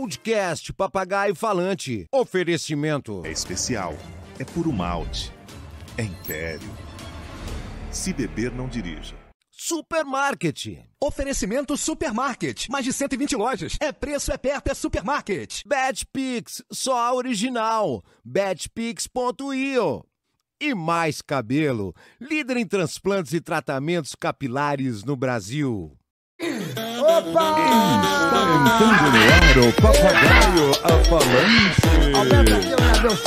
Podcast Papagaio Falante. Oferecimento. É especial. É puro malte. É império. Se beber, não dirija. Supermarket. Oferecimento Supermarket. Mais de 120 lojas. É preço, é perto, é supermarket. Betpix, só a original. Betpix.io. E mais cabelo, líder em transplantes e tratamentos capilares no Brasil. Opa! Entrando no ar o papagaio a falante.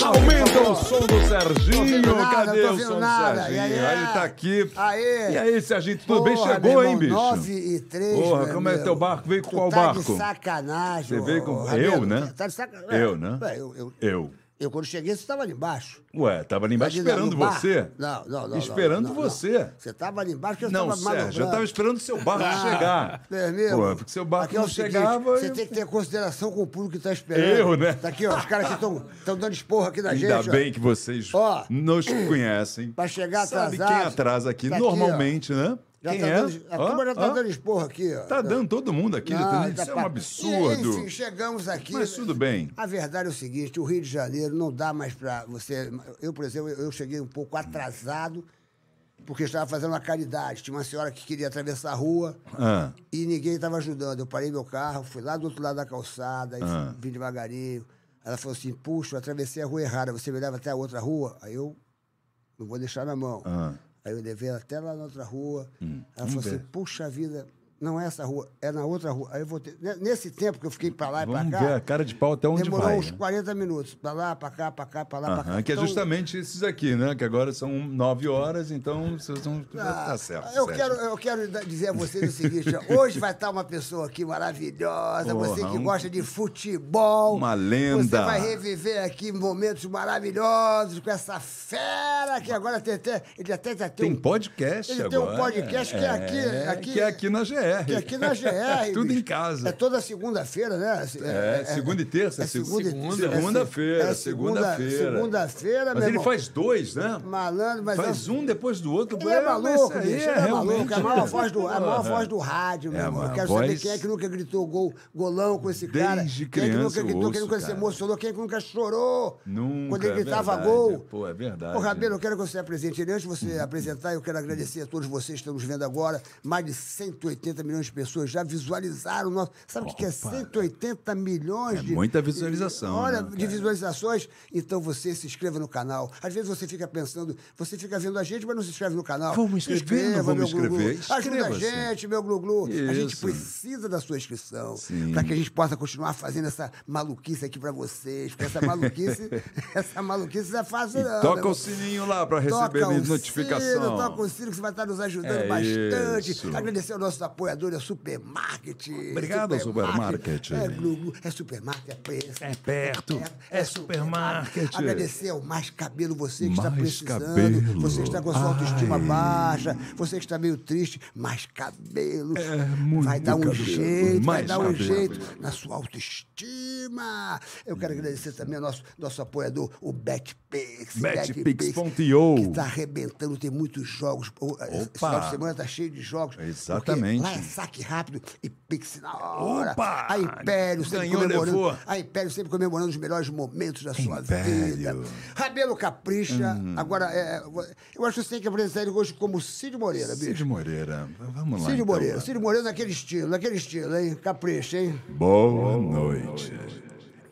Aumenta o meu som. Do Serginho. nada, Cadê o som do nada. Serginho? E aí, Ele tá aqui. Aê! E aí, Serginho, tudo bem? Porra, Chegou, meu hein, bicho? 9 e 3, Porra, meu como é amigo. teu barco? Veio com qual tá barco? de sacanagem. Você veio com- eu, né? Tá de sacanagem. Eu, né? Ué, Eu, eu, Eu. Eu, quando cheguei, você tava ali embaixo. Ué, tava ali embaixo esperando você. Não, não, não. Esperando não, não, você. não. Você tava ali embaixo que eu Não, tava Sérgio, eu manobrando. tava esperando o seu barco Ah, chegar. Meu amigo, Pô, porque seu barco aqui é não chegava. Você eu- tem que ter consideração com o público que tá esperando. Eu, né? Tá aqui, ó, os caras que estão dando esporro aqui na gente. Ainda ó. bem que vocês Ó. nos conhecem. Pra chegar Sabe atrasado. quem atrasa aqui Tá aqui, normalmente, né? Já quem tá é? dando, a turma já tá ó. dando esporro aqui, ó. Tá dando todo mundo aqui, Não, tá- tá isso é um absurdo. Enfim, chegamos aqui. Mas tudo bem. A verdade é o seguinte, o Rio de Janeiro não dá mais pra você... Eu, por exemplo, eu cheguei um pouco atrasado, porque estava fazendo uma caridade. Tinha uma senhora que queria atravessar a rua Ah, e ninguém estava ajudando. Eu parei meu carro, fui lá do outro lado da calçada, Ah. vim devagarinho. Ela falou assim, puxa, eu atravessei a rua errada, você me leva até a outra rua? Aí eu não vou deixar na mão. Aí eu levei ela até lá na outra rua. Ela vamos falou assim, puxa vida, não é essa rua, é na outra rua. Aí eu voltei. ne- Nesse tempo que eu fiquei pra lá e Vamos pra ver cá, a cara de pau até onde demorou vai. uns né? 40 minutos. Pra lá, pra cá, pra cá, pra lá, pra cá. Que é Então, justamente esses aqui, né? Que agora são nove horas, então vocês vão. ah, tá certo. eu, Sérgio. quero, eu quero dizer a vocês o seguinte: hoje vai estar uma pessoa aqui maravilhosa, Porra, você que um- gosta de futebol. Uma lenda. Você vai reviver aqui momentos maravilhosos com essa fera que agora tem até. Ele até já tem, Tem um- podcast Ele agora. tem um podcast que é aqui- aqui- que é aqui na GR. Que aqui na GR. Tudo bicho. em casa. É toda segunda-feira, né? É, segunda e terça, É seg- segunda, e- segunda- é segunda-feira, é segunda- segunda-feira. Segunda-feira, Mas meu ele irmão. faz dois, né? Malandro, mas Faz é- um depois do outro. Ele é mas maluco, bicho. Ele é maluco. É a maior voz do, a maior voz do rádio, meu É, irmão. Eu quero saber quem é que nunca gritou gol, golão com esse cara. Desde quem é que criança nunca gritou, quem nunca se emocionou, quem é que nunca chorou Nunca, quando ele é gritava gol. Pô, é verdade. Ô, Rabelo, eu quero que você apresente. Antes de você apresentar, eu quero agradecer a todos vocês que estão nos vendo agora. Mais de 180 milhões de pessoas já visualizaram o nosso. Sabe o que é 180 milhões É de. muita visualização, Olha, né, de visualizações. Então você se inscreva no canal. Às vezes você fica pensando, você fica vendo a gente, mas não se inscreve no canal. Vamos inscrever, vamos inscrever. Ajuda a gente, meu Glu-Glu. A gente precisa da sua inscrição. Para que a gente possa continuar fazendo essa maluquice aqui para vocês. Porque essa maluquice, essa maluquice não é fácil, E não. toca meu o sininho lá para receber Toca o notificação. Sino, toca o sino que você vai estar nos ajudando É bastante. isso. Agradecer ao nosso apoiador, é Supermarket. Obrigado, Supermarket. É Glu-Glu, é Supermarket, é preço. É perto, é Supermarket. Agradecer ao Mais Cabelo, você que está Mais precisando. Cabelo. Você que está com a sua autoestima Ai. baixa. Você que está meio triste. Mais Cabelo. É, muito vai dar um cabelo. jeito, vai Mais dar um cabelo. jeito na sua autoestima. Eu quero agradecer também ao nosso, nosso apoiador, o BetPix. Betpix.io. Que está arrebentando, tem muitos jogos. O- Esse final de semana está cheio de jogos. Exatamente. Lá saque rápido e Pix na hora. Opa! A Império sempre Ganhou, comemorando. levou. A Império sempre comemorando os melhores momentos da sua Império. vida. Rabelo Capricha. Agora, é, eu acho que você tem que apresentar ele hoje como Cid Moreira, bicho. Cid Moreira, vamos lá. Cid então. Moreira. Cid Moreira naquele estilo, naquele estilo, hein? Capricha, hein? Boa noite.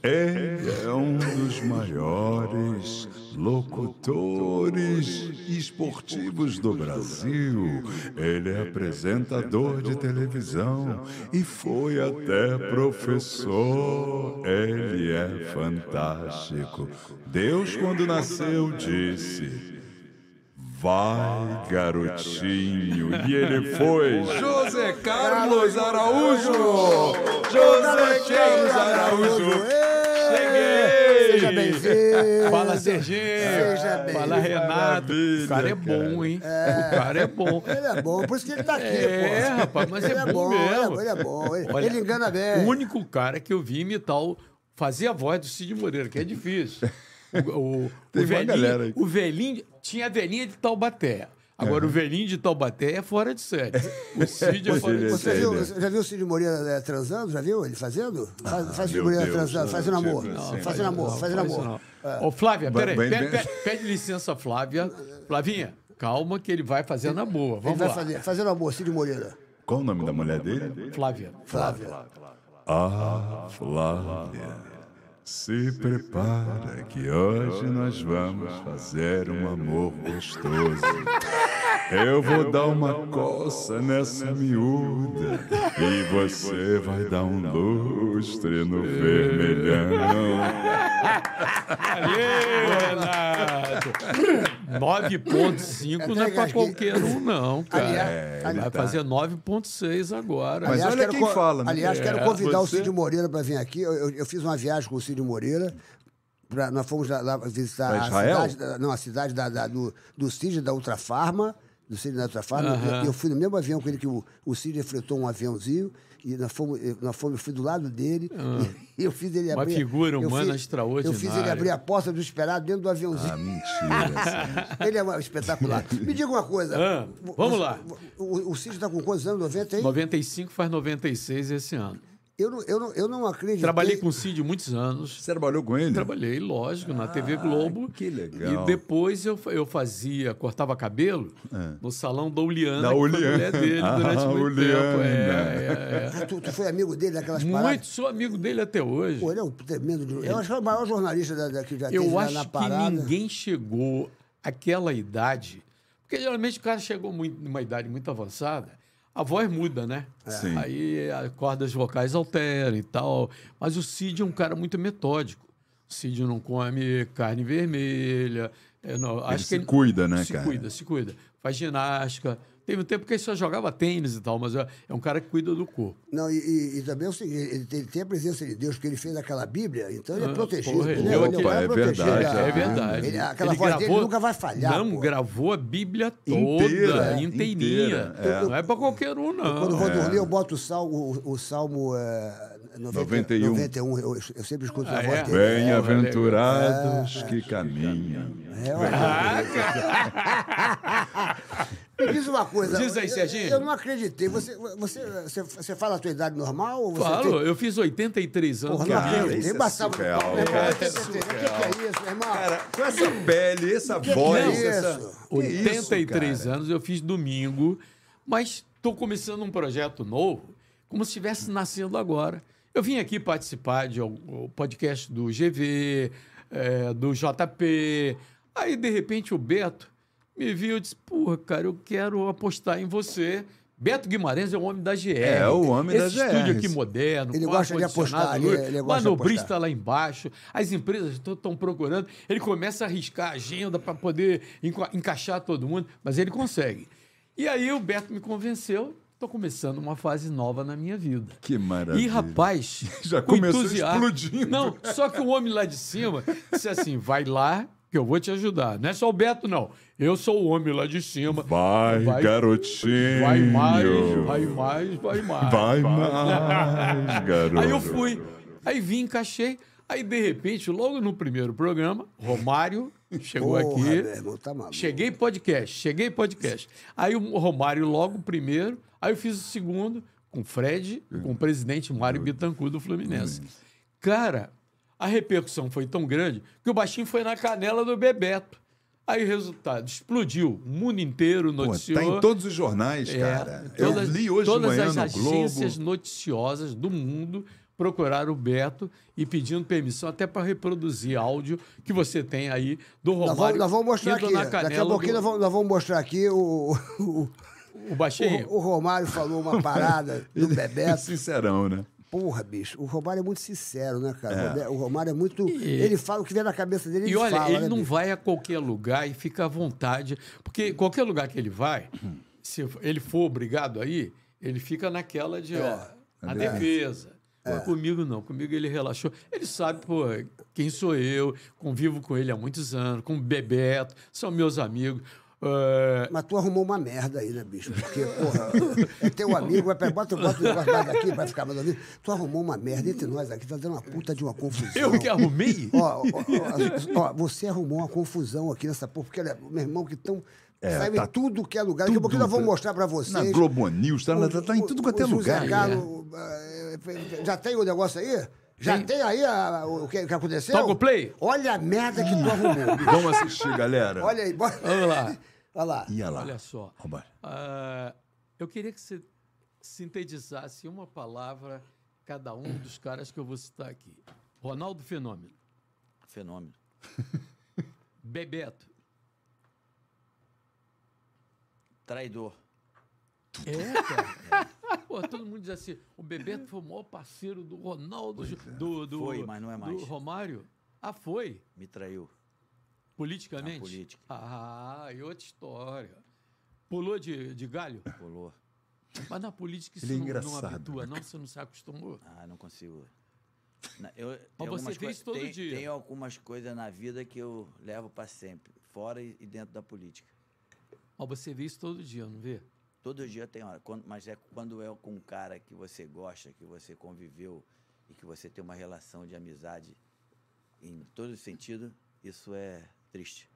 Ele é um dos maiores locutores esportivos do Brasil. Ele é apresentador de televisão e foi até professor. Ele é fantástico. Deus, quando nasceu, disse. Vai, garotinho. E ele foi. José Carlos Araújo! José Carlos Araújo! Seja bem-vindo. Fala, Serginho. Seja bem-vindo. Fala, Renato. Maravilha, o cara é bom, hein? O cara é bom. Ele é bom, por isso que ele tá aqui, É, pô. rapaz, mas ele é bom Ele é mesmo. bom, ele é bom. Ele, Olha, ele engana bem. O único cara que eu vi imitar o. Fazer a voz do Cid Moreira, que é difícil. O, o, o velhinho, o velhinho tinha a velhinha de Taubaté. Agora, o velhinho de Taubaté é fora de série. O Cid é fora de Você série. viu, você já viu o Cid Moreira eh, transando? Já viu ele fazendo? Faz, faz Cid meu Moreira Deus, transando, não, fazendo amor. fazendo amor, fazendo amor. não. Ô, Flávia, peraí. vai Pede, bem. pede- pede licença, Flávia. Flavinha, calma que ele vai fazer na boa. Ele Vamos vai lá. fazer, fazendo amor, Cid Moreira. Qual o nome da mulher dele? Flávia. Flávia. Ah, Flávia. Se prepara que hoje nós vamos fazer um amor gostoso. Eu vou dar uma coça nessa miúda e você vai dar um lustre no vermelhão. Aê, Renato! 9.5 não é pra Até qualquer um, não, cara. Aliás, Vai aliás, fazer 9.6 agora. Mas olha quero quem fala, né? Aliás, quero É, convidar o você- Cid Moreira para vir aqui. Eu, eu- eu fiz uma viagem com o Cid Moreira. pra- nós fomos lá, lá visitar a cidade, da- não, a cidade da, da- do, do Cid da Ultrafarma. Do Cid da Ultrafarma. Eu, eu fui no mesmo avião com ele que o, o Cid fretou um aviãozinho. E nós fomos, eu- nós fomos, eu fui do lado dele. E eu fiz ele Ah. Uma abrir. figura eu humana fiz- extraordinária. Eu fiz ele abrir a porta do esperado dentro do aviãozinho. Ah, mentira. Ele é espetacular. Me diga uma coisa. Ah, vamos você- lá. O, o Cid está com quantos anos? 90 aí? 95 faz 96 esse ano. Eu não, eu não, eu não acredito. Trabalhei com o Cid muitos anos. Você trabalhou com ele? Trabalhei, lógico, na TV Globo. que legal. E depois eu, eu fazia, cortava cabelo no salão da Uliana, Da que Uliana. mulher dele Ah, durante muito Uliana. tempo. É, é, é. Ah, tu, tu foi amigo dele daquelas Muito, paradas? sou amigo dele até hoje. Pô, ele é um tremendo. de- Eu acho que é o maior jornalista da, da, que já Eu teve acho na que parada. ninguém chegou àquela idade. Porque geralmente o cara chegou muito, numa idade muito avançada, a voz muda, né? Sim. Aí as cordas vocais alteram e tal. Mas o Cid é um cara muito metódico. O Cid não come carne vermelha. é, não, acho se que cuida, né, se cara? cuida, se cuida. Faz ginástica. Teve um tempo que ele só jogava tênis e tal, mas é é um cara que cuida do corpo. Não, e, e- e também é o seguinte, ele tem, tem a presença de Deus, porque ele fez aquela Bíblia, então ele é Ah, protegido. porra, ele ele é, é ele é protegido, verdade, É Ah, verdade. Ele- aquela Ele voz dele nunca vai falhar. Não, pô. gravou a Bíblia toda, Inteira, inteirinha. inteira, é. Não é pra qualquer um, não. Quando eu vou dormir, eu boto o salmo, o, o salmo é, 90, 91. 91. Eu, eu sempre escuto a Ah, voz é? dele. Bem-aventurados que caminham. É, olha. Me diz uma coisa. Diz aí, eu- Serginho. Eu, não acreditei. Você, você, você, você fala a tua idade normal? Ou você Falo, tem- eu fiz 83 anos. Porra, não Cara, acreditei. isso é surreal. 83. O que, que é isso, meu irmão? Cara, com essa pele, essa que voz, é essa... isso? Que isso, 83 cara? anos, eu fiz domingo, mas estou começando um projeto novo, como se estivesse nascendo agora. Eu vim aqui participar de um podcast do GV, eh, do JP. Aí, de repente, o Beto me viu e disse: Porra, cara, eu quero apostar em você. Beto Guimarães é o homem da GR. É, o homem da Esse GR. estúdio aqui moderno, Ele gosta de apostar, ele- ele de manobrista lá embaixo, as empresas estão procurando, ele começa a arriscar a agenda para poder enca- encaixar todo mundo, mas ele consegue. E aí o Beto me convenceu, estou começando uma fase nova na minha vida. Que maravilha. E rapaz, Já com começou entusiasmo- explodindo. Não, só que o homem lá de cima disse assim: vai lá que eu vou te ajudar. Não é só o Beto, não. Eu sou o homem lá de cima. Vai, garotinho. Vai mais, vai mais, vai mais. Vai mais, garoto. Aí eu fui. Aí vim, encaixei. Aí, de repente, logo no primeiro programa, Romário chegou Porra, aqui. irmão, tá maluco. Cheguei podcast, cheguei podcast. Aí o Romário logo o primeiro, aí eu fiz o segundo com o Fred, com o presidente Mário Bittencourt do Fluminense. Cara, a repercussão foi tão grande que o baixinho foi na canela do Bebeto. Aí o resultado explodiu, o mundo inteiro Pô, noticiou. tá em todos os jornais, É, cara. todas, eu li hoje de todas manhã as no agências Globo. noticiosas do mundo procuraram o Beto e pedindo permissão até para reproduzir áudio que você tem aí do Nós Romário. vamos, nós vamos mostrar aqui. na Daqui a pouquinho do- nós, vamos, nós vamos mostrar aqui o, o, O baixinho. o, o Romário falou uma parada do Bebeto. Sincerão, né? Porra, bicho, o Romário é muito sincero, né, cara? É. O Romário é muito. Ele fala o que vem na cabeça dele, ele E olha, fala. ele né, não bicho? vai a qualquer lugar e fica à vontade. Porque qualquer lugar que ele vai, se ele for obrigado aí, ele fica naquela de, ó, a defesa. Comigo não, comigo ele relaxou. Ele sabe, pô, quem sou eu, convivo com ele há muitos anos, com o Bebeto, são meus amigos. É, Mas tu arrumou uma merda aí, né, bicho? Porque, porra, é teu amigo, vai, bota, bota o negócio mais aqui, vai ficar mais ouvido. Tu arrumou uma merda entre nós aqui, tá dando uma puta de uma confusão. eu que arrumei? Ó, ó, ó, ó, você arrumou uma confusão aqui nessa porra, porque olha, meu irmão, que tão. É, Saiu tá em tudo que é lugar. Daqui a pouco nós vamos mostrar pra vocês. Na Globo News, tá, O- tá, tá em tudo quanto é lugar. Carlos, eh, já tem o negócio aí? Já tem, aí a- o, que, o que aconteceu? Toca o play? Olha a merda que tu arrumou. Vamos assistir, galera. Olha aí, bora. Vamos lá. Olha lá. Ia lá. Olha só. Ah, eu queria que você sintetizasse uma palavra cada um dos caras que eu vou citar aqui. Ronaldo Fenômeno. Fenômeno. Bebeto. Traidor. É, cara. Pô, todo mundo diz assim, o Bebeto foi o maior parceiro do Ronaldo, do, do, Foi, mas não é mais. do Romário. Ah, foi? Me traiu. Politicamente? Na política. Ah, e outra história. Pulou de, de galho? Pulou. Mas na política isso é não, não habitua, não? Você não se acostumou? Ah, não consigo. Eu, tem Mas você vê isso todo tem, dia. Tem algumas coisas na vida que eu levo para sempre, fora e e dentro da política. Mas você vê isso todo dia, não vê? Todo dia tem hora, quando- mas é quando é com um cara que você gosta, que você conviveu e que você tem uma relação de amizade em todo sentido, isso é triste.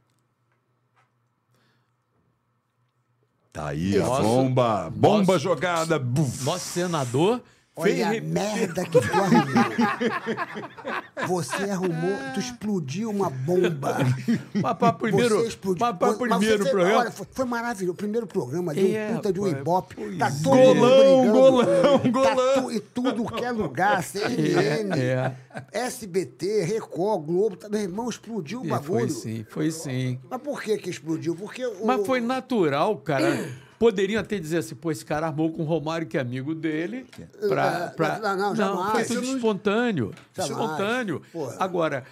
Tá aí a bomba. Bomba nosso- jogada. Buf. Nosso senador fez Olha a merda que tu arrumou. Você arrumou, tu explodiu uma bomba. Mas para primeiro, Você explodiu. mas para você primeiro fez- programa. Olha, foi, foi maravilhoso. O primeiro programa É, um puta de um ibope. Tá é. todo mundo Golão, brigando. golão, Tá golão. tu, em tudo que é lugar, CNN, É, SBT, Record, Globo. Tá, meu irmão, explodiu o é, bagulho. foi sim, foi sim. Mas por que que explodiu? Porque o... Mas foi natural, cara. Poderiam até dizer assim, pô, esse cara armou com o Romário, que é amigo dele. Pra, É, pra... não, não, jamais. foi tudo não- espontâneo. Jamais. Espontâneo. Porra. Agora,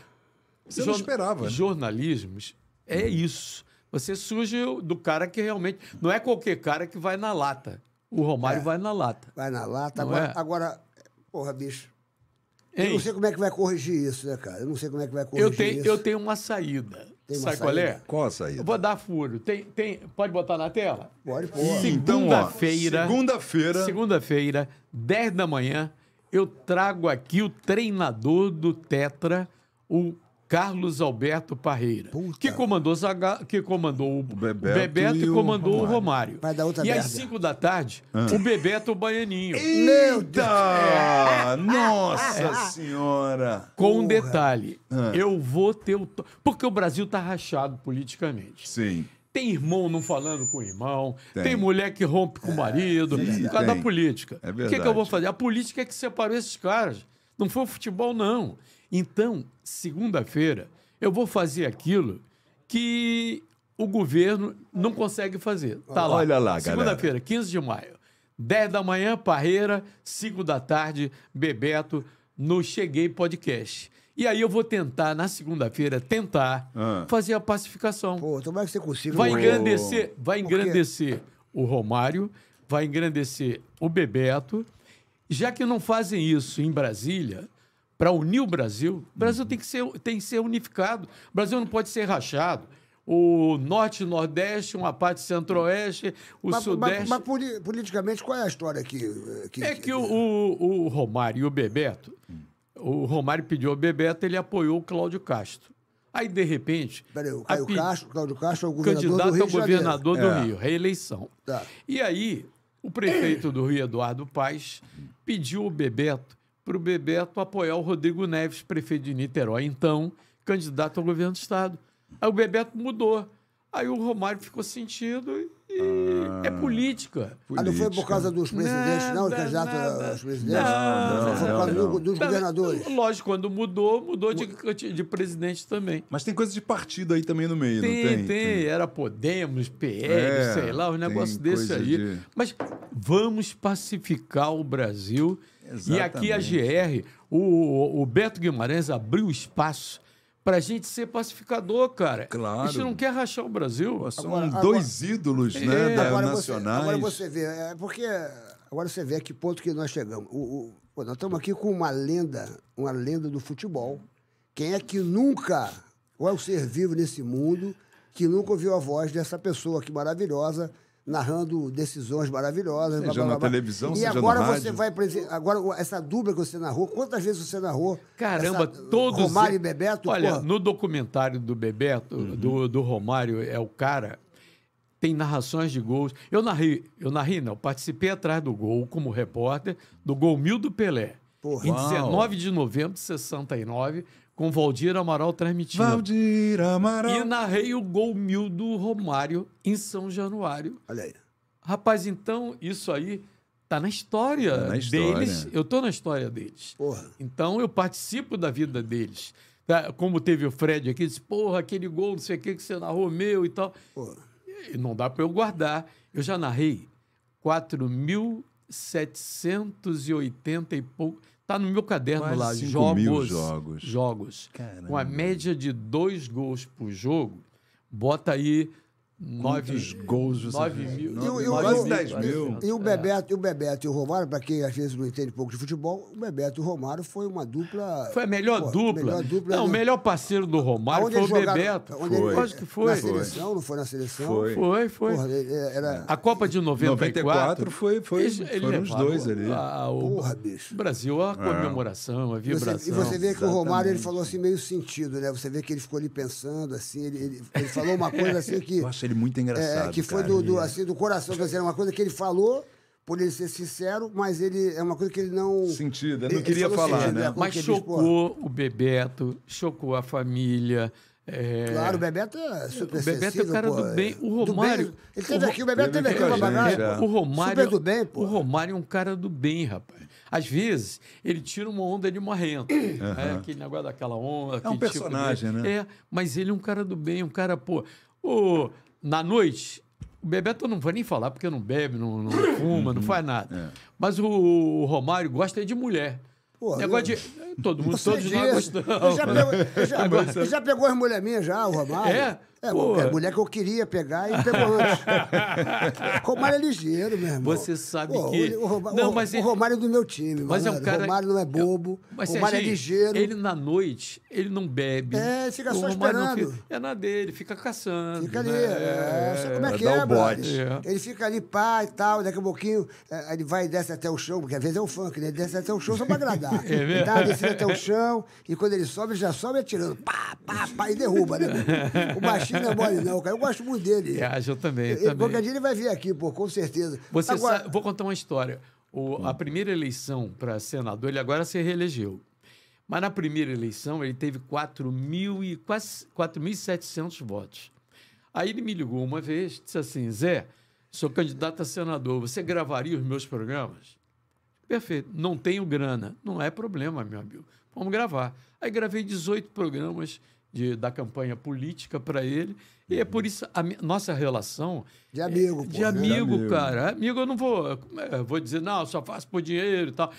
Você não esperava? Jornalismos é isso. Você surge do cara que realmente. Não é qualquer cara que vai na lata. O Romário vai na lata. Vai na lata. Não Agora, é? agora, porra, bicho. Eu Hein? não sei como é que vai corrigir isso, né, cara? Eu não sei como é que vai corrigir Eu tenho, isso. eu tenho uma saída. Tem uma Sabe qual é? Qual a saída? Eu vou dar furo. Tem, tem, pode botar na tela? Pode pôr. Então, Segunda-feira. Segunda-feira. Segunda-feira, 10 da manhã, eu trago aqui o treinador do Tetra, o Carlos Alberto Parreira, Puta. que comandou, Zaga, que comandou o, Bebeto o Bebeto e e comandou o Romário. Romário. E às merda. 5 da tarde, o Bebeto o Baianinho. Eita! Nossa senhora! Com um detalhe, eu vou ter o. Porque o Brasil tá rachado politicamente. Sim. Tem irmão não falando com o irmão, tem, Tem. mulher que rompe com o marido, Sim, por causa da política. É o que, que eu verdade. vou fazer? A política é que separou esses caras. Não foi o futebol, não. Então, segunda-feira, eu vou fazer aquilo que o governo não consegue fazer. Tá lá. Olha lá, galera. Segunda-feira, 15 de maio. 10 da manhã, Parreira, 5 da tarde, Bebeto, no Cheguei Podcast. E aí eu vou tentar, na segunda-feira, tentar Ah. fazer a pacificação. Pô, tomara que você consiga. Vai engrandecer, vai engrandecer o Romário, vai engrandecer o Bebeto. Já que não fazem isso em Brasília, para unir o Brasil, o Brasil tem, que ser, tem que ser unificado. O Brasil não pode ser rachado. O norte, nordeste, uma parte centro-oeste, o Mas, mas, sudeste. mas poli- politicamente, qual é a história aqui? eh, que- É que o, o, o Romário e o Bebeto, o Romário pediu ao Bebeto, ele apoiou o Cláudio Castro. Aí, de repente. Peraí, o Caio pe- Castro, Cláudio Castro é o governador candidato do Rio ao governador do É. Rio, reeleição. Tá. E aí, o prefeito do Rio, Eduardo Paes, pediu ao Bebeto para o Bebeto apoiar o Rodrigo Neves, prefeito de Niterói, então, candidato ao governo do Estado. Aí o Bebeto mudou. Aí o Romário ficou sentido e é política. Ah, não foi por causa dos presidentes, não? Os Nada, candidatos nada. aos presidentes? Não, foi por não, causa do- não. dos governadores. Lógico, quando mudou, mudou de, de presidente também. Mas tem coisa de partido aí também no meio, Tem, não tem, tem? Era Podemos, PL, É, sei lá, um tem negócio desse aí. de- Mas vamos pacificar o Brasil. E aqui a Exatamente. GR, o, o Beto Guimarães abriu espaço para a gente ser pacificador, cara. Claro. A gente não quer rachar o Brasil. Pô, São Agora- dois ídolos, né, É. da- Agora você, nacionais. agora você vê, é porque agora você vê a que ponto que nós chegamos. O, o- pô, nós estamos aqui com uma lenda, uma lenda do futebol. Quem é que nunca, qual é o ser vivo nesse mundo que nunca ouviu a voz dessa pessoa aqui maravilhosa, narrando decisões maravilhosas. Seja blá, blá, na blá, blá. televisão, e seja no agora você rádio. vai presen- agora o- essa dupla que você narrou, quantas vezes você narrou? Caramba, Essa- todos. Romário e Bebeto, Olha, pô. no documentário do Bebeto, Uhum. do, do Romário, é o cara. tem narrações de gols. Eu narrei, eu narrei, não, participei atrás do gol como repórter do gol mil do Pelé. Porra. em Uau. 19 de novembro de 69, com Valdir Amaral transmitindo. Valdir Amaral. E narrei o gol mil do Romário em São Januário. Olha aí. Rapaz, então isso aí tá na história, Tá na história. deles. Eu tô na história deles. Porra. Então eu participo da vida deles. Tá? Como teve o Fred aqui, disse, porra, aquele gol, não sei o que que você narrou meu e tal. Porra. E não dá para eu guardar. Eu já narrei 4.780 e pouco. Tá no meu caderno Quase lá, jogos. jogos. Jogos. Caramba. Com a média de dois gols por jogo, bota aí nove gols você nove mil. Nove- E e e 10 mil. E o Bebeto, e o Bebeto e o Romário, para quem às vezes não entende pouco de futebol, o Bebeto e o Romário foi uma dupla. Foi a melhor Pô, dupla. melhor dupla não, o melhor parceiro do Romário foi o jogaram- Bebeto. onde ele- Lógico que foi. Na seleção, não foi na seleção? Foi. Foi, foi. Porra, ele- era. A Copa de 94, 94 foi- foi- eles- foram os dois ali. a- o Porra, bicho. Brasil, a comemoração, a Você- vibração. e você vê que o Romário ele exatamente. falou assim, meio sentido, né? Você vê que ele ficou ali pensando, assim, ele, ele, ele falou uma coisa assim que. Eu acho ele muito engraçado. É, que foi cara. do, do, assim, do coração, quer dizer, uma coisa que ele falou, por ele ser sincero, mas ele é uma coisa que ele não. Sentido, ele não ele queria falar, sentido, né? é, Mas ele diz, chocou o Bebeto, chocou a família. é, Claro, o Bebeto é super O Bebeto é o cara pô, do bem. O do Romário. bem. Ele teve o aqui, o Bebeto teve aqui aqui com a com a gente, bagagem. é. O Romário, Super do bem, pô. o Romário é um cara do bem, rapaz. Às vezes, ele tira uma onda de marrento. É, aquele negócio daquela onda. aquele tipo personagem, de- né? É, mas ele é um cara do bem, um cara, pô. o- na noite, o Bebeto não vou nem falar, porque não bebe, não, não fuma, não faz nada. Mas o, o Romário gosta de mulher. Pô, Negócio eu- de. Todo mundo, todos nós gostamos. Ele já já, já pegou as mulher minhas já, o Romário. É? É, Pô. a mulher que eu queria pegar e pegou antes. Romário é ligeiro, meu irmão. Você sabe Pô, que- O, Romário, Não, o- mas o ele- Romário é do meu time. Mas é um cara- O Romário não é bobo. Mas, o Romário é ligeiro. Ele na noite, ele não bebe. É, fica O só esperando. fica- é na dele, fica caçando. Fica ali, né? é, sabe como é vai que é, o bote. É. Ele fica ali, pá e tal, daqui a pouquinho é, ele vai e desce até o chão, porque às vezes é o funk, né? Ele desce até o chão só pra agradar. É ele mesmo? dá descida até o chão, e quando ele sobe, ele já sobe atirando, pá, pá, pá, e derruba, né? O baixinho não é mole não, cara. Eu gosto muito dele. É, eu também, Ele- também. Qualquer dia ele vai vir aqui, pô, com certeza. Você Agora, sabe, vou contar uma história. O- A primeira eleição para senador, ele agora se reelegeu. Mas na primeira eleição, ele teve 4 mil e quase 4.700 votos. Aí ele me ligou uma vez, disse assim: Zé, sou candidato a senador, você gravaria os meus programas? Perfeito, não tenho grana. Não é problema, meu amigo. Vamos gravar. Aí gravei 18 programas de, da campanha política para ele. E é por isso a nossa relação. De amigo, é pô, De né? amigo, amigo. cara. Amigo, eu não vou. como é, eu vou dizer, não, eu só faço por dinheiro e tal.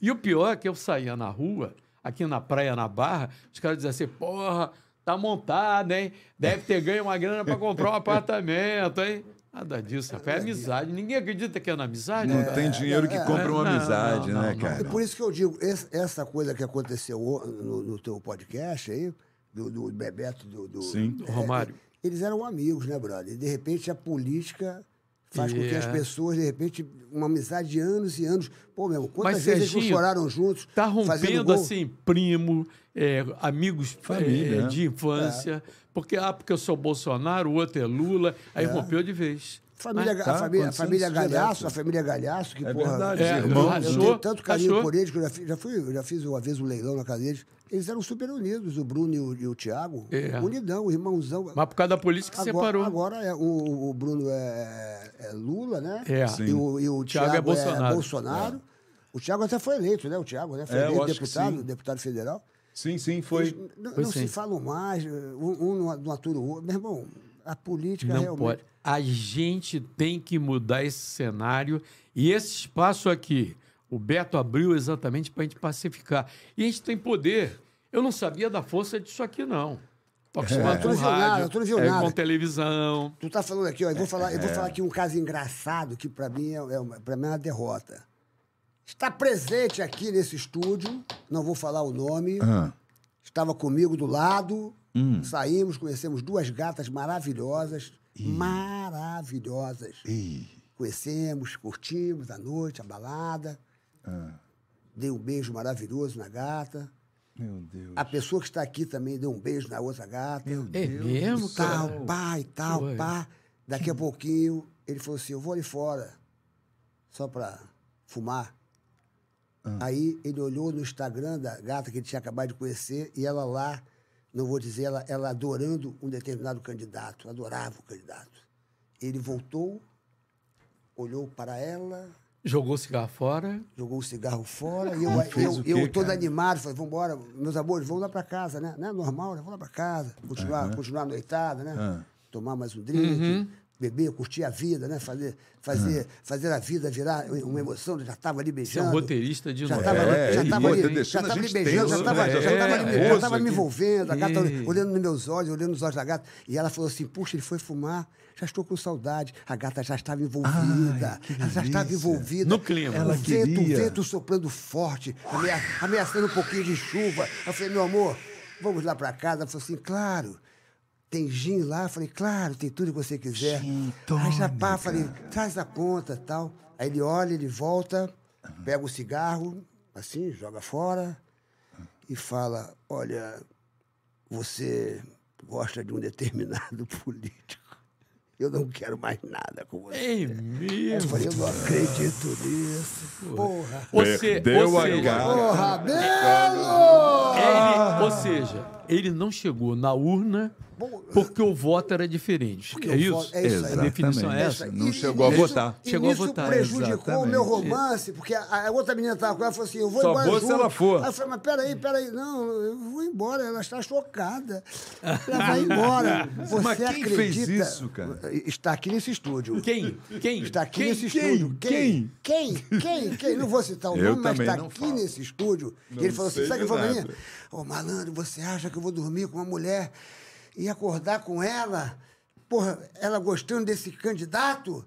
E o pior é que eu saía na rua, aqui na praia, na Barra, os caras diziam assim: porra, tá montado, hein? Deve ter ganho uma grana para comprar um apartamento, hein? Nada disso, rapaz. É amizade. Ninguém acredita que é na amizade. Não cara. tem dinheiro que compra uma Não, amizade, não, né, não, cara? É por isso que eu digo, essa coisa que aconteceu no, no teu podcast aí, do, do Bebeto, do, do- Sim. Do Romário. eles eram amigos, né, brother? E de repente a política faz com que É. as pessoas, de repente, uma amizade de anos e anos. Pô, meu, quantas Mas, vezes eles não Serginho, choraram juntos? Tá rompendo assim, primo, é, amigos Família, é, de infância. Porque, ah, porque eu sou Bolsonaro, o outro é Lula. Aí rompeu de vez. Família, Mas- a tá família, a família isso Galhaço, a família Galhaço, que, É porra, verdade, É, irmãos, eu achou, tenho tanto carinho achou. por eles, que eu já fiz, já, fui, eu já fiz uma vez um leilão na casa deles. Eles eram super unidos, o Bruno e o, e o Thiago. É. Unidão, irmãozão. Mas por causa da polícia que Agora, separou. agora é, o, o Bruno é, é Lula, né? É. E o, e o Thiago Thiago, é é Bolsonaro. Bolsonaro. O Thiago até foi eleito, né? O Thiago, né? Foi É, eleito deputado, deputado federal. Sim, sim, foi. Eles não Foi não se sim. falam mais, um, um não atura o outro. Meu irmão, a política Não realmente... pode. A gente tem que mudar esse cenário. E esse espaço aqui, o Beto abriu exatamente para a gente pacificar. E a gente tem poder. Eu não sabia da força disso aqui, não. Estou acostumado Tu com rádio, viu é, nada. com televisão. Tu tá falando aqui, ó, eu vou falar, eu vou falar aqui um caso engraçado que para mim é, é uma, pra mim é uma derrota. Está presente aqui nesse estúdio, não vou falar o nome, Ah, estava comigo do lado, Hum. saímos, conhecemos duas gatas maravilhosas, maravilhosas. ih, Conhecemos, curtimos a noite, a balada. Ah. Dei um beijo maravilhoso na gata. meu Deus. A pessoa que está aqui também deu um beijo na outra gata. É mesmo, cara? tal, pá e tal, Ué. pá. Daqui a pouquinho, ele falou assim: eu vou ali fora, só para fumar. Aí ele olhou no Instagram da gata que ele tinha acabado de conhecer e ela lá, não vou dizer, ela, ela adorando um determinado candidato, adorava o candidato. Ele voltou, olhou para ela, Jogou o cigarro fora. jogou o cigarro fora e eu, eu, eu todo cara? animado, falei, vamos embora, meus amores, vamos lá para casa, né? Não é normal, né? Vamos lá para casa, continuar, continuar a noitada, né? Ah. Tomar mais um drink, beber, curtir a vida, né? Fazer, fazer, fazer a vida virar uma emoção, já estava ali Você é um beijando. roteirista de Já estava É, já e tava outra, ali, já deixando a tava ali beijando, já estava né? tava É, já tava me envolvendo, a gata É. olhando nos meus olhos, olhando nos olhos da gata. E ela falou assim: puxa, ele foi fumar, já estou com saudade. A gata já estava envolvida, Ai, ela já estava envolvida. No clima. Ela o vento, o vento soprando forte, amea- ameaçando um pouquinho de chuva. Eu falei, meu amor, vamos lá para casa. Ela falou assim, claro. Tem gin lá? Eu falei, claro, tem tudo que você quiser. Gin Aí já pá, falei, traz a conta tal. Aí ele olha, ele volta, pega o cigarro, assim, joga fora e fala, olha, você gosta de um determinado político. Eu não quero mais nada com você. É Eu mesmo. falei, eu não acredito nisso. Porra. Se, Perdeu ou a garra. Porra, Belo! ele, ou seja, ele não chegou na urna porque o voto era diferente. Porque é isso? voto- é isso aí. A definição é Exatamente. essa. Não chegou a votar. E Chegou a votar, prejudicou o meu exatamente. romance, porque a, a outra menina estava com ela e falou assim: eu vou Só embora. vou se ela for. Aí eu falei, mas peraí, peraí, não, eu vou embora, ela está chocada. Ela vai embora. Você Mas quem acredita? fez isso, cara? Está aqui nesse estúdio. Quem? Quem? Está aqui Quem? nesse Quem? estúdio. Quem? Quem? Quem? Quem? Não vou citar o Eu nome, mas está aqui falo. nesse estúdio. Não e ele falou assim: sabe o que foi pra mim? Ô, malandro, você acha que eu vou dormir com uma mulher e acordar com ela? Porra, ela gostando desse candidato?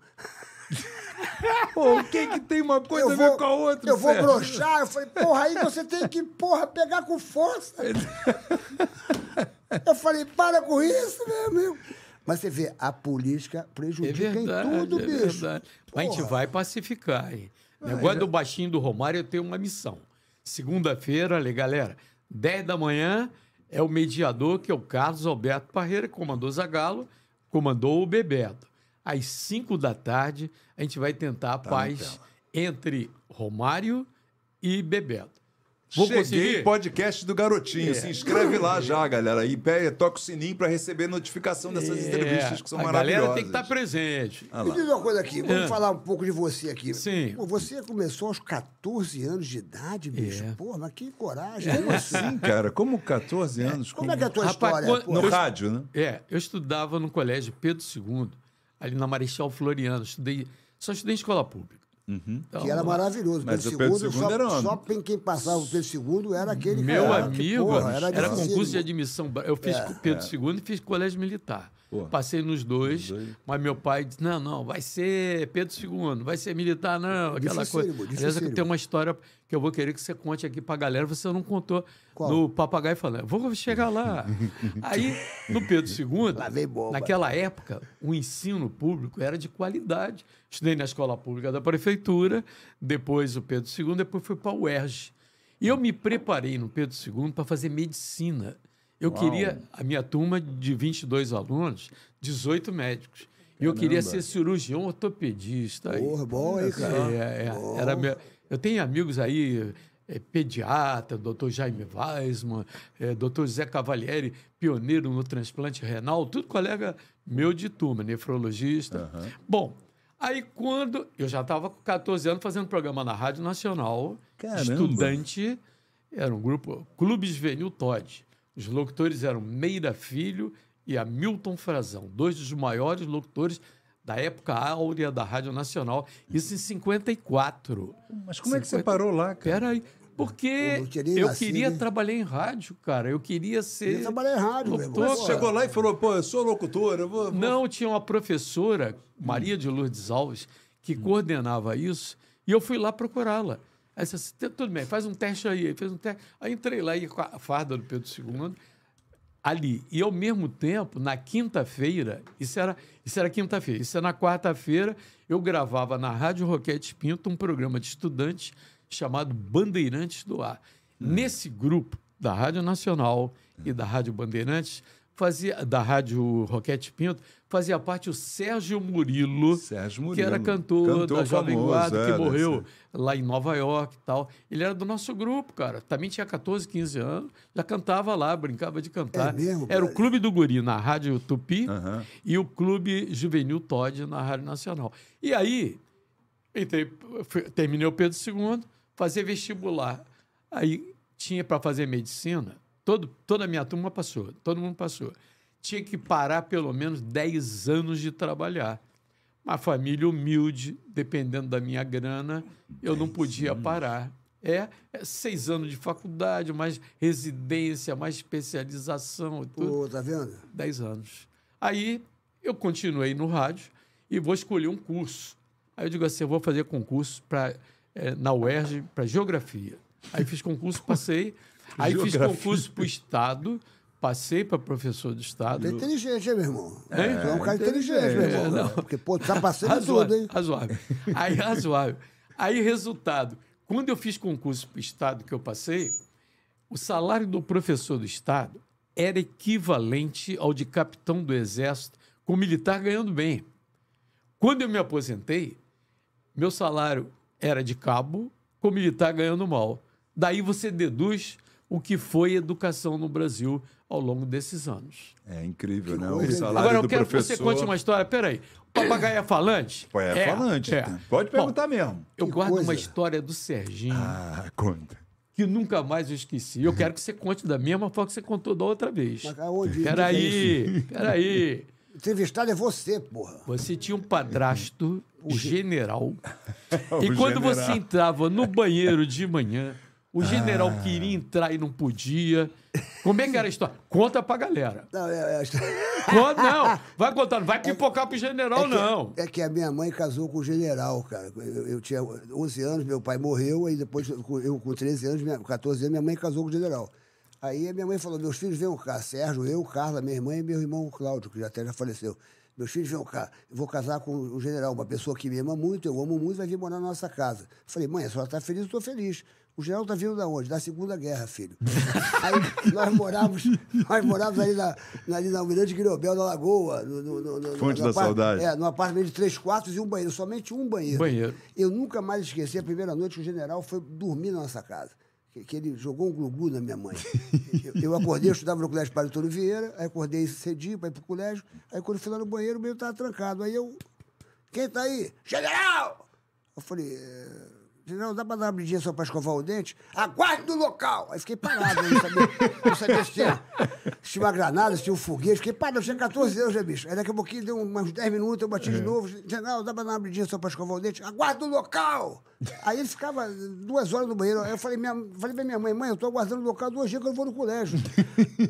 Pô, o que que tem uma coisa eu a ver vou, com a outra, Eu vou broxar. Eu falei, porra, aí você tem que, porra, pegar com força. eu falei, para com isso, meu amigo. Mas você vê, a política É prejudica verdade, em tudo, é bicho. verdade. Mas a gente vai pacificar, hein? Negócio do baixinho do Romário, eu tenho uma missão. Segunda-feira, ali, galera, 10 da manhã, é o mediador, que é o Carlos Alberto Parreira, que comandou Zagalo, comandou o Bebeto. Às 5 da tarde, a gente vai tentar a paz entre Romário e Bebeto. Vou Cheguei, conseguir? podcast do Garotinho. Se inscreve lá já, galera. E pega, toca o sininho pra receber notificação dessas entrevistas que são É, a maravilhosas. galera tem que estar presente. Ah Me diz uma coisa aqui, vamos É. falar um pouco de você aqui. Sim. Pô, você começou aos 14 anos de idade, bicho. É. Porra, mas que coragem. Como assim, cara? Como 14 anos? Como é que é a tua Rapaz, história? quando- pô? No Eu- rádio, né? É, eu estudava no colégio Pedro II, ali na Marechal Floriano. Estudei, só estudei em escola pública. Então, Que era maravilhoso. Mas Pedro o Pedro II, II só, era só quem, quem passava o Pedro II era aquele Meu cara. que, amigo, porra, era, dificílimo. concurso de admissão. Eu fiz Pedro II e fiz colégio militar. Pô. Passei nos dois, mas meu pai disse: não, não, vai ser Pedro II, vai ser militar, não, aquela coisa. Dificílimo, Aliás, dificílimo. tenho uma história que eu vou querer que você conte aqui pra galera, você não contou Qual? no Papagaio falando. Vou chegar lá. Aí, no Pedro II, naquela época, o ensino público era de qualidade. Estudei na escola pública da prefeitura, depois o Pedro II, depois fui para o UERJ. E eu me preparei no Pedro II para fazer medicina. Eu queria, a minha turma de 22 alunos, 18 médicos. E eu queria ser cirurgião ortopedista. aí. Porra, bom, hein, cara? É, é, era meu- eu tenho amigos aí, é, pediatra, doutor Jaime Weisman, é, doutor Zé Cavalieri, pioneiro no transplante renal, tudo colega meu de turma, nefrologista. Bom, aí quando. Eu já estava com 14 anos fazendo programa na Rádio Nacional, Caramba. estudante, era um grupo, Clube Juvenil Todd. Os locutores eram Meira Filho e Hamilton Frazão, dois dos maiores locutores da época áurea da Rádio Nacional, isso em 54. Mas como é que você parou lá, cara? Peraí, porque Eu nascido, queria hein? trabalhar em rádio, cara. Eu queria ser. Eu trabalhei em rádio, meu irmão. locutor, Você chegou lá e falou, pô, eu sou locutor, eu vou... vou- Não, tinha uma professora, Maria de Lourdes Alves, que coordenava isso, e eu fui lá procurá-la. Aí disse assim, tudo bem, faz um teste aí. Aí Fez um teste. Aí entrei lá e com a farda do Pedro II, ali. E ao mesmo tempo, na quinta-feira, isso era, isso era quinta-feira, isso era na quarta-feira, eu gravava na Rádio Roquete Pinto um programa de estudantes chamado Bandeirantes do Ar. Nesse grupo da Rádio Nacional e da Rádio Bandeirantes, fazia da Rádio Roquete Pinto, fazia parte o Sérgio Murilo, Sérgio que Murilo. era cantor, Cantor da Jovem Guarda, é, que morreu ser. lá em Nova York e tal. Ele era do nosso grupo, cara. Também tinha 14, 15 anos, já cantava lá, brincava de cantar. É mesmo, era o? Clube do Guri na Rádio Tupi Aham. e o Clube Juvenil Todd na Rádio Nacional. E aí, entrei, terminei o Pedro II, fazer vestibular. Aí tinha para fazer medicina, todo, toda a minha turma passou, todo mundo passou. Tinha que parar pelo menos 10 anos de trabalhar. Uma família humilde, dependendo da minha grana, eu não podia parar. É, é seis anos de faculdade, mais residência, mais especialização tudo. Pô, tá vendo? 10 anos. Aí eu continuei no rádio e vou escolher um curso. Aí eu digo assim, eu vou fazer concurso pra, eh, na UERJ para geografia. Aí fiz concurso, passei. Aí fiz Geografia. concurso para o Estado, passei para professor do Estado. É inteligente, hein, meu irmão? É, é um cara inteligente. meu irmão. É, não. Porque, pô, tá passando tudo, Razoável, hein? razoável. Aí, razoável. Aí, resultado. Quando eu fiz concurso para o Estado que eu passei, o salário do professor do Estado era equivalente ao de capitão do Exército, com militar ganhando bem. Quando eu me aposentei, meu salário era de cabo, com militar ganhando mal. Daí você deduz o que foi educação no Brasil ao longo desses anos. É incrível, né? coisa, O salário Agora eu quero professor... que você conte uma história. Peraí, o papagaio é falante? Pô, é, falante. é. Pode Bom, perguntar mesmo. eu Que guardo coisa. uma história do Serginho Ah, conta. que nunca mais eu esqueci. Eu quero que você conte da mesma forma que você contou da outra vez. Mas aonde? Peraí, peraí. Entrevistado é você, porra. Você tinha um padrasto general. O E quando general. você entrava no banheiro de manhã, o general queria entrar e não podia. Como é que era a história? Conta pra galera. Não, é, é, Conta, não. Vai contar, não vai pipocar pro general, não. é que a minha mãe casou com o general, cara. Eu, eu tinha 11 anos, meu pai morreu, aí depois, eu com 13 anos, minha, 14 anos, minha mãe casou com o general. Aí a minha mãe falou: meus filhos venham cá, Sérgio, eu, Carla, minha irmã e meu irmão Cláudio, que já até já faleceu. Meus filhos venham cá, eu vou casar com o general, uma pessoa que me ama muito, eu amo muito, vai vir morar na nossa casa. Falei, mãe, a senhora está feliz? Eu estou feliz. O general está vindo da onde? Da Segunda Guerra, filho. Aí nós morávamos, nós morávamos ali na, na- ali na Almirante Guilherme, na Lagoa. No, no, no, no- Fonte no da Saudade. É, num apartamento de três quartos e um banheiro, somente um banheiro. Banheiro. Eu nunca mais esqueci a primeira noite que o general foi dormir na nossa casa. Que, que ele jogou um glu-glu na minha mãe. Eu, eu acordei, eu estudava no colégio Padre Antônio Vieira, aí acordei cedinho para ir pro colégio, aí quando eu fui lá no banheiro, o meio estava trancado. Aí eu, quem tá aí? General! Eu falei, é, general, dá para dar uma abridinha só para escovar o dente? Aguarde no local! Aí fiquei parado, eu não sabia, não sabia se tinha, se tinha uma granada, se tinha um foguete. Fiquei parado, eu tinha 14 anos, né, bicho? Aí daqui a pouquinho, deu uns 10 minutos, eu bati de novo. General, dá para dar uma abridinha só para escovar o dente? Aguarde no local! Aí ele ficava duas horas no banheiro. Aí eu falei, minha, falei pra minha mãe, mãe, eu tô aguardando o local duas dias que eu não vou no colégio.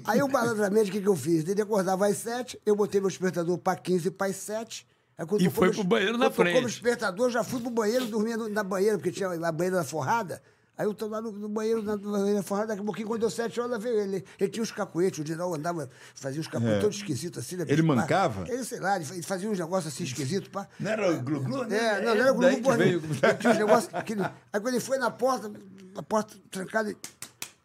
Aí eu, malandramente, o que, que eu fiz? Ele acordava às sete, eu botei meu despertador para 15 para as 7. Aí, quando E foi pro banheiro na frente. meu despertador, já fui pro banheiro, dormia na banheira, porque tinha a banheira forrada. Aí eu tô lá no, no banheiro, na, na banheira forrada, daqui a pouquinho, quando deu sete horas, veio ele. Ele tinha os cacuetes, o general andava, fazia uns cacuetes todos esquisitos, assim, né? Ele pá? mancava? Ele, sei lá, ele fa- ele fazia uns negócios assim esquisitos, pá. Não era o glu-glu, né? É, não, não era o que porra veio-. Ele tinha uns negócios. Aquele... Aí quando ele foi na porta, a porta trancada, ele.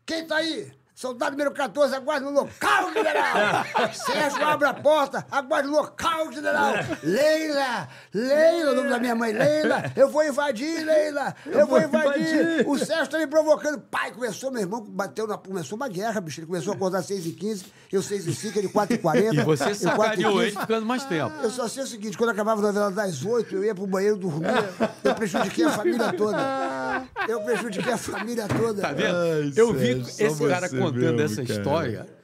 Quem tá aí? Soldado número 14, aguarde no local, general! Sérgio, abre a porta, aguarde no local, general! Leila! Leila, o nome da minha mãe, Leila! Eu vou invadir, Leila! Eu, vou invadir! O Sérgio tá me provocando. Pai, começou, meu irmão, bateu na. Começou uma guerra, bicho. Ele começou a acordar às 6h15, eu 6h05, ele 4h40. E você eu sacaneou 4h15. ele ficando mais tempo. Eu só sei o seguinte, quando acabava a novela das oito, eu ia pro banheiro dormir. Eu prejudiquei a família toda. Eu prejudiquei a família toda. Tá vendo? Ai, eu vi esse cara você contando essa cara. história.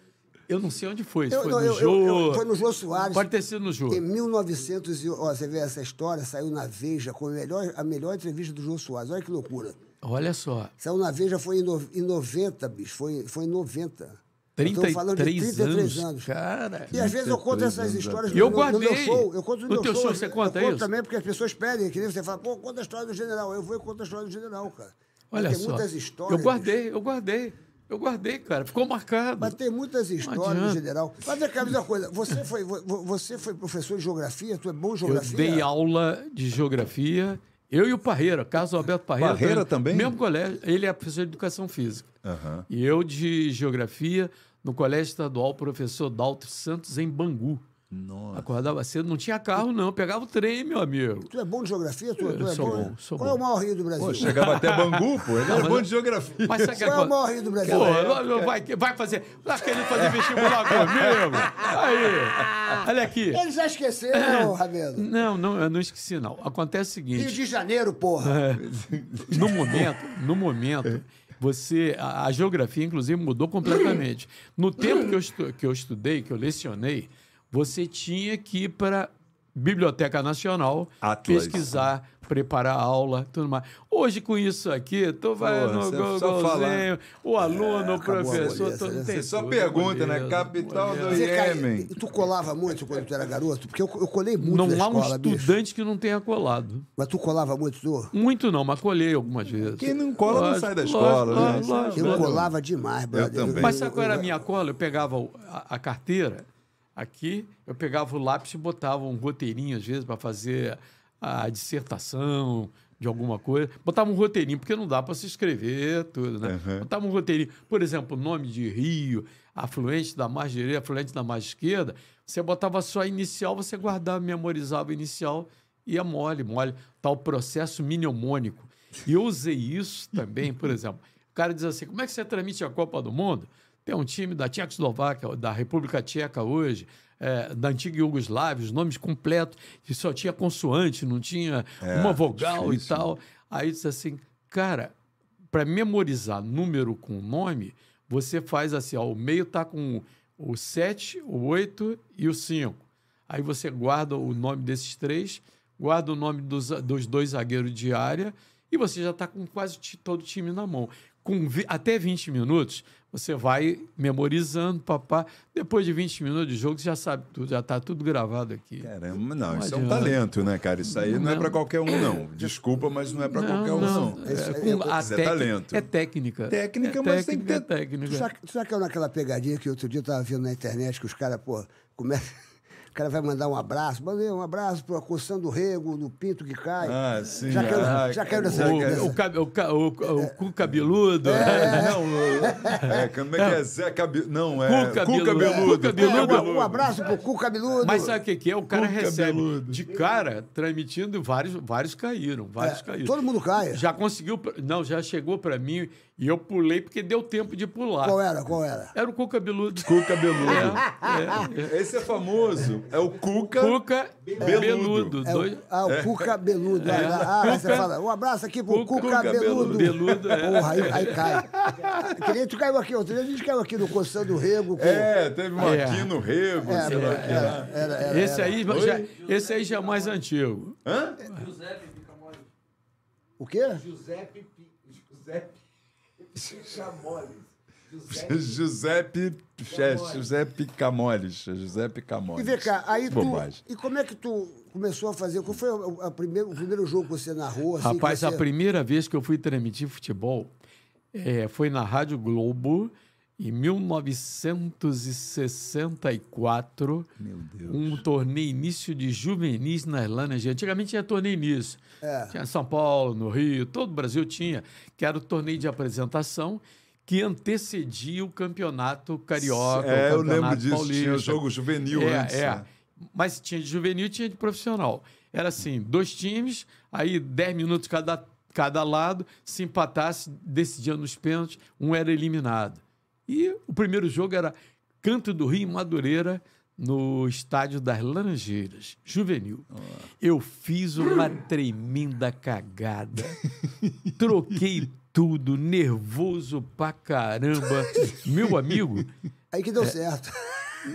Eu não sei onde foi. Eu- foi não, no eu- Jô. eu- eu- foi no Jô Soares. Pode ter sido no Jô. Em 1900, e- ó, você vê essa história, saiu na Veja com a melhor, a melhor entrevista do Jô Soares. Olha que loucura. Olha só. Saiu na Veja, foi em, no, em 90, bicho. Foi, foi em 90. Eu tô falando de 33 33 anos. anos. Cara. E às vezes eu conto 33 essas histórias E eu no, no meu guardei. show. Eu conto no, No meu teu show você conta eu conto isso? também porque as pessoas pedem. Que nem você fala, pô, conta a história do general. Eu vou e conto a história do general, cara. Olha tem só. muitas histórias. eu guardei, eu guardei. Eu guardei, cara. Ficou marcado. Mas tem muitas histórias general. Mas vem cá, me diz uma coisa. Você foi, vo- vo- você foi professor de geografia? Tu é bom em Eu geografia? dei aula de geografia. Eu e o Parreira, Carlos Alberto Parreira. Parreira também? Mesmo colégio. Ele é professor de educação física. Aham. E eu de geografia no Colégio Estadual Professor Dalto Santos, em Bangu. Nossa. Acordava cedo, não tinha carro, não. Pegava o trem, meu amigo. Tu é bom de geografia? Tu, tu Eu é sou bom? bom, sou Qual bom. é o maior rio do Brasil? Pô, chegava até Bangu, pô. Ele era bom de geografia. Mas sabe o que Qual é o acontece? maior rio do Brasil? Pô, não vai, vai fazer. Tá querendo fazer vestibular comigo? Aí, olha aqui. Ele já esqueceu, Rabelo. Não, não, eu não esqueci, não. Acontece o Rio seguinte: de Janeiro, porra. no momento, no momento, você. A, a geografia, inclusive, mudou completamente. No tempo que eu, estu- que eu estudei, que eu lecionei, você tinha que ir para Biblioteca Nacional, Atlas. pesquisar, preparar aula, tudo mais. Hoje, com isso aqui, tu vai Porra, no Googlezinho, falar. o aluno, o acabou a professor, tu, né? tem Você só pergunta, né? Capital do Iêmen. e tu colava muito quando tu era garoto? Porque eu, eu colei muito Não na há um escola, bicho. estudante que não tenha colado. Mas tu colava muito, tu? Muito não, mas colhei algumas vezes. Quem não cola não Lógico, sai da escola, lógico, né? lógico, Eu lógico. colava demais, brother. também. Mas sabe qual era a minha cola? Eu pegava o- a, a carteira aqui, eu pegava o lápis e botava um roteirinho, às vezes, para fazer a dissertação de alguma coisa. Botava um roteirinho, porque não dá para se escrever tudo, né? Botava um roteirinho. Por exemplo, o nome de rio, afluente da margem direita, afluente da margem esquerda. Você botava só a inicial, você guardava, memorizava a inicial e ia mole, mole. Tal processo mnemônico. E eu usei isso também, por exemplo. O cara diz assim: como é que você transmite a Copa do Mundo? Tem um time da Tchecoslováquia, da República Tcheca hoje, é, da antiga Iugoslávia, os nomes completos, e só tinha consoante, não tinha uma vogal difícil. e tal. Aí disse assim, cara, para memorizar número com nome, você faz assim, ó, o meio tá com o 7, o 8 e o 5. Aí você guarda o nome desses três, guarda o nome dos, dos dois zagueiros de área e você já está com quase todo o time na mão. Com vi- até 20 minutos, você vai memorizando, papá. Depois de 20 minutos de jogo, você já sabe tudo, já está tudo gravado aqui. Caramba, não, isso é um adianta. talento, né, cara? Isso aí não, é Não. pra qualquer um, não. Desculpa, mas não é pra qualquer um, não. É, com a Isso é técnica- talento. É técnica. Técnica, é mas tem que técnica, ter- é técnica. Tu sabe, tu que é naquela pegadinha que outro dia eu tava vendo na internet que os caras, pô, começam. O cara vai mandar um abraço, mandei um abraço para a coção do rego, do pinto que cai. Ah, sim. Já caiu, Ah, já caiu nessa. O, nessa- o, cabe- o, ca- o, o cu cabeludo. Não, o- É, como é que é? Zé Cabe... Não, é. Cu cabeludo. cabeludo. Cu cabeludo. É, um, um abraço pro cu cabeludo. Mas sabe o que, que é? O cara Cu recebe cabeludo. de cara, transmitindo, e vários, vários caíram. Vários É, caíram. todo mundo cai. Já conseguiu. Não, já chegou pra mim e eu pulei porque deu tempo de pular. Qual era? Qual era? Era o cu cabeludo. Cu cabeludo. É, é. Esse é famoso. É o Cuca. Cuca beludo. É dois- o, ah, o cu cabeludo. Ah, aí você Cuca- fala, um abraço aqui pro cu Cuca cabeludo. beludo, é. Porra, aí, aí cai. Que nem tu caiu aqui, outro dia a gente caiu aqui no Coçando do Rego. Com... É, teve um É. aqui no Rego, Era, sei lá era, era, era, esse, era. aí já, esse aí já é mais antigo. O quê? Giuseppe, Giuseppe Chamoles. Giuseppe, é, Giuseppe Camoles. Giuseppe Camoles. E vem cá, aí tu. Bobagem. E como é que tu começou a fazer? Qual foi o, a primeiro, o primeiro jogo que você narrou? Assim, Rapaz, que a você... primeira vez que eu fui transmitir futebol eh, foi na Rádio Globo, em 1964. Meu Deus. Um torneio início de juvenis na Irlanda. Antigamente tinha torneio início. É. Tinha em São Paulo, no Rio, todo o Brasil tinha, que era o torneio de apresentação que antecedia o campeonato carioca. É, o eu lembro campeonato disso. Paulista. Tinha o jogo juvenil É, antes. é. né? Mas tinha de juvenil e tinha de profissional. Era assim, dois times, aí 10 minutos cada, cada lado, se empatasse, decidia nos pênaltis, um era eliminado. E o primeiro jogo era Canto do Rio, em Madureira, no estádio das Laranjeiras, juvenil. Eu fiz uma tremenda cagada. Troquei tudo, nervoso pra caramba. Meu amigo, Aí que deu certo.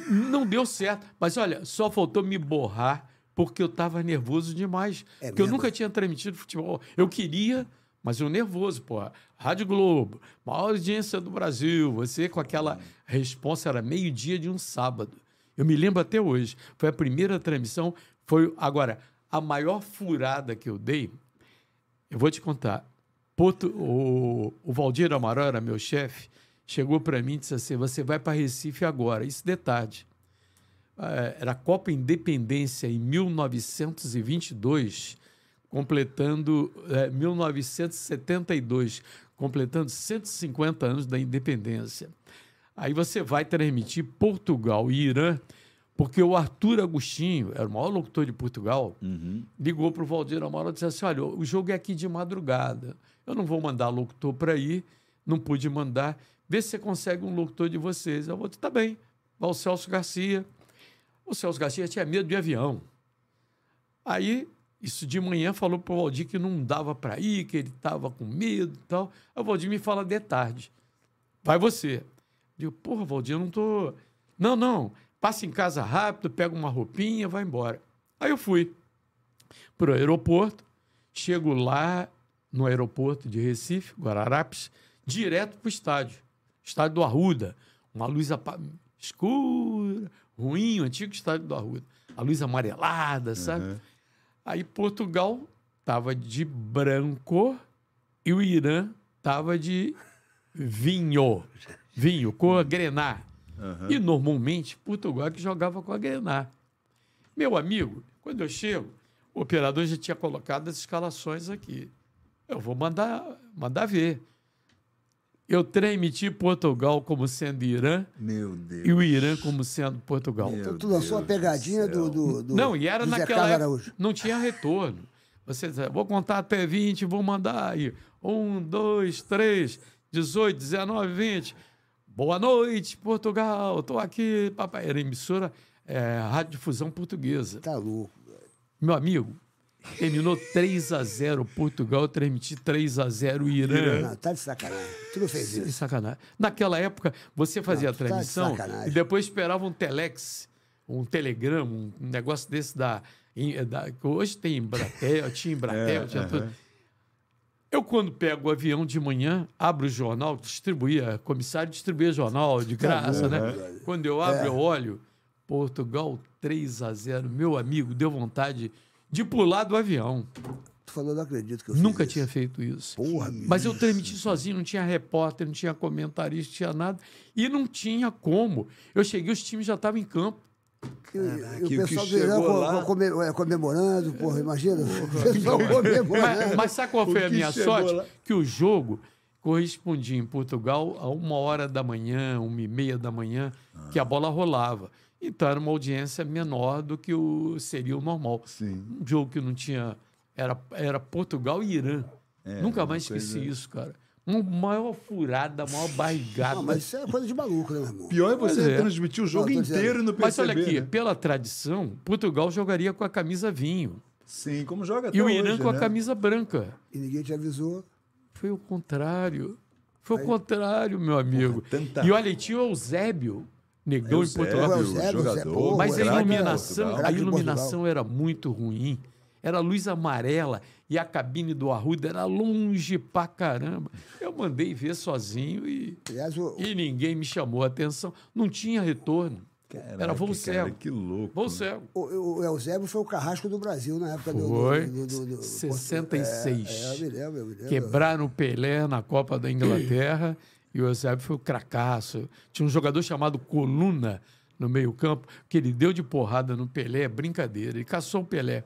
não deu certo. Mas olha, só faltou me borrar porque eu estava nervoso demais. É porque eu mesmo? nunca tinha transmitido futebol. Eu queria, mas eu nervoso, porra. Rádio Globo, maior audiência do Brasil. Você com aquela resposta era meio-dia de um sábado. Eu me lembro até hoje. Foi a primeira transmissão. Foi agora a maior furada que eu dei. Eu vou te contar. O, o Valdir Amaral era meu chefe. Chegou para mim e disse assim: Você vai para Recife agora. Isso de tarde. Eh, Era a Copa Independência em 1922, completando. eh, 1972, completando 150 anos da independência. Aí você vai transmitir Portugal e Irã, porque o Arthur Agostinho, era o maior locutor de Portugal, ligou para o Valdir Amaral e disse assim: olha, o jogo é aqui de madrugada. Eu não vou mandar locutor para ir, não pude mandar. Vê se você consegue um locutor de vocês. Eu vou, tá bem. Vai o Celso Garcia. O Celso Garcia tinha medo de avião. Aí, isso de manhã, falou para o Valdir que não dava para ir, que ele estava com medo e tal. Aí o Valdir me fala de tarde. Vai você. Eu digo, porra, Valdir, eu não tô. Não, não. Passa em casa rápido, pega uma roupinha, vai embora. Aí eu fui para o aeroporto, chego lá no aeroporto de Recife, Guararapes, direto para o estádio. Estádio do Arruda. Uma luz apa- escura, ruim, o antigo estádio do Arruda. A luz amarelada, sabe? Aí Portugal estava de branco e o Irã estava de vinho. Vinho, com a grená. E normalmente Portugal é que jogava com a grená. Meu amigo, quando eu chego, o operador já tinha colocado as escalações aqui. Eu vou mandar, mandar ver. Eu transmiti Portugal como sendo Irã Meu Deus. e o Irã como sendo Portugal. Então, tu lançou a pegadinha do, do, do. Não, e era naquela época, não tinha retorno. Você dizia, vou contar até 20, vou mandar aí. Um, dois, três, 18, 19, 20. Boa noite, Portugal. Estou aqui, papai. Era emissora é, Rádio Difusão Portuguesa. Tá louco. Meu amigo, terminou 3 a 0 Portugal, eu transmiti 3 a 0 Irã. Não, tá de sacanagem. Tu não fez isso. sacanagem. Naquela época, você fazia Não, a tu tá de transmissão sacanagem. e depois esperava um telex, um telegrama, um negócio desse da. em- da- hoje tem Embratel, tinha Embratel, tinha tudo. Eu, quando pego o avião de manhã, abro o jornal, distribuía, comissário distribuía jornal de graça, né? Quando eu abro, eu olho, Portugal 3 a 0 Meu amigo, deu vontade de pular do avião. Tu falou, não acredito que eu fiz Nunca isso. tinha feito isso. Porra. Mas eu transmiti sozinho, não tinha repórter, não tinha comentarista, não tinha nada. E não tinha como. Eu cheguei, os times já estavam em campo. E, e o pessoal que do Irã chegou co- lá- come- é, comemorando, porra, imagina. O pessoal comemorando. Mas, mas sabe qual foi a minha sorte? lá? Que o jogo correspondia em Portugal a uma hora da manhã, uma e meia da manhã, que a bola rolava. Então era uma audiência menor do que o, seria o normal. Sim. Um jogo que não tinha. Era, era Portugal e Irã. Nunca uma mais esqueci coisa- isso, cara. Uma maior furada, maior barrigada. Não, mas isso é coisa de maluco, né, meu irmão? Pior é você é. transmitir o jogo Não, inteiro e não Mas perceber. olha aqui, né? pela tradição, Portugal jogaria com a camisa vinho. Sim, como joga até E o Irã hoje, com a né? camisa branca. E ninguém te avisou. Foi o contrário. Foi o contrário, meu amigo. tanta- E olha, tinha o Eusébio, negão em Eusébio, Portugal. o Eusébio, jogador. Mas a iluminação, Portugal. a iluminação era muito ruim. Era luz amarela e a cabine do Arruda era longe pra caramba. Eu mandei ver sozinho e, Aliás, o, e ninguém me chamou a atenção. Não tinha retorno. era voo Caraca, cego. cara, que louco. Voo cego. o, o Eusébio foi o carrasco do Brasil na época do- Foi. do. do 66. É, é, eu me lembro, eu me lembro. Quebraram o Pelé na Copa da Inglaterra e o Eusébio foi o cracaço. Tinha um jogador chamado Coluna no meio-campo, que ele deu de porrada no Pelé, brincadeira, ele caçou o Pelé.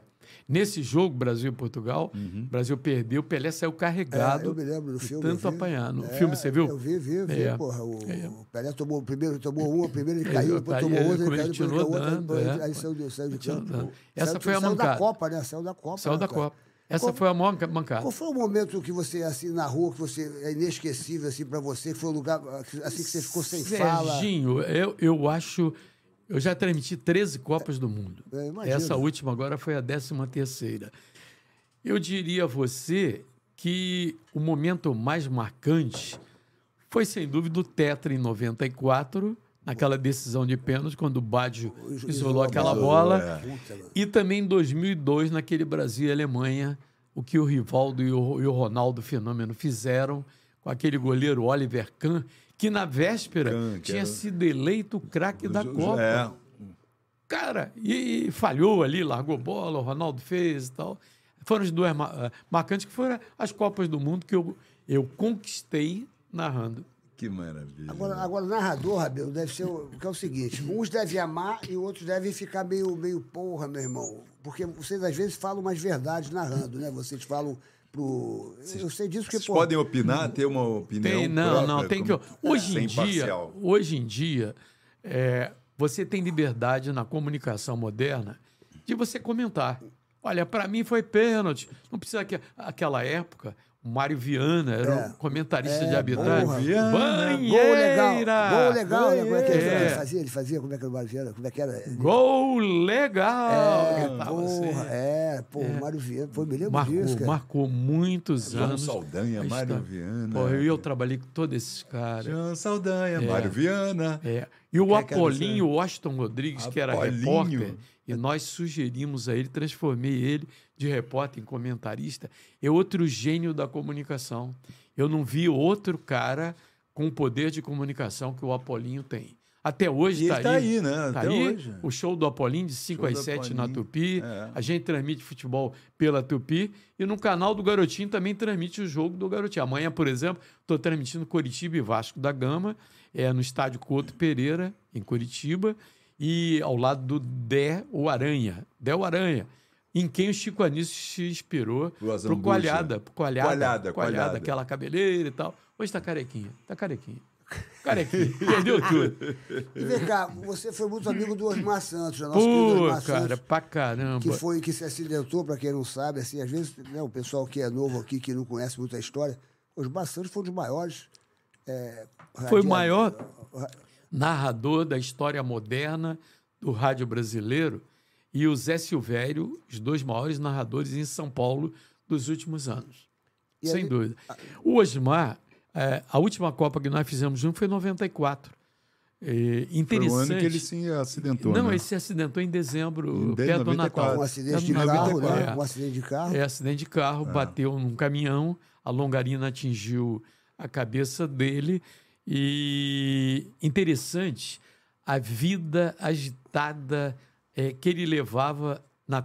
Nesse jogo, Brasil e Portugal, o Brasil perdeu, o Pelé saiu É, carregado. eu me lembro do filme. Tanto apanhar. No É, filme, você viu? Eu vi, vi, vi. É. Porra, o, É. o Pelé tomou, primeiro tomou uma, primeiro ele Ele caiu, depois tá tomou aí, outra, ele caiu, continuou depois tomou outra, dando, depois é. aí saiu, de- saiu campo. dando. Essa Saiu- foi a saiu mancada. da Copa, né? Saiu da Copa. Saiu né, da? Copa. Essa Qual- foi a maior mancada. Qual foi o momento que você, assim, na rua, que você é inesquecível, assim, pra você, que foi o lugar, assim, que você ficou sem fala? Serginho, eu, eu acho. Eu já transmiti 13 Copas do Mundo. É. Essa última agora foi a 13 terceira. Eu diria a você que o momento mais marcante foi, sem dúvida, o Tetra em 94, naquela decisão de pênalti, quando o Baggio Isolou aquela bola. mano. E também em 2002, naquele Brasil e Alemanha, o que o Rivaldo e o, e o Ronaldo Fenômeno fizeram com aquele goleiro Oliver Kahn, que na véspera Kahn, que tinha era- sido eleito o craque da Copa. É, Cara, e, e falhou ali, largou bola, o Ronaldo fez e tal. Foram as duas eh, marcantes que foram as Copas do Mundo que eu, eu conquistei narrando. Que maravilha. Agora, agora, o narrador, Rabelo, deve ser o, porque é o seguinte: uns devem amar e outros devem ficar meio, meio porra, meu irmão. Porque vocês às vezes falam umas verdades narrando, né? Vocês falam pro. Eu sei disso porque, Vocês pô. podem opinar, ter uma opinião Tem, não, própria, não, tem que. como- Hoje ser em dia, hoje em dia, é, você tem liberdade na comunicação moderna de você comentar. Olha, para mim foi pênalti. Não precisa que aquela época. Mário Viana era É. um comentarista É, de arbitragem. porra. Viana, Banheira! Gol legal. Gol legal, né? Como é que ele É. fazia? Ele fazia, como é que era o Mário Vieira? Como é que era? Gol legal! É, Gritava porra, assim. é, pô, o Mário Vieira, pô, me lembro Marcou, disso, cara. marcou muitos João anos. Saldanha, a Mário história. Viana. Pô, eu, eu trabalhei com todos esses caras. João Saldanha, Mário Viana. É. E o Apolinho Washington Rodrigues, que era Apolinho. repórter, e nós sugerimos a ele, transformei ele de repórter em comentarista, é outro gênio da comunicação. Eu não vi outro cara com o poder de comunicação que o Apolinho tem. Até hoje está tá aí, né? Tá Até aí hoje. o show do Apolinho de 5 Show às do 7 na. Tupi. É. A gente transmite futebol pela Tupi. E no canal do Garotinho também transmite o jogo do Garotinho. Amanhã, por exemplo, estou transmitindo Coritiba e Vasco da Gama, é, no estádio Couto Pereira, em Curitiba, e ao lado do Dé o Aranha. Dé o Aranha. Em quem o Chico Anísio se inspirou Pro Azambuja. Coalhada, pro Coalhada, Coalhada, Coalhada. aquela cabeleira e tal. Hoje tá carequinha, tá carequinha. Carequinha, perdeu tudo. E vem cá, você foi muito amigo do Osmar Santos, nosso querido Pô, Osmar cara, Santos, pra caramba. que foi que se acidentou, para quem não sabe, assim, às vezes, né, o pessoal que é novo aqui, que não conhece muito a história, Osmar Santos foi um dos maiores. é, Foi o maior narrador da história moderna do rádio brasileiro e o Zé Silvério, os dois maiores narradores em São Paulo dos últimos anos. E Sem aí- dúvida. O Osmar, é, a última Copa que nós fizemos junto foi em 94. É, Foi interessante. o ano que ele se acidentou, Não, né? ele se acidentou em dezembro, Em perto do 94. Natal. Um acidente de carro, né? é. Um acidente de carro. É, acidente de carro, bateu num caminhão, a longarina atingiu a cabeça dele. E interessante, a vida agitada é, que ele levava na,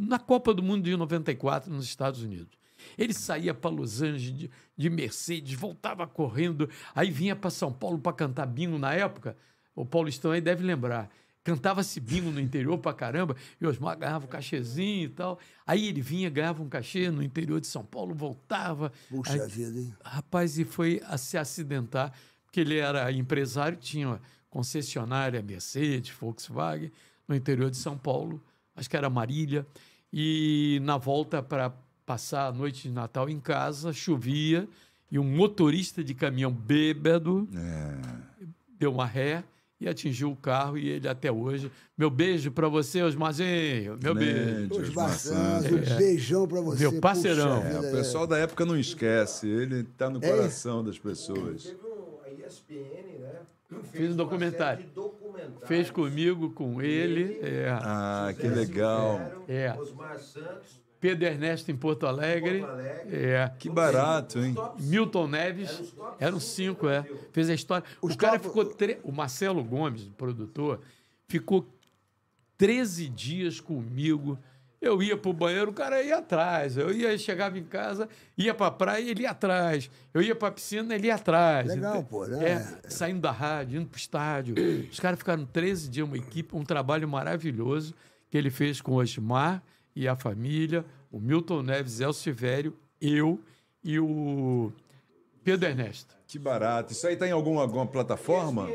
na Copa do Mundo de 94 nos Estados Unidos. Ele saía para Los Angeles de, de Mercedes, voltava correndo, aí vinha para São Paulo para cantar bingo na época. O Paulistão aí deve lembrar. Cantava-se bingo no interior pra caramba, e Osmar ganhava um cachezinho e tal. Aí ele vinha, ganhava um cachê no interior de São Paulo, voltava. Puxa Aí- vida, hein? Rapaz, e foi a se acidentar, porque ele era empresário, tinha concessionária Mercedes, Volkswagen, no interior de São Paulo, acho que era Marília. E na volta para passar a noite de Natal em casa, chovia, e um motorista de caminhão bêbado deu uma ré e atingiu o carro, e ele até hoje. Meu beijo para você, Osmarzinho, meu beijo. Grande Osmar Osmar Santos, Santos. um beijão pra você. Meu parceirão. Puxa É, o pessoal da época não esquece, ele tá no coração das pessoas. Teve um, a ESPN, né? Fez um documentário. Fez comigo, com ele. É. Ah, que legal. É. Osmar Santos, Pedro Ernesto em Porto Alegre. Porto Alegre. É. Que barato, hein? Milton Neves. Eram cinco, é. Fez a história. Os o cara top- ficou. tre- O Marcelo Gomes, o produtor, ficou 13 dias comigo. Eu ia pro banheiro, o cara ia atrás. Eu ia, chegava em casa, ia pra praia, ele ia atrás. Eu ia pra piscina, ele ia atrás. Legal, Então, pô, né? É, saindo da rádio, indo pro estádio. Os caras ficaram 13 dias, uma equipe, um trabalho maravilhoso que ele fez com o Osmar e a família, o Milton Neves, Elcio Silvério, eu e o Pedro Ernesto. Que barato. Isso aí tá em alguma, alguma plataforma?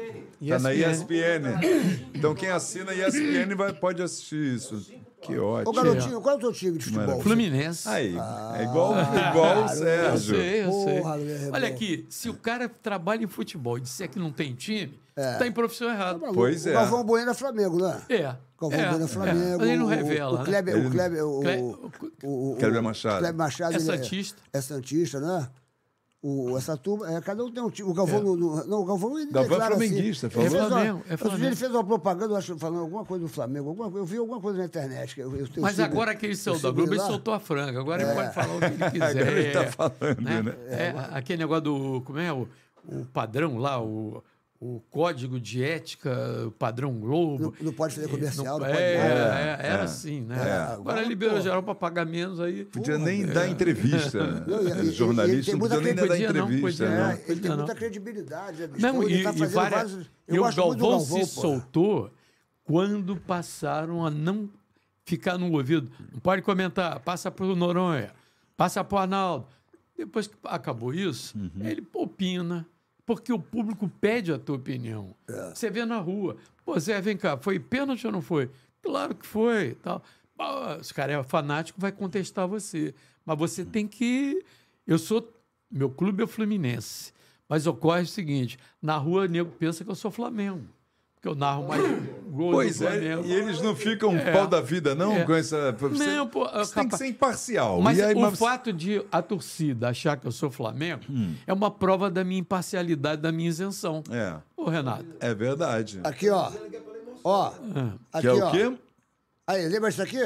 Tá na ESPN. ESPN. Então quem assina a ESPN vai, pode assistir isso. Que Ô, ótimo. garotinho, qual é o teu time de futebol? Fluminense. Aí, é igual, igual o Eu Sérgio. sei, eu sei. Porra. Olha aqui, se o cara trabalha em futebol e disser que não tem time, tá em profissão errada. Pois o é. Galvão Bueno é Flamengo, né? É. Galvão é, Bueno é Flamengo. Mas ele não o- revela, o, né? Kleber, o Kleber, o, o, o, Kleber Machado. Kleber Machado É ele santista. É, santista, né? O, essa turma, é, cada um tem um time. O Galvão, É. no- no- não, o Galvão ele Galvão é declara flamenguista, assim, falou. ele fez É Flamengo, uma, é dia Flamengo. Ele fez uma propaganda, eu acho, falando alguma coisa do Flamengo. Alguma, eu vi alguma coisa na internet. que eu- eu- eu Mas sigo- agora que ele saiu da Globo, ele soltou a franga. Agora ele pode falar o que ele quiser. Agora ele tá falando, né? né? É, aquele negócio do. Como é? O, o padrão lá, o, o código de ética, o padrão Globo. Não- não pode fazer comercial, não é, pode é, nada. é, era assim, né? É. Agora liberou geral para pagar menos aí. Podia nem dar entrevista. Não, Jornalista não muita podia nem dar não, entrevista. podia É, não. né? ele tem Não. muita credibilidade. né? Não, Então, ele e, tá e várias- vários- e Eu o Galvão se pô. soltou quando passaram a não ficar no ouvido. Não pode comentar, passa para o Noronha. passa pro Arnaldo. Depois que acabou isso, Uhum. ele opina, porque o público pede a tua opinião. É. Você vê na rua, pô, Zé, vem cá, foi pênalti ou não foi? Claro que foi. Tal. Pô, se o cara é fanático, vai contestar você. Mas você tem que. Eu sou. Meu clube é o Fluminense. Mas ocorre o seguinte: na rua, o nego pensa que eu sou Flamengo. Porque eu narro mais gols Pois do é, Flamengo. e eles não ficam É. pau da vida, não? É. Com essa. Você, Não, pô, você tem que ser imparcial. Mas e aí, o mas- fato de a torcida achar que eu sou Flamengo Hum. é uma prova da minha imparcialidade, da minha isenção. É, Ô, Renato. é verdade. Aqui, ó. Ó. Aqui, Que é o ó. quê? Aí, lembra isso aqui?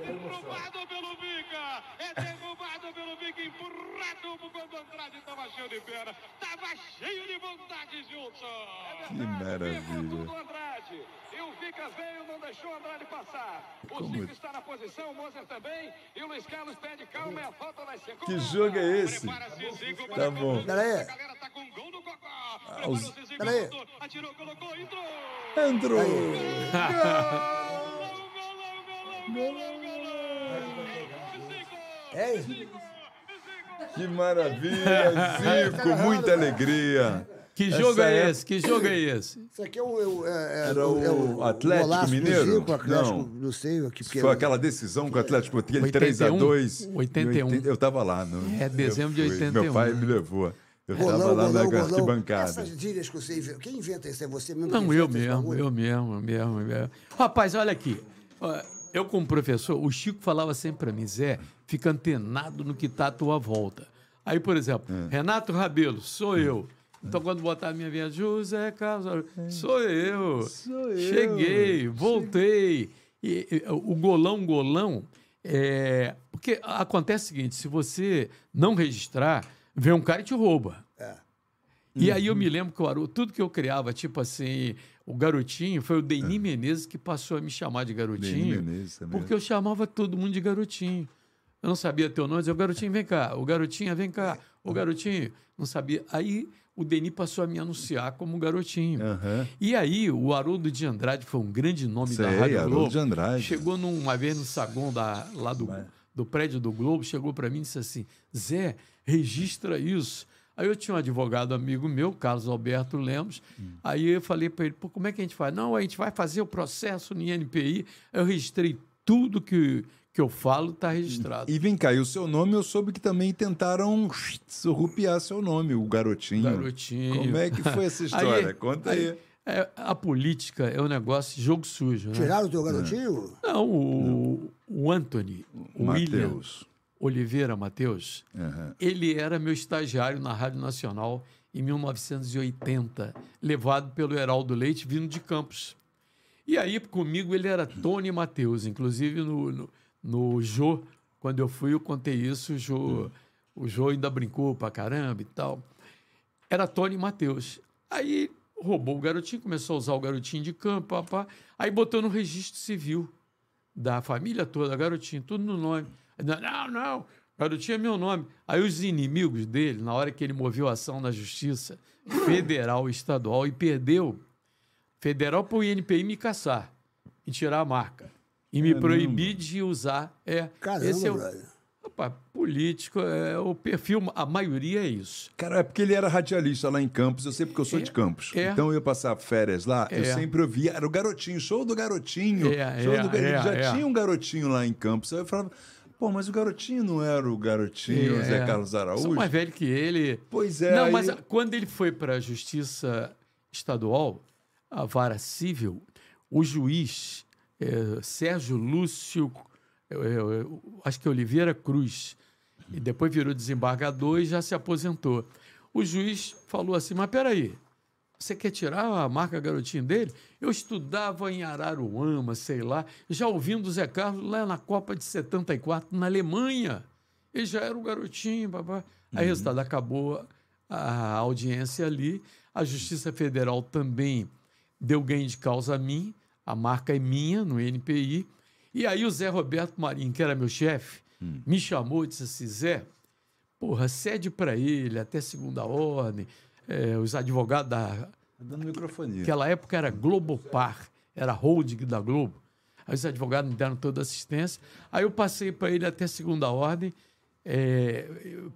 É derrubado pelo Vica! É derrubado pelo Vica, empurrado quando o Andrade estava cheio de perna. Estava cheio de vontade, Gilson! Que maravilha. do Andrade. E o Vica veio, não deixou o Andrade passar. O Como- Zico está na posição, o Mozer também. E o Luiz Carlos pede calma e a falta vai ser Que jogo é esse? Prepara-se, Zico, Tá para a bom. cobrança. Pera aí. A galera tá com gol do Cocó. Ah, os- Prepara-se, Zico, atirou, colocou, entrou. Entrou. É isso? Que maravilha, Zico, muita alegria. Que Essa jogo é é- esse? Que jogo é esse? Isso aqui é o. É, o- é, Era é o Atlético do Mineiro? Zico, o Atlético, Não. não, sei. Aqui, porque Foi aquela decisão que o Atlético aquele 81, 3x2. 81. Eu estava lá. No, É, dezembro de eu fui. 81. Meu pai me levou. Eu estava lá golão, na arquibancada. Essas gírias que você inventa. Quem inventa isso? É você mesmo? Não, eu mesmo, eu mesmo, eu mesmo, eu mesmo. Rapaz, olha aqui. Eu, como professor, o Chico falava sempre para mim, Zé, fica antenado no que está à tua volta. Aí, por exemplo, É. Renato Rabelo, sou eu. Então, quando botar a minha vinha, José Carlos, sou eu. Sou eu. Cheguei, voltei. E, e, o golão, golão, é... porque acontece o seguinte, se você não registrar, vem um cara e te rouba. E aí eu me lembro que o Haroldo, tudo que eu criava, tipo assim, o garotinho, foi o Denis Menezes que passou a me chamar de garotinho. Menezes, é porque eu chamava todo mundo de garotinho. Eu não sabia teu nome, dizia, o garotinho, vem cá, o garotinho, vem cá, o garotinho, não sabia. Aí o Denis passou a me anunciar como garotinho. Aham. E aí o Haroldo de Andrade foi um grande nome da Sei, Rádio Haroldo Globo. de Andrade. Chegou num- uma vez no saguão da, lá do, do prédio do Globo, chegou para mim e disse assim: Zé, registra isso. Aí eu tinha um advogado amigo meu, Carlos Alberto Lemos. Hum. Aí eu falei para ele: Pô, como é que a gente faz? Não, a gente vai fazer o processo no INPI. Aí eu registrei tudo que, que eu falo, está registrado. E vem cá, e o seu nome eu soube que também tentaram surrupiar seu nome, o garotinho. Garotinho. Como é que foi essa história? Aí- Conta aí. É, a política é um negócio de jogo sujo. Né? Tiraram o teu garotinho? Não, o, o Anthony, o William Matheus. Oliveira Matheus, Aham. ele era meu estagiário na Rádio Nacional em 1980, levado pelo Heraldo Leite, vindo de Campos. E aí, comigo, ele era Tony Matheus. Inclusive, no, no, no Jô, quando eu fui, eu contei isso, o Jô, o Jô ainda brincou pra caramba e tal. Era Tony Matheus. Aí roubou o garotinho, começou a usar o garotinho de campo, papá. Aí botou no registro civil da família toda, garotinho, tudo no nome. Não, não, garotinho é meu nome. Aí os inimigos dele, na hora que ele moveu a ação na justiça federal e estadual e perdeu, federal para o INPI me caçar e tirar a marca. E me proibir de usar. É, Caramba, esse é o. Rapaz, político, é, o perfil, a maioria é isso. Cara, é porque ele era radialista lá em Campos, eu sei porque eu sou É, de Campos. é. Então eu ia passar férias lá, eu É. sempre ouvia, era o garotinho, show do garotinho. É, show é, do garotinho. é, Já é. tinha um garotinho lá em Campos. Aí eu falava, pô, mas o garotinho não era o garotinho Zé É, Carlos Araújo? Sou mais velho que ele. Pois é, Não, aí- mas quando ele foi para a Justiça Estadual, a vara civil, o juiz eh, Sérgio Lúcio, eh, eh, acho que é Oliveira Cruz, e depois virou desembargador e já se aposentou. O juiz falou assim: Mas peraí, você quer tirar a marca garotinho dele? Eu estudava em Araruama, sei lá, já ouvindo o Zé Carlos lá na Copa de 74, na Alemanha. Ele já era um garotinho, babá. Aí, resultado, acabou a audiência ali. A Justiça Federal também deu ganho de causa a mim. A marca é minha no NPI. E aí o Zé Roberto Marinho, que era meu chefe, me chamou e disse assim, Zé, porra, cede para ele até segunda ordem. É, os advogados da, Tá dando microfone. Naquela época era Globopar, era holding da Globo. Aí os advogados me deram toda a assistência. Aí eu passei para ele até segunda ordem,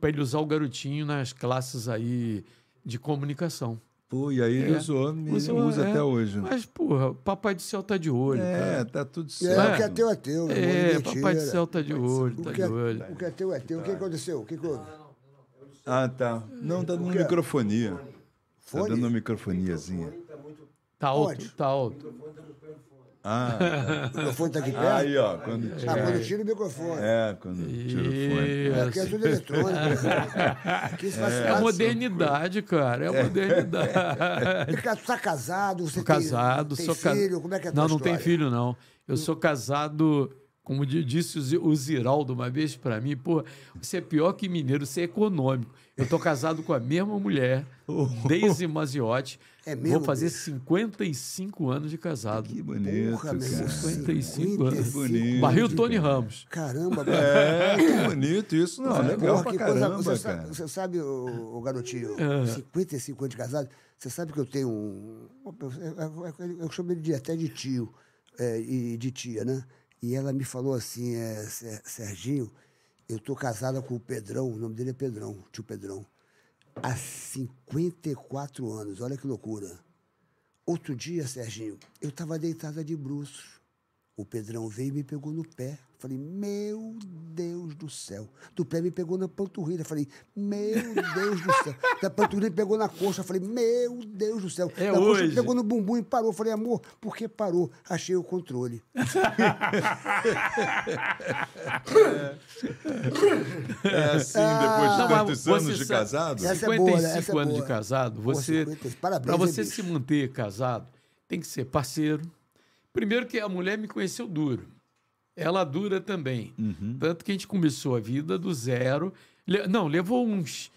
para ele usar o garotinho nas classes aí de comunicação. Pô, e aí ele É. usou, ele Usa- usa é, até hoje. Mas, porra, papai do céu tá de olho, É, cara. tá tudo É, certo. o que é teu é teu. É, mentira. papai do céu tá de olho, O tá que, de é, olho. o que é teu é teu. O que aconteceu? O que que houve? Ah, tá. Não, tá dando quê? microfonia. Tá Fone? dando uma microfoniazinha. Tá alto, Onde? tá alto. Ah, O microfone tá aqui perto? tá. aí, ó. Quando Ah, tira, quando tira o microfone. é, quando tira o fone. É, Aqui é Isso. tudo eletrônico. Aqui faz É fácil. modernidade, cara. É a modernidade. Tu tá casado? Você Sou tem, casado, tem sou ca- filho? Como é que é a Não, não tem história? filho, não. Eu sou casado, como di- disse o Zi- o Ziraldo uma vez para mim, pô, você é pior que mineiro, você é econômico. Eu tô casado com a mesma mulher, Deise Maziotti. É mesmo, Vou fazer bicho? 55 anos de casado. Que bonito, Porra, cara. 55 anos. 55 Bonito. Barril Tony Ramos. Caramba, mano. É, que bonito isso. Não, legal Porra, pra que coisa- caramba, você, cara. sabe, você sabe, o, garotinho, É. 55 anos de casado, você sabe que eu tenho um. pessoa- Eu, eu chamo ele de, até de tio é, e de tia, né? E ela me falou assim: é, Ser- Serginho, eu tô casada com o Pedrão, o nome dele é Pedrão, tio Pedrão, há 54 anos, olha que loucura. Outro dia, Serginho, eu estava deitada de bruços. O Pedrão veio e me pegou no pé. Falei, meu Deus do céu. Do pé me pegou na panturrilha. Falei, meu Deus do céu. Da panturrilha me pegou na coxa. Falei, meu Deus do céu. É da coxa me hoje. pegou no bumbum e parou. Falei, amor, por que parou? Achei o controle. É assim, depois de tantos anos de sabe- casado? Essa é boa? 55 Essa é anos boa. de casado, você 50, parabéns, para você se manter casado, tem que ser parceiro. Primeiro que a mulher me conheceu duro. Ela dura também. Uhum. Tanto que a gente começou a vida do zero. Le- Não, levou uns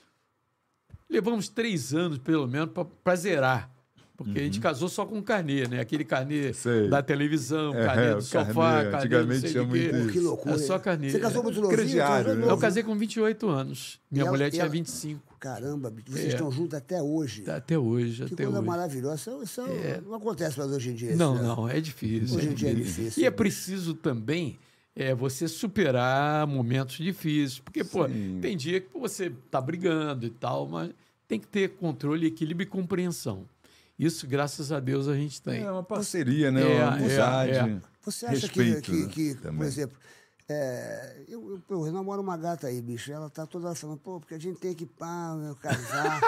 levamos três anos, pelo menos, para zerar. Porque a gente casou só com carnê, né? Aquele carnê Uhum. Sei. da televisão, É, carnê o do sofá, carnê, carnê antigamente não sei tinha muito que loucura. É só carnê. Você casou muito novinho? Crediário, Casou né? Eu casei com 28 anos. Minha E ela- mulher e tinha ela- 25. Caramba, vocês É. estão juntos até hoje. Até hoje, Que até coisa hoje. maravilhosa. Isso, isso não acontece mais hoje em dia. Não, isso, né? não, é difícil. Hoje em dia é difícil. E é preciso também é, você superar momentos difíceis. Porque, pô, tem dia que você tá brigando e tal, mas tem que ter controle, equilíbrio e compreensão. Isso, graças a Deus, a gente tem. É uma parceria, né? É, uma amizade. é, é. Você acha respeito, que, né, que, que, por também. exemplo, é, eu, eu, eu namoro uma gata aí, bicho, ela tá toda falando, pô, porque a gente tem que pá, meu, casar,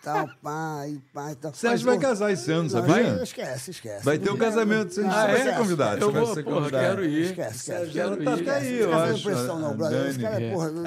tal, pá, e pá e tal. Sérgio vai pô, casar esse ano, não, sabia? Esquece, esquece. Vai ter um casamento, você Ah, vai é? ser convidado. Eu vai vou, ser porra, convidado. quero ir. Esquece, esquece. Quero Ela tá ir. aí, eu fazendo acho. pressão, não, brother. Esse cara, É. porra, não.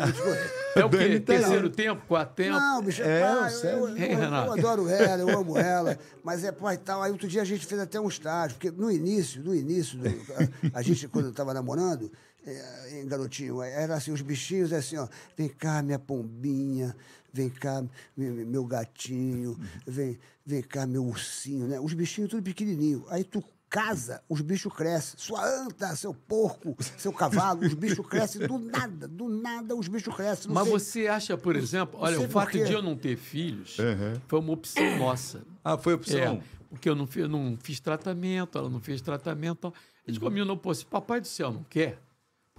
É o quê? Dani tá. Terceiro tempo, quarto tempo? Não, bicho, É, pá, o eu, eu, eu, eu adoro ela, eu amo ela, mas é pô e tal. Aí outro dia a gente fez até um estágio, porque no início, no início, do- a, a gente, quando estava namorando, é, garotinho, era assim, os bichinhos assim, ó, vem cá, minha pombinha, vem cá, me- meu gatinho, vem, vem cá, meu ursinho, né? Os bichinhos tudo pequenininho. Aí tu casa, os bichos crescem. Sua anta, seu porco, seu cavalo, os bichos crescem do nada, do nada os bichos crescem. Não Mas sei- você acha, por exemplo, olha, o fato de eu não ter filhos Uhum. foi uma opção nossa. Ah, foi opção. É, porque eu não fiz, não fiz tratamento, ela não fez tratamento. Então, a gente combinou, pô, se papai do céu não quer,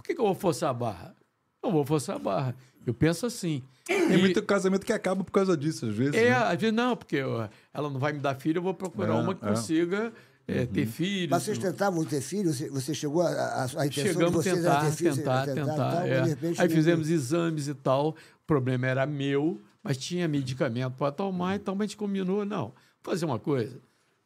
que, que eu vou forçar a barra? Não vou forçar a barra. Eu penso assim. Tem E- muito casamento que acaba por causa disso, às vezes. É, né? às vezes não, porque ó, ela não vai me dar filho, eu vou procurar É, uma que é. consiga é, ter filhos. Mas vocês tentavam ter filho? Você, você chegou a, a, a intenção de Chegamos a vocês tentar, ter filho? tentar, vocês tentar. tentaram, é. de repente Aí fizemos exames e tal. O problema era meu, mas tinha medicamento para tomar, então a gente combinou, não, fazer uma coisa.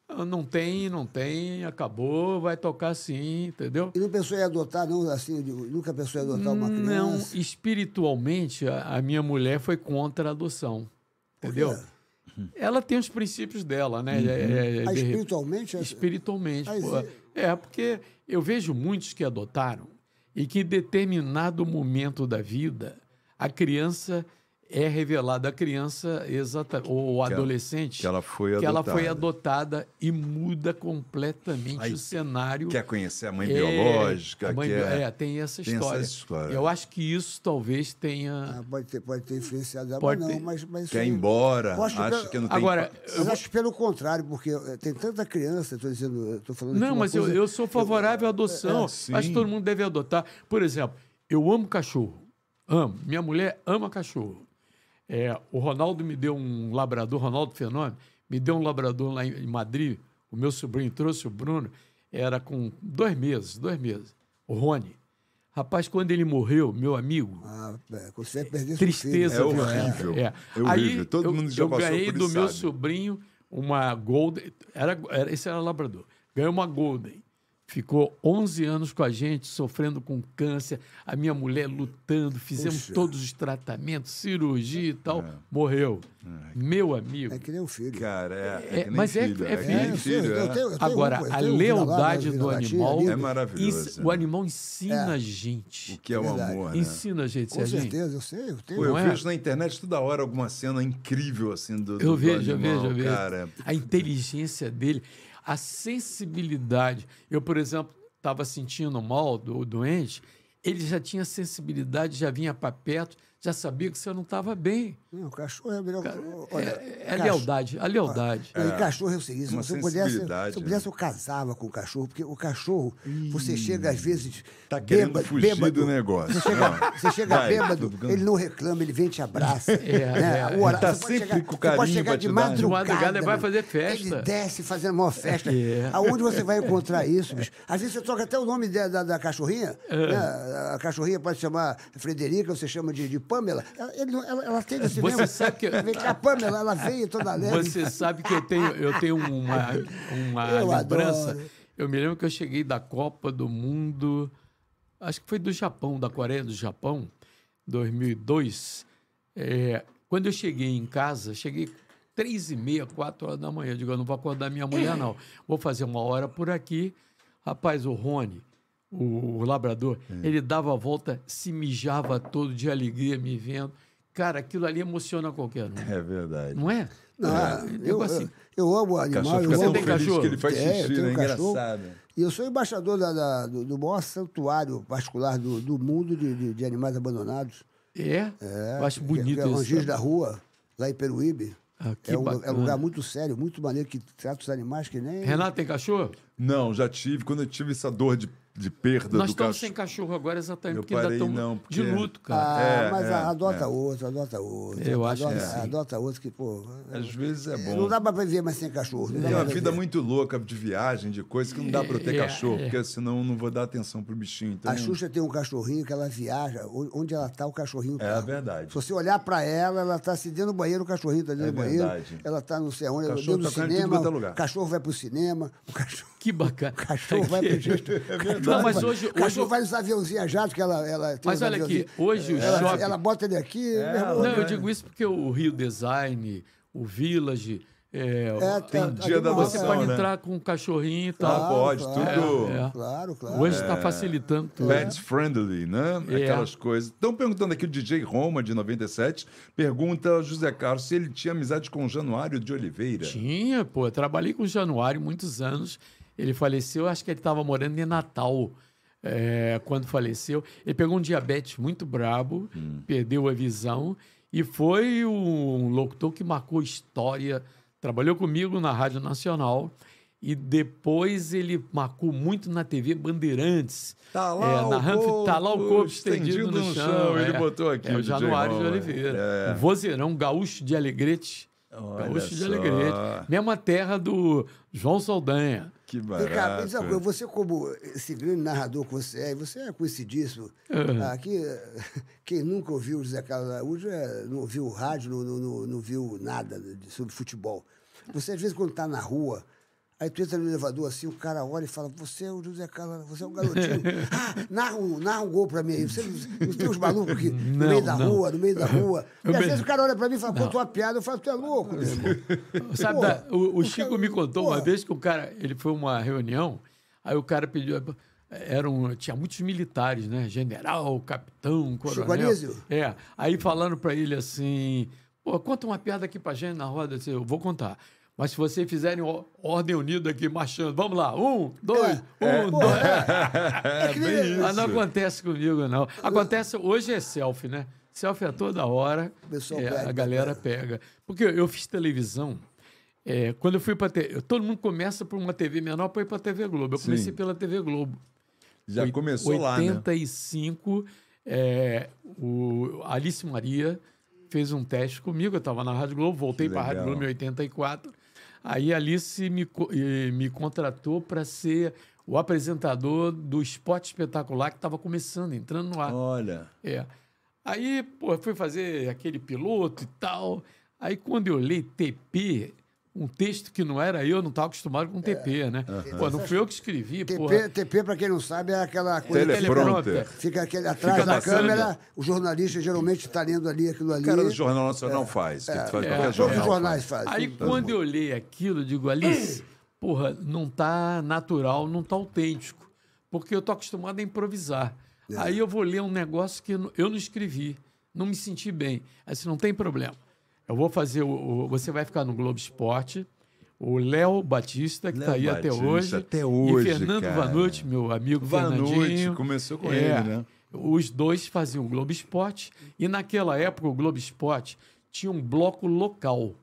Ah, Não tem, não tem, acabou, vai tocar assim, entendeu? E não pensou em adotar, não? Assim, nunca pensou em adotar uma criança? Não, espiritualmente, a, a minha mulher foi contra a adoção, entendeu? Ela tem os princípios dela, né? É, é, Ah, de- espiritualmente? Espiritualmente. Mas pô. e- É, porque eu vejo muitos que adotaram e que em determinado momento da vida a criança é revelado a criança exata, ou o adolescente que ela foi que ela foi adotada. adotada e muda completamente Aí, o cenário. Quer conhecer a mãe É, biológica? a mãe quer... bio- é, tem essa tem essa história. história. Eu acho que isso talvez tenha. Ah, pode, ter, pode ter influenciado ela, Pode mas não. ter. Mas, mas Quer ir embora, Eu acho que- que não tem... Agora, Eu acho que pelo contrário, porque eh, tem tanta criança, estou dizendo, estou falando Não, mas eu, coisa- eu sou favorável à adoção. é, sim. Acho que todo mundo deve adotar. Por exemplo, eu amo cachorro. Amo. Minha mulher ama cachorro. É, o Ronaldo me deu um labrador, Ronaldo Fenômeno, me deu um labrador lá em em Madrid. O meu sobrinho trouxe o Bruno, era com dois meses, dois meses. O Rony. Rapaz, quando ele morreu, meu amigo, Ah, é, você seu tristeza filho. É horrível. É. É horrível. Aí Todo eu, mundo já eu passou ganhei por do isso, meu sabe. sobrinho uma Golden. Era, era, esse era labrador. Ganhou uma Golden. Ficou 11 anos com a gente, sofrendo com câncer. A minha mulher lutando, fizemos Puxa. todos os tratamentos, cirurgia e tal. Morreu. Meu amigo. É que nem um filho. Cara, é, É, é que nem mas é- filho. é É, que filho. eu filho, eu é. tenho- eu tenho Agora, um, eu a lealdade do animal. É maravilhoso, ens- né? O animal ensina a gente. O que é o Verdade. amor, né? Ensina a gente, Com certeza, eu sei. Eu tenho. Pô, eu é? vejo na internet toda hora alguma cena incrível assim do, do Eu vejo, eu animal, vejo, eu vejo. Cara, A inteligência dele, a sensibilidade. Eu, por exemplo, estava sentindo mal do doente, ele já tinha sensibilidade, já vinha para perto, já sabia que você não estava bem. Não, cachorro é melhor. Olha, É, é lealdade, a lealdade. E cachorro é o seguinte, se eu pudesse, se eu pudesse, eu casava com o cachorro, porque o cachorro, você chega às vezes Tá querendo bêbado, fugir bêbado, do negócio. Você chega, Não. você chega Vai, bêbado, ele não reclama, ele vem e te abraça. É, né? é, O horário- tá você pode sempre chegar- com você carinho pode chegar de madrugada. De madrugada ele vai fazer festa. Ele desce fazendo uma festa. É. Aonde você vai encontrar isso, bicho? Às vezes você troca até o nome da, da, da cachorrinha. É. né? A cachorrinha pode chamar Frederica, você chama de, de Pamela. Ela, ela, ela tem esse Você mesmo. sabe que- Vem cá, Pamela, ela veio toda leve. Você sabe que eu tenho, eu tenho uma, uma Eu lembrança. adoro. Eu me lembro que eu cheguei da Copa do Mundo, acho que foi do Japão, da Coreia do Japão, 2002. É, quando eu cheguei em casa, cheguei três e meia, quatro horas da manhã. Eu digo, eu não vou acordar minha mulher, não. Vou fazer uma hora por aqui. Rapaz, o Rony, o, o labrador, ele dava a volta, se mijava todo de alegria me vendo. Cara, aquilo ali emociona qualquer um. É verdade. Não é? Não, É, eu, digo assim, eu, eu amo o animal. cachorro eu Você amo- tem cachorro? que ele faz É, eu xixi, tenho né? um cachorro. Engraçado. E eu sou embaixador da- da- do, do maior santuário particular do, do mundo de, de- de animais abandonados. É? Eu acho bonito que é o isso. Angis da Rua, lá em Peruíbe. Ah, é, um, é um lugar muito sério, muito maneiro, que trata os animais que nem... Renato tem cachorro? Não, já tive. Quando eu tive essa dor de, de perda Nós do estamos cachorro. sem cachorro agora exatamente Eu porque ainda parei, estamos não, de porque- luto, cara. Ah, É, mas é, adota é. outro, adota outro. Eu acho adota, que sim. Adota outro que, pô... Às vezes é bom. Não dá pra viver mais sem cachorro. Não Tem uma vida muito louca de viagem, de coisas que não dá pra eu ter É, cachorro, é. porque senão eu não vou dar atenção pro bichinho. Então, A Xuxa tem um cachorrinho que ela viaja, onde ela tá, o cachorrinho tá. É verdade. Se você olhar pra ela, ela tá se dentro do banheiro, o cachorrinho tá dentro É do banheiro. verdade. Ela tá não sei onde, dentro do tá cinema. é. O cachorro vai pro cinema, o cachorro, Que bacana. o cachorro vai pro. Não, mas hoje- O cachorro hoje- vai nos aviãozinhos jato, que ela. ela tem Mas olha aqui, hoje o ela, shopping- ela bota ele aqui. meu irmão, Não, eu digo isso porque o Rio Design, o Village, é, É, tem tá- dia tá da de você adoção, pode né? entrar com um cachorrinho e Ah, tal. pode, claro. tudo. É, é. Claro, claro. Hoje está facilitando tudo. Pets friendly, né? É. Aquelas coisas. Estão perguntando aqui o DJ Roma, de 97, pergunta ao José Carlos se ele tinha amizade com o Januário de Oliveira. Tinha, pô. Eu trabalhei com o Januário muitos anos. Ele faleceu, acho que ele estava morando em Natal é, quando faleceu. Ele pegou um diabetes muito brabo, Hum. perdeu a visão e foi um locutor que marcou história. Trabalhou comigo na Rádio Nacional e depois ele marcou muito na TV Bandeirantes. Tá lá É, o corpo tá lá o corpo estendido, no, chão. Ele é. botou aqui É o Januário de Roma. Oliveira. É. Um vozeirão gaúcho de Alegrete. Olha Gaúcho de só. Alegrete. Mesma terra do João Saldanha. Que Vem cá, me barato. diz uma coisa, você como esse grande narrador que você é, você é conhecidíssimo. Aqui, quem nunca ouviu o José Carlos Araújo é, não ouviu rádio, não, não, não, não viu nada sobre futebol. Você, às vezes, quando está na rua, aí tu entra no elevador assim, o cara olha e fala, você é o José Carlos, você é um garotinho. ah, narra um, narra um gol pra mim aí. Você não, tem uns malucos aqui no meio da não. rua, no meio da rua. E às vezes o cara olha pra mim e fala, conta uma piada, eu falo, tu é louco, meu irmão. Sabe, da- o, o Chico cara- me contou pô. uma vez que o cara, ele foi uma reunião, aí o cara pediu, eram, tinha muitos militares, né? General, capitão, coronel. Anísio? É. Aí falando para ele assim, pô, conta uma piada aqui pra gente na roda. Eu vou contar. Mas se vocês fizerem ordem unida aqui, marchando, vamos lá, um, dois, um, dois. É bem Mas não isso. acontece comigo, não. Acontece, hoje é selfie, né? Selfie a toda hora. É, pega, a galera pega. Porque eu fiz televisão. é, quando eu fui para TV, todo mundo começa por uma TV menor para ir para a TV Globo. Eu Sim. comecei pela TV Globo. Já Oit- começou lá, né? 85, é, o Alice Maria fez um teste comigo. Eu estava na Rádio Globo, voltei para a Rádio. Globo em 84. Aí a Alice me, me contratou para ser o apresentador do Esporte Espetacular que estava começando, entrando no ar. Olha. É. Aí, pô, fui fazer aquele piloto e tal. Aí, quando eu li TP, um texto que não era eu, não estava acostumado com TP, né? Pô, não fui eu que escrevi, TP, porra. TP, pra quem não sabe, é aquela coisa. que Teleprompter. Fica aquele atrás Fica da câmera, o jornalista geralmente está lendo ali aquilo ali. O cara do Jornal Nacional faz. Que faz Todos qualquer os jornal. jornais faz. fazem. Aí, quando eu li aquilo, eu digo, Alice, porra, não tá natural, não tá autêntico. Porque eu tô acostumado a improvisar. Aí eu vou ler um negócio que eu não- eu não escrevi, não me senti bem. Aí disse, não tem problema. Eu vou fazer o, o- Você vai ficar no Globo Esporte. O Léo Batista, que está aí até Batista, hoje. até hoje, E Fernando cara. Vanucci, meu amigo Vanucci, Fernandinho. começou com É, ele, né? Os dois faziam o Globo Esporte. E naquela época, o Globo Esporte tinha um bloco local.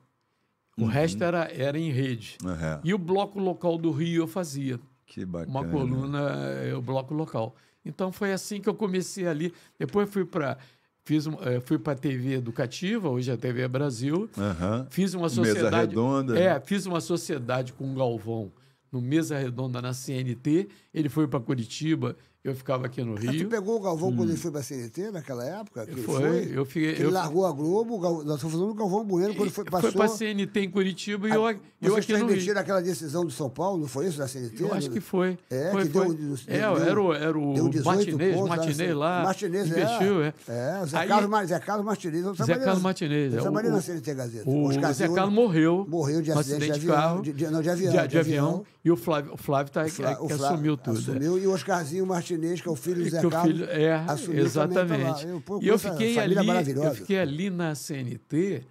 O resto era, era em rede. Uhum. E o bloco local do Rio eu fazia. Que bacana. Uma coluna, é, o bloco local. Então foi assim que eu comecei ali. Depois fui para fiz eh, fui para a TV educativa, hoje é a TV Brasil. Aham. Fiz uma Mesa sociedade. redonda. É, fiz uma sociedade com o Galvão no Mesa Redonda na CNT. Ele foi para Curitiba, eu ficava aqui no Mas tu Rio. pegou o Galvão quando ele foi pra CNT, naquela época? Que ele Hum. Foi, eu fiquei- Que ele eu- largou a Globo, Gal... nós estamos falando do Galvão Bueno, quando foi, passou... Foi para CNT em Curitiba e eu, eu Vocês aqui no Rio. aquela decisão do São Paulo, não foi isso, da CNT? Eu acho que foi. É, foi, que foi. deu- é, deu- era o, era o deu 18 Martinez, pontos, Martinez né? lá. Martinez, investiu, é. é. É, o Zé, Aí- Carlos, Mar- Zé Carlos Martinez. Eu Zé Carlos Martinez. Eu é, trabalhei o- na CNT Gazeta. O Zé Carlos morreu. Morreu de acidente de de avião, carro. de- de- não, de avião, De, de. E o Flávio, tá, que Flá- assumiu tudo. é. Assumiu, e o Oscarzinho Martinez, que é o filho do Zé que o Carlos. filho, é, exatamente. Eu, pô, e eu fiquei ali, eu fiquei ali na CNT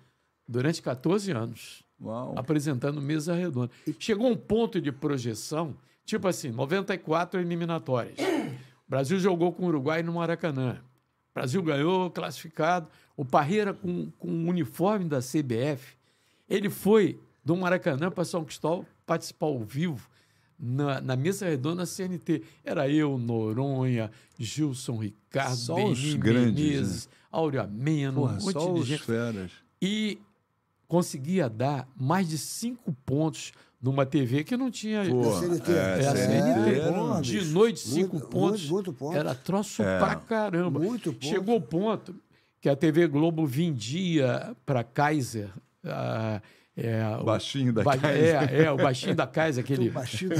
durante 14 anos, Uau. apresentando mesa redonda. Chegou um ponto de projeção, tipo assim, 94 eliminatórias. O Brasil jogou com o Uruguai no Maracanã. O Brasil ganhou, classificado. O Parreira com, com o uniforme da CBF, ele foi do Maracanã para São Cristóvão participar ao vivo na, na mesa redonda CNT. Era eu, Noronha, Gilson Ricardo, Só os Beni grandes, Menezes, Áurea Mena, Porra, um monte só de os gente. feras. E conseguia dar mais de cinco pontos numa TV que não tinha. Pô, CNT. é, É a CNT CNT. era um- de bicho. noite, cinco Muito- pontos. muito- muito ponto. Era troço É. pra caramba. Muito ponto. Chegou o ponto que a TV Globo vendia para Kaiser. ah, é, o- Baixinho da ba- Kaiser. É, é, o baixinho da Kaiser, aquele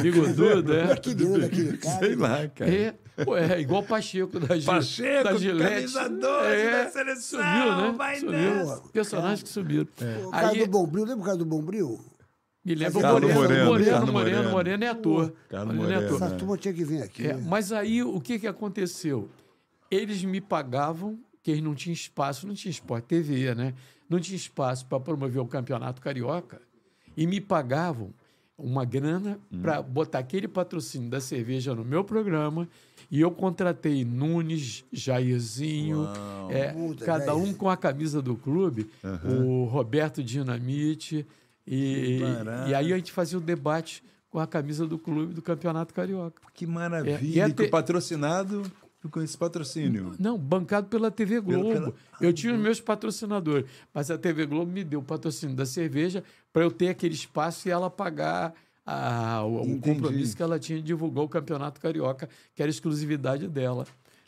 bigodudo. É. Daquele cara. Sei lá, cara. É, pô, é igual o Pacheco da Gil- Pacheco, da Gillette. camisa 12 da seleção, Sumiu, né? vai sumiu. nessa. Personagens que sumiram. O cara Aí, do Bombril, lembra o cara do Bombril? me lembra o Carlos Moreno, Moreno, Moreno, Moreno, Moreno, Moreno. Moreno é ator. Carlos Moreno é ator. Essa turma tinha que vir aqui. É, mas aí o que, que aconteceu? Eles me pagavam, que eles não tinham espaço, não tinha Sport TV, né? Não tinha espaço para promover o Campeonato Carioca. E me pagavam uma grana para botar aquele patrocínio da cerveja no meu programa. E eu contratei Nunes, Jairzinho, é, Puta, cada um com a camisa do clube, o Roberto Dinamite. E, e aí a gente fazia o debate com a camisa do clube do Campeonato Carioca. Que É, maravilha. e a que te- o patrocinado com esse patrocínio. Não, bancado pela TV Globo. pela- Eu tinha os meus patrocinadores, mas a TV Globo me deu o patrocínio da cerveja para eu ter aquele espaço e ela pagar a- o, o compromisso que ela tinha de divulgar o Campeonato Carioca, que era exclusividade dela.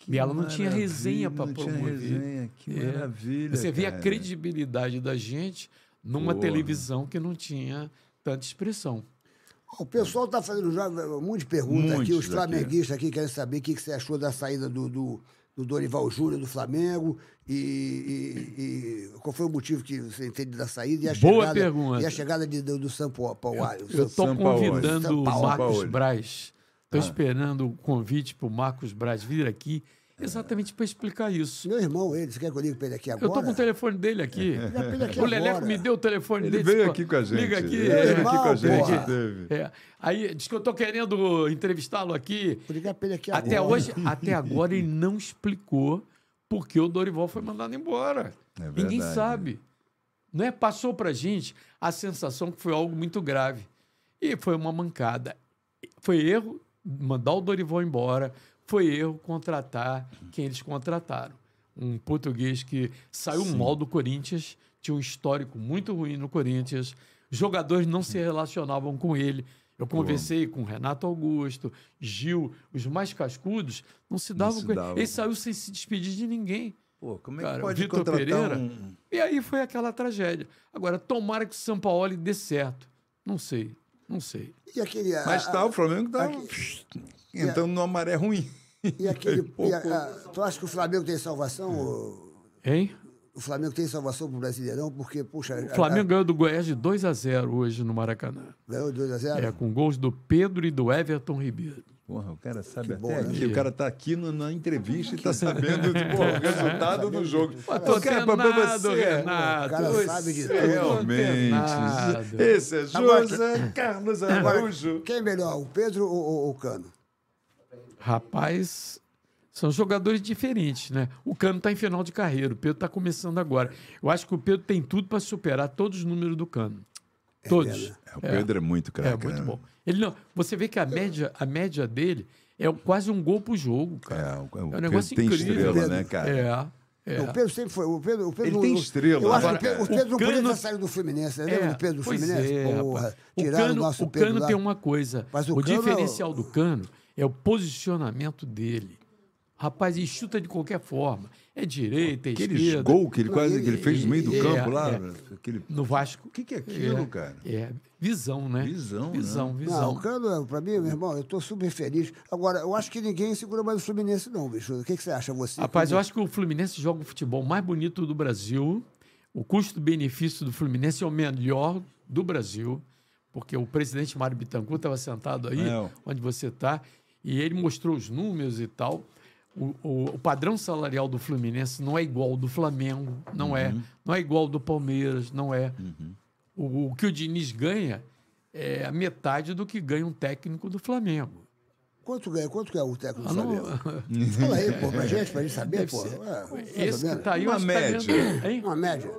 e ela não tinha resenha para não tinha promover. resenha, Que É. maravilha. Você vê a credibilidade da gente numa televisão que não tinha tanta expressão. O pessoal está fazendo já um monte de perguntas aqui. Os flamenguistas aqui querem saber o que, que você achou da saída do, do, do Dorival Júnior do Flamengo e, e- e qual foi o motivo que você entende da saída e a Boa chegada, pergunta. E a chegada de- do, do Sampaoli. Eu estou convidando o. Marcos. Braz Estou esperando o convite para o Marcos Braz vir aqui, exatamente para explicar isso. Meu irmão, ele, você quer que eu ligue pra ele aqui agora? Eu estou com o telefone dele aqui. Ele aqui O Leleco me deu o telefone Ele dele. veio disse, aqui "Pô, com a gente. Liga aqui. Ele é, veio aqui com a gente. Teve. é. Aí diz que eu estou querendo entrevistá-lo aqui. Vou ligar pra ele aqui Até agora. hoje, até agora ele não explicou por que o Dorival foi mandado embora. É Ninguém sabe. Não é? Passou pra gente a sensação que foi algo muito grave. E foi uma mancada. Foi erro mandar o Dorival embora, foi erro contratar quem eles contrataram. Um português que saiu mal do Corinthians, tinha um histórico muito ruim no Corinthians, jogadores não se relacionavam com ele. Eu conversei com Renato Augusto, Gil, os mais cascudos, não se davam se com ele. davam. Ele saiu sem se despedir de ninguém. Pô, como é Cara, que o pode Vitor contratar Pereira. um... E aí foi aquela tragédia. Agora, tomara que o São Paulo dê certo. Não sei, não sei. E aquele. Mas a- tá, a- o Flamengo tá aqui- entrando numa maré ruim. E aquele. Pouco- e a- a- tu acha que o Flamengo tem salvação? ô? Hein? O Flamengo tem salvação pro Brasileirão? Porque, puxa. O Flamengo ganhou do Goiás de 2 a 0 hoje no Maracanã. ganhou 2x0? É, com gols do Pedro e do Everton Ribeiro. Porra, o cara sabe Que até bom, né? aqui. O cara tá aqui no- na entrevista e tá sabendo pô, o resultado do jogo. Pô, tô O cara, pra você, Renato. O cara Oi, sabe de cê- tudo. Realmente. Esse é Agora- José Carlos Araújo. quem é melhor, o Pedro ou- ou o Cano? Rapaz, são jogadores diferentes, né? O Cano está em final de carreira, o Pedro está começando agora. Eu acho que o Pedro tem tudo para superar todos os números do Cano. Todos. mesmo? É, o Pedro é, muito É, craque. muito né? bom. Ele não, você vê que a média, a média dele é quase um gol por jogo, É, cara. o, o É um Pedro negócio tem incrível. estrela, né, cara? É. é. O Pedro sempre foi. O Pedro, o Pedro Ele não- tem estrela, Eu acho agora, que o Pedro, o. Pedro não podia Cano- ter saído do Fluminense. né? Lembra do Pedro do Fluminense? é, Porra, o tiraram Cano, o nosso o Pedro Cano lá. tem uma coisa. Mas o o Cano é o- diferencial do Cano é o posicionamento dele. Rapaz, ele chuta de qualquer forma. É direita, é Aqueles esquerda. gols que ele quase que ele fez no meio do É, campo lá. é. Aquele... No Vasco. O que, que é aquilo, é, cara? É, visão, né? Visão, né? Visão, Não, visão. o Cano, pra mim, meu irmão, eu tô super feliz. Agora, eu acho que ninguém segura mais o Fluminense, não, bicho. O que, que você acha, você? Rapaz, eu como- acho que o Fluminense joga o futebol mais bonito do Brasil. O custo-benefício do Fluminense é o melhor do Brasil, porque o presidente Mário Bittencourt estava sentado aí, É. onde você está, e ele mostrou os números e tal. O, o- o padrão salarial do Fluminense não é igual ao do Flamengo, não é. Não é igual ao do Palmeiras, não é. O, o que o Diniz ganha é a metade do que ganha um técnico do Flamengo. Quanto ganha? Quanto que é o técnico do Ah, não- Flamengo? Fala aí, pô, pra gente, pra gente saber, Deve pô. ser. É, Esse que tá aí, eu Uma acho que tá média. ganhando- hein? Uma média.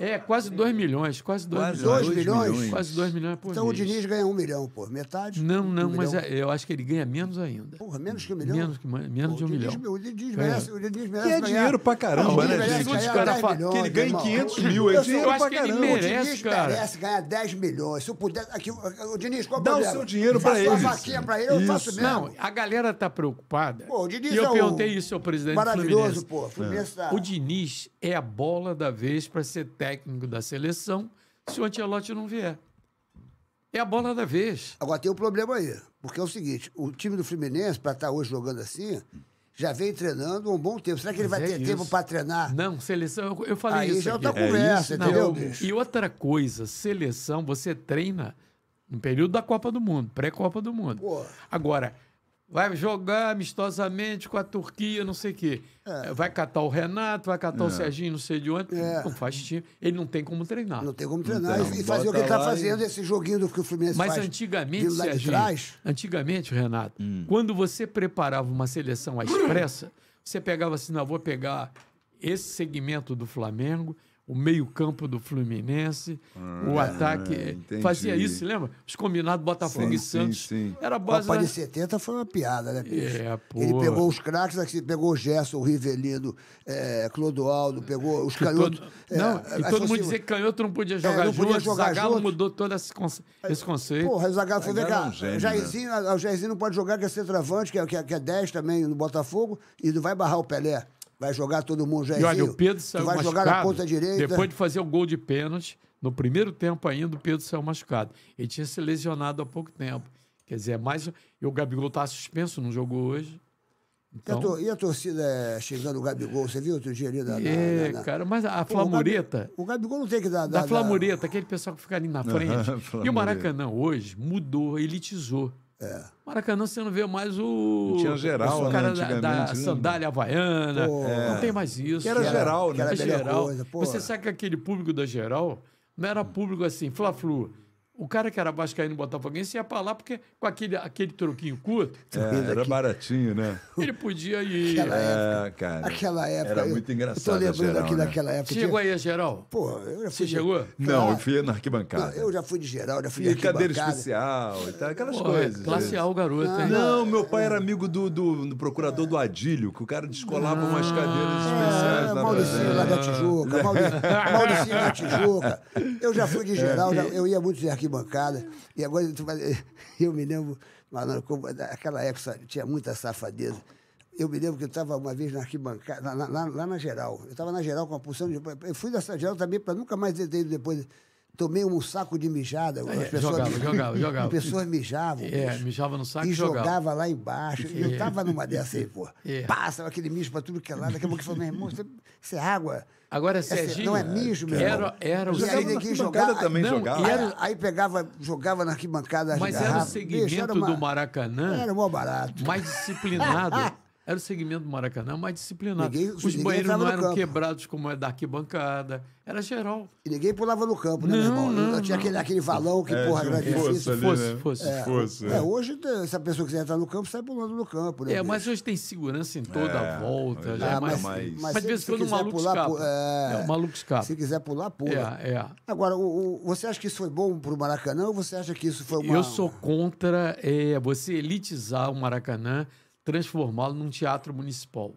É, quase 2 milhões, quase 2 Quase milhões. dois milhões? Quase 2 milhões por Então o mês. Diniz ganha um milhão, pô. Metade? Não, não, um mas milhão. é- eu acho que ele ganha menos ainda. Porra, menos que um milhão? Menos, que, menos de um o Diniz, milhão. O Diniz É. merece, o Diniz merece Que é ganhar- dinheiro pra caramba, O Diniz né, gente? Os caras 10 falam milhões, Que ele ganha irmão. 500 mil, é Eu dinheiro pra que ele caramba. merece. O Diniz cara. merece ganhar 10 milhões. Se eu puder. Aqui, o Diniz, qual o Dá o seu dinheiro pra uma eles. vaquinha pra ele, eu faço mesmo. Não, a galera está preocupada. Pô, o Diniz e eu é o- perguntei isso ao presidente do Maravilhoso, Fluminense. pô. Fluminense tá... O Diniz é a bola da vez para ser técnico da seleção se o Ancelotti não vier. É a bola da vez. Agora tem um problema aí. Porque é o seguinte: o time do Fluminense, para estar hoje jogando assim, já vem treinando há um bom tempo. Será que ele vai Mas é ter tempo isso. para treinar? Não, seleção, eu, eu falei Aí isso. já é aqui. outra conversa, isso? entendeu, Não? E outra coisa, seleção, você treina no período da Copa do Mundo, pré-Copa do Mundo. Pô. Agora, vai jogar amistosamente com a Turquia, não sei o quê. Vai catar o Renato, vai catar o Serginho, não sei de onde. É. Não faz time. Ele não tem como treinar. Não tem como treinar. Não, e fazer o que ele está lá e- fazendo, esse joguinho do que o Fluminense Mas faz. antigamente, Serginho, trás. antigamente, Renato, quando você preparava uma seleção à expressa, você pegava assim, não, vou pegar esse segmento do Flamengo, o meio-campo do Fluminense, o ataque. entendi. Fazia isso, lembra? Os combinados Botafogo Sim, e sim, Santos. sim. Era a A base Copa da... de 70 foi uma piada, né, bicho? É, pô. Ele pegou os craques, aqui, pegou o Gerson, o Rivelino, é, Clodoaldo, pegou os canhotos. Todo- é, não, é, e todo mundo dizia que canhoto não podia jogar não podia junto. jogar Zagallo junto. mudou todo esse, conce- esse conceito. Porra, o Zagallo foi é cá. um gênio, o Jairzinho, o Jairzinho não pode jogar, que é centroavante, que é, que, é, que é 10 também no Botafogo, e não vai barrar o Pelé. Vai jogar todo mundo, E Jairzinho. olha, o Pedro saiu vai machucado. jogar na ponta direita. Depois de fazer o gol de pênalti, no primeiro tempo ainda, o Pedro saiu machucado. Ele tinha se lesionado há pouco tempo. Quer dizer, é mais. E o Gabigol está suspenso, não jogou hoje. E a, Então, tor- e a torcida é, xingando o Gabigol? Você viu outro dia ali na. na- é, na- na- cara, mas a Pô, o Gabi- Flamureta. O Gabigol não tem que dar. Da dar- Flamureta, aquele pessoal que fica ali na frente. e o Flamureta. Maracanã hoje mudou, elitizou. Maracanã você não vê mais o. Não tinha geral, o né, cara da, antigamente, da né? sandália havaiana. Pô. Não tem mais isso. Que era geral, né? era É geral. coisa. Você sabe que aquele público da geral não era público assim, Fla-Flu. O cara que era vascaíno e botafoguense ia pra lá porque com aquele, aquele troquinho curto, É, era baratinho, né? ele podia ir. Aquela É, cara. Aquela época. Era eu- muito engraçado. tô lembrando geral, aqui né? daquela época. Chegou aí a geral? Pô, eu já fui. Você de- chegou? Não, eu fui na arquibancada. eu já fui de geral, já fui E de cadeira arquibancada. especial e tal, aquelas Pô, coisas. classe né? A, o garoto, hein? Não, meu pai era amigo do, do, do procurador do Adílio, que o cara descolava umas cadeiras especiais É, lá Mauricinho pra lá da Tijuca, Mauri- Mauricinho da Tijuca. Eu já fui de geral, já- eu ia muito de arquibancada. E agora eu me lembro, malandro, naquela época tinha muita safadeza. Eu me lembro que eu estava uma vez na arquibancada, lá, lá- lá na geral. Eu estava na geral com a pulsão de. Eu fui nessa geral também para nunca mais ter depois. Tomei um saco de mijada. As É, pessoas, jogava, jogava, jogava. As pessoas mijavam. É, bicho. mijava no saco e jogava. jogava lá embaixo. E eu tava numa dessa aí, pô. É. Passa aquele mijo pra tudo que é lado. Daqui a pouco eu falei, meu irmão, isso é- isso é água. Agora, Essa- Serginho. não é mijo, meu irmão. Era, era o E arquibancada jogava. também Não, jogava. Aí, era- aí pegava, jogava na arquibancada as Mas era o segmento Bicho, era uma- do Maracanã Era mó barato. mais disciplinado. Era o segmento do Maracanã mais disciplinado. Ninguém- Os ninguém banheiros não eram campo. quebrados como é da arquibancada. Era geral. E ninguém pulava no campo, né, Não, meu irmão? não, tinha não. Aquele, aquele valão que, É, porra, era difícil. ali, Fosse, né? fosse. É, Fosse, é, é. hoje, se a pessoa quiser entrar no campo, sai pulando no campo, né? É, mas hoje tem segurança em toda É, a volta. hoje Já é é mais, mais- mas, se- de vez em se quando o quiser maluco pular, escapa. é. É, o maluco escapa. Se quiser pular, pula. É, é. Agora, o, o- você acha que isso foi bom pro Maracanã ou você acha que isso foi uma... Eu sou contra é, você elitizar o Maracanã, transformá-lo num teatro municipal.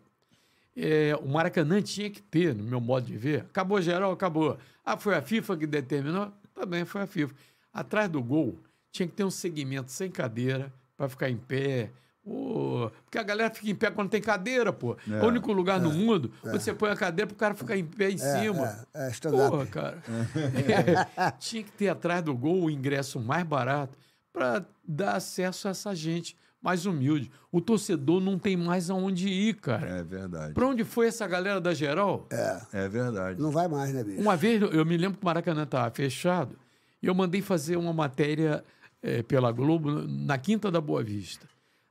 É, o Maracanã tinha que ter, no meu modo de ver, acabou geral, acabou. Ah, foi a FIFA que determinou? Também foi a FIFA. Atrás do gol, tinha que ter um segmento sem cadeira, para ficar em pé. Ô, porque a galera fica em pé quando tem cadeira, pô. É, o único lugar no mundo onde você põe a cadeira para o cara ficar em pé em cima. é, é. Porra, cara. É, tinha que ter atrás do gol o ingresso mais barato para dar acesso a essa gente mais humilde. O torcedor não tem mais aonde ir, cara. É verdade. Para onde foi essa galera da geral? É verdade. Não vai mais, né, bicho? Uma vez, eu me lembro que o Maracanã estava fechado e eu mandei fazer uma matéria eh, pela Globo na Quinta da Boa Vista.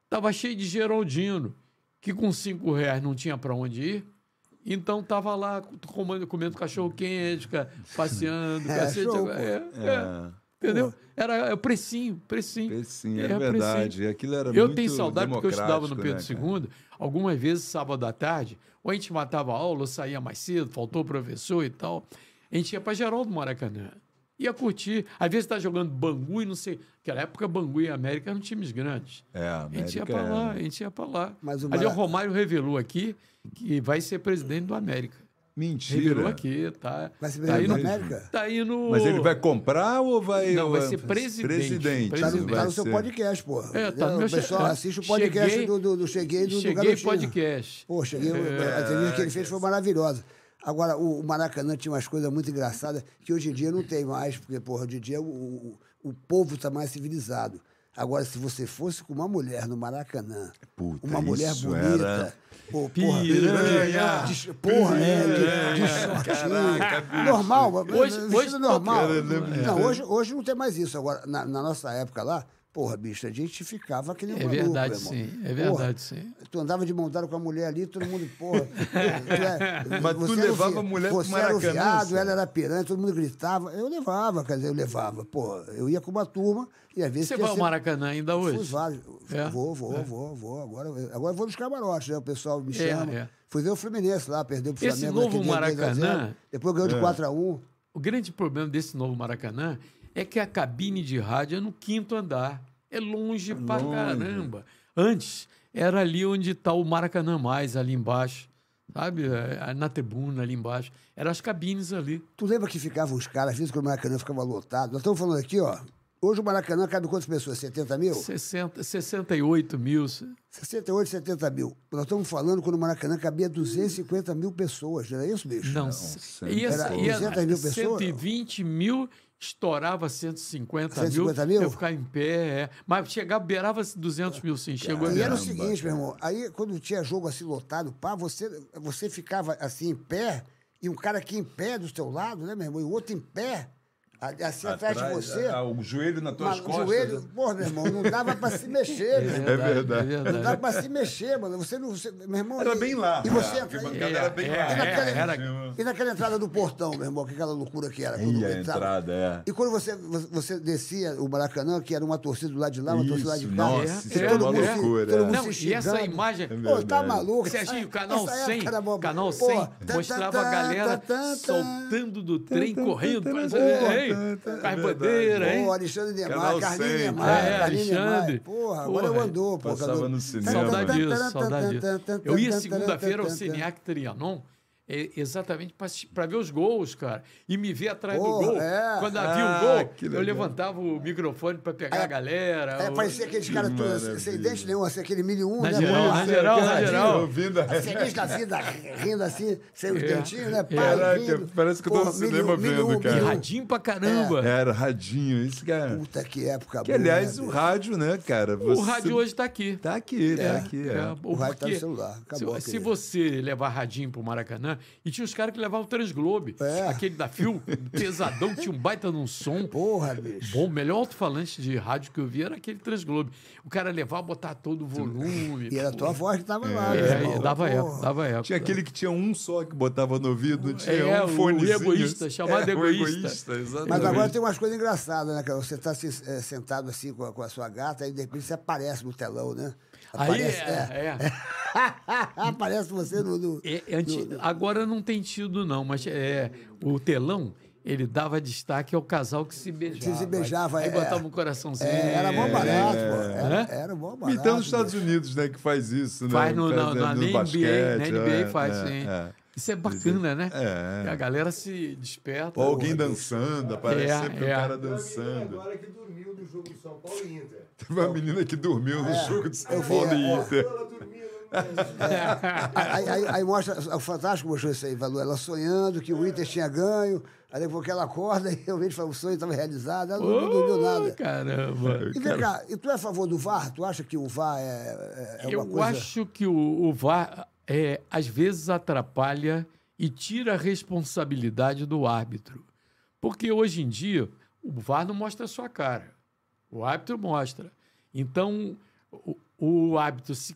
Tava cheio de Geraldino, que com cinco reais não tinha para onde ir. Então tava lá comendo, comendo cachorro quente, passeando, É, cacete. show, pô. é, é, entendeu? Era é, precinho, precinho. Sim, é, É, verdade. Aquilo era Eu muito tenho saudade porque eu estudava no Pedro democrático, né, II. Algumas vezes, sábado à tarde, ou a gente matava a aula, ou saía mais cedo, faltou o professor e tal. A gente ia para Geraldo Maracanã. Ia curtir. Às vezes está jogando Bangu e não sei. Naquela época, Bangu e América eram times grandes. É, a A gente ia para lá, é- a gente ia para lá. Mas o Ali Mara- o Romário revelou aqui que vai ser presidente do América. Mentira. Revelou aqui, tá? Vai ser tá presidente da América? Tá aí no... Mas ele vai comprar ou vai. Não, vai ser presidente. Presidente. Tá no, Presidente. tá no seu ser. podcast, pô. É, tá no meu O pessoal che- assiste o podcast Cheguei- do, do, do Cheguei do, do Cheguei Garotinho. podcast. Pô, cheguei. A entrevista que ele fez foi maravilhosa. Agora, o o Maracanã tinha umas coisas muito engraçadas que hoje em dia não tem mais, porque, porra, hoje em dia o, o, o povo está mais civilizado. Agora, se você fosse com uma mulher no Maracanã, Puta, uma mulher bonita, era- pô, porra, Piranha. de, de- porra, é, de, de shortinho, normal, Hoje- hoje normal. Cara, lembro de Não, hoje, hoje não tem mais isso. Agora, na, na nossa época lá, porra, bicho, a gente ficava aquele É maluco, verdade, irmão. sim. É Porra, verdade, sim. Tu andava de mão dada com a mulher ali, todo mundo, porra. tu é- Mas tu levava a mulher pro Você era o Maracanã, viado, ela era piranha, todo mundo gritava. Eu levava, quer dizer, eu levava. Pô, eu ia com uma turma e às vezes. Você vai ao Maracanã ainda Fui hoje? vários. É? Vou, vou, vou, vou. Agora, agora eu vou nos camarotes, né? O pessoal me É, chama. é. Fui ver o Fluminense lá, perdeu pro Esse Flamengo. novo naquele dia 2 a 0. Maracanã- Depois ganhou de 4x1. O grande problema desse novo Maracanã é que a cabine de rádio é no quinto andar. É longe pra caramba. Antes, era ali onde está o Maracanã Mais, ali embaixo. Sabe? É, Na tribuna, ali embaixo. Eram as cabines ali. Tu lembra que ficavam os caras, às vezes quando o Maracanã ficava lotado? Nós estamos falando aqui, ó. Hoje o Maracanã cabe quantas pessoas? 70 mil? 60, 68 mil. 68, 70 mil. Nós estamos falando quando o Maracanã cabia 250 mil pessoas, não é isso, bicho? Não, ia, Era ia 200 mil pessoas? 120 mil, estourava 150, 150 mil. mil? Eu ficar em pé. É. Mas chegava, beirava 200 mil, sim. Chegou E era o seguinte, meu irmão, aí quando tinha jogo assim lotado, pá, você, você ficava assim em pé, e um cara aqui em pé do teu lado, né, meu irmão, e o outro em pé. Assim atrás de você. ah, o joelho nas tuas Mas o costas. joelho, porra, meu irmão, não dava pra se mexer, meu irmão. É verdade. Não dava pra se mexer, mano. Você não. Você, meu irmão. Era e- bem largo, E você a entra- arquibancada e- era bem e larga. naquela- É, era- E naquela entrada do portão, meu irmão, que aquela loucura que era. quando Ih, a entrada, é. E quando você, você descia o Maracanã, que era uma torcida do lado de lá, uma torcida do lado de cá. nossa, e isso todo era uma mundo loucura, todo é. mundo Não, se e essa imagem- Pô, tá verdade. maluco? Você essa- acha que o canal essa 100, época era bom. canal Pô, 100 tá, mostrava tá, a galera tá, tá, soltando do trem, correndo, ei, tá, com as é bandeiras, hein? Pô, Alexandre Canal Carlinhos 100, Neymar, é, Carlinhos Alexandre. Neymar. Porra, agora eu andou, pô. passava no cinema. Saudade disso, saudade disso. Eu ia segunda-feira ao Cineac Trianon, é, exatamente para ver os gols, cara. E me ver atrás do Porra, gol. é. Quando havia Ah, o gol, eu levantava o microfone para pegar É, a galera. É, o- parecia aqueles caras todos sem dente nenhum, assim, aquele mil e um, Na né? geral, na geral, na Caradinho, geral. Ouvindo a... Feliz da vida, rindo assim, sem os É. dentinhos, né? Pai, Caraca, rindo. parece que eu tô no cinema mil vendo, um, cara. E mil radinho pra caramba. Era radinho, isso, cara. Puta que época Que, boa. aliás, né, o bicho? rádio, né, cara? O rádio hoje está aqui. Tá aqui, tá aqui. É. É, O rádio tá no celular, acabou se, você levar radinho pro Maracanã, e tinha os caras que levavam o Transglobe, É. aquele da Fio, pesadão, tinha um baita num som. Porra, bicho. Bom, o melhor alto-falante de rádio que eu vi era aquele Transglobe. O cara levava, botar todo o volume. E era a tua voz que tava lá, meu É, dava Porra. eco, dava eco. Tinha aquele que tinha um só que botava no ouvido, não tinha É, um o fonezinho. egoísta, chamado é, egoísta. egoísta, exatamente. Mas agora tem umas coisas engraçadas, né, cara? Você tá assim, é, sentado assim com a, com a sua gata, aí de repente você aparece no telão, né? Aí Aparece, é, é. aparece você no. no- É, é anti- Agora não tem tido, não, mas é, o telão, ele dava destaque ao casal que se beijava. Que se beijava, Aí é. botava um coraçãozinho. É, era bom barato, pô. Era, Né? era bom barato. Então nos Estados. Unidos, né, que faz isso, né? Faz no, na, Faz, na, no na NBA, basquete, na NBA é, faz, é, sim. é. Isso é bacana, né? É. A galera se desperta. Ou alguém dançando, aparece É, sempre é. o cara dançando. Agora que dormiu no jogo do São Paulo e Inter. Teve uma menina que dormiu no jogo de São eu vi, Paulo e é. Inter. Dormiu. Aí, aí- aí mostra, o Fantástico mostrou isso aí, Valu, ela sonhando que o Inter tinha ganho, aí depois que ela acorda e realmente fala, o sonho estava realizado, ela não, não dormiu nada. Caramba. E vem cá, e tu é a favor do VAR? Tu acha que o VAR é, é, é uma Eu coisa... acho que o, o VAR é, às vezes atrapalha e tira a responsabilidade do árbitro. Porque hoje em dia o VAR não mostra a sua cara. O árbitro mostra. Então, o, o árbitro, se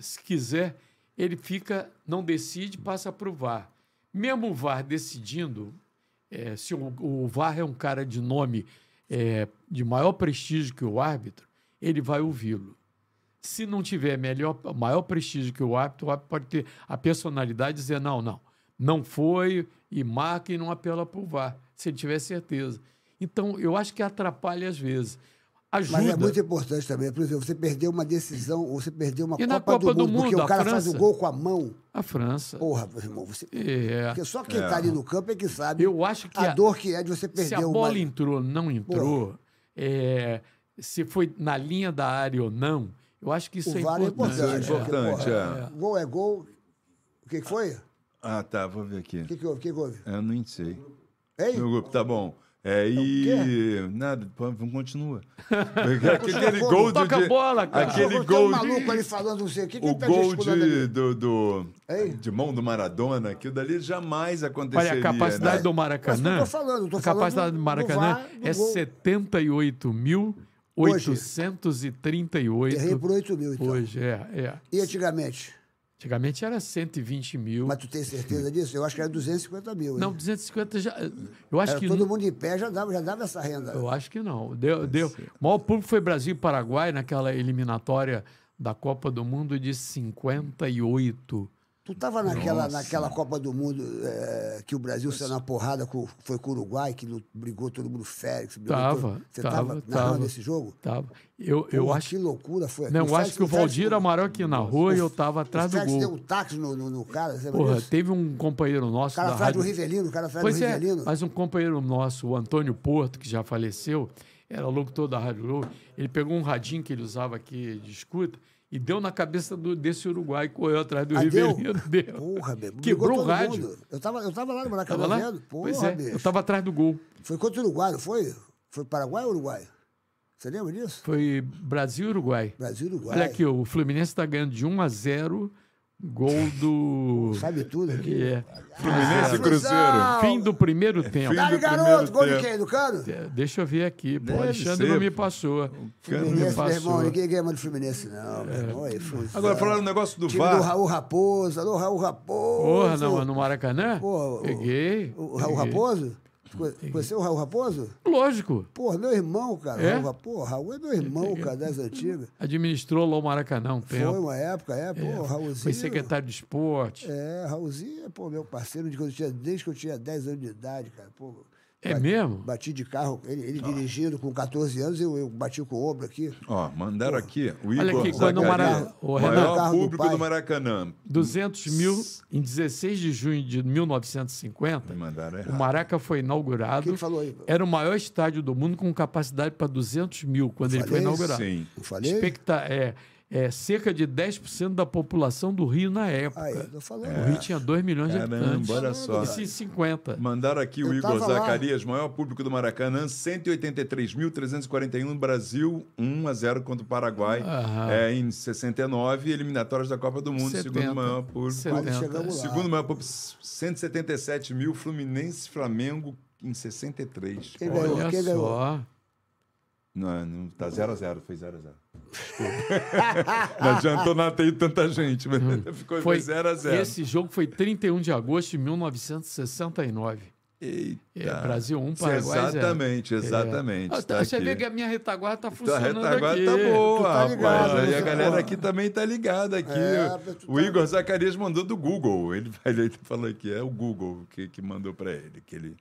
se quiser, ele fica, não decide, passa para o VAR. Mesmo o VAR decidindo, é, se o, o VAR é um cara de nome é, de maior prestígio que o árbitro, ele vai ouvi-lo. Se não tiver melhor, maior prestígio que o árbitro, o árbitro pode ter a personalidade de dizer: não, não, não foi, e marca e não apela para o VAR, se ele tiver certeza. Então, eu acho que atrapalha às vezes. Ajuda. Mas é muito importante também, por exemplo, você perdeu uma decisão, ou você perdeu uma E na Copa, Copa do do Mundo, porque Mundo, o a cara faz o França? gol com a mão. A França. Porra, meu irmão, você... É. Porque só quem está ali no campo é que sabe Eu acho que a, a- dor que é de você Se perder a uma... bola entrou, não entrou, é, se foi na linha da área ou não, eu acho que isso O é VAR é importante. é importante, porque, é. porra, Gol é gol. O que, que foi? O Ah, tá, vou ver aqui. que, que houve? O que, que houve? Eu nem sei. Hein? Meu grupo, tá bom. É, e. Nada, vamos continua. aquele gol do. toca a de- bola, cara. Aquele Tem um gol. maluco ali falando não sei o que. O tá gol de, do, do- de mão do Maradona, aquilo dali jamais aconteceria. Olha, a capacidade né? do Mas Maracanã. eu tô falando, tô a capacidade do do Maracanã VAR, do é gol. 78.838. Errei por 8 mil, então. Hoje, é, é. E antigamente? Antigamente era 120 mil. Mas tu tem certeza disso? Eu acho que era 250 mil. hein? Não, 250 já. Eu acho Era que. todo mundo em pé já dava, já dava essa renda. Eu acho que não. Deu, deu. O maior público foi Brasil e Paraguai naquela eliminatória da Copa do Mundo de 58. Tu tava naquela, naquela Copa do Mundo eh, que o Brasil saiu na porrada, com, foi com o Uruguai, que brigou todo mundo Félix. Tava, todo- Você tava, tava, narrando esse jogo? Tava. Eu, eu Porra, acho Que loucura foi Não, eu acho que o Valdir Amaral que narrou e eu tava atrás o do Félix deu gol. um táxi no, no, no cara, Porra, teve um companheiro nosso O cara atrás do rádio... Rivelino, o cara atrás do é, Rivelino. mas um companheiro nosso, o Antônio Porto, que já faleceu, era locutor da Rádio Globo, ele pegou um radinho que ele usava aqui de escuta e deu na cabeça do, desse Uruguai e correu atrás do Ah, deu? Deu. Porra, meu. Quebrou o rádio. mundo. Eu tava, eu tava lá no Tava Maracanã lá? vendo. Porra, pois é, bicho. eu tava atrás do gol. Foi contra o Uruguai, não foi? Foi Paraguai ou Uruguai? Você lembra disso? Foi Brasil e Uruguai. Brasil e Uruguai. Olha aqui, o Fluminense está ganhando de 1 a 0 Gol do. Sabe tudo aqui. É. Fluminense e Cruzeiro. Não. Fim do primeiro tempo. fim do garoto! Gol de quem? Do Cano? É, Deixa eu ver aqui. Pô, Deve Alexandre ser, não me passou. Cano Não me Fluminense, meu irmão. passou. Ninguém ganha mais do Fluminense, não. Meu irmão. Aí, Fluminense. Agora, falando no negócio do Time do VAR. Raul Raposo. Alô, Raul Raposo. Porra, não, no Maracanã? O- Peguei. O Raul peguei. Raposo? Conheceu o Raul Raposo? Lógico. Porra, meu irmão, cara. É? Raul. Raul é meu irmão, cara, das antigas. Administrou lá o Maracanã um Foi tempo. uma época, é, pô, Raulzinho. Foi secretário de esporte. É, Raulzinho é, pô, meu parceiro de quando eu tinha, desde que eu tinha 10 anos de idade, cara. Pô, É bati- mesmo? Bati de carro, ele, ele dirigindo com 14 anos, eu, eu bati com o ombro aqui. Ó, mandaram aqui. O Olha Igor aqui, quando o Mara- o maior Renan- do público pai. do Maracanã. 200 mil em 16 de junho de 1950. Me mandaram O. Maraca foi O que inaugurado. ele falou aí? Era o maior estádio do mundo com capacidade para 200 mil quando ele foi inaugurado. Sim. Não falei? Expecta é, é cerca de 10% da população do Rio na época. Aí, eu tô falando. O Rio tinha 2 milhões de Caramba, habitantes. olha só. Isso em 50. Mandaram aqui o Eu Igor tava lá. Zacarias, maior público do Maracanã, 183.341 no Brasil, 1 a 0 contra o Paraguai. Aham. É, em 69, eliminatórias da Copa do Mundo, 70. segundo maior público. 70. chegamos lá. Segundo maior público, 177 mil, Fluminense Flamengo em 63. Quem ganhou? Olha Quem ganhou? só. Não, não tá 0 a 0 foi 0 a 0 Não adiantou nada ter tanta gente, mas ficou Hum. Foi 0 a 0 Esse jogo foi 31 de agosto de 1969. Eita. É, Brasil 1, Paraguai 0. Exatamente, exatamente. Ah, tá Você vê que a minha retaguarda está Tua funcionando retaguarda aqui. tá boa, Tu tá rapaz. ligado, Aí a galera aqui também tá ligada aqui. É, o tá- Igor Zacarias mandou do Google. Ele, ele falou aqui, é o Google que, que mandou para ele, aquele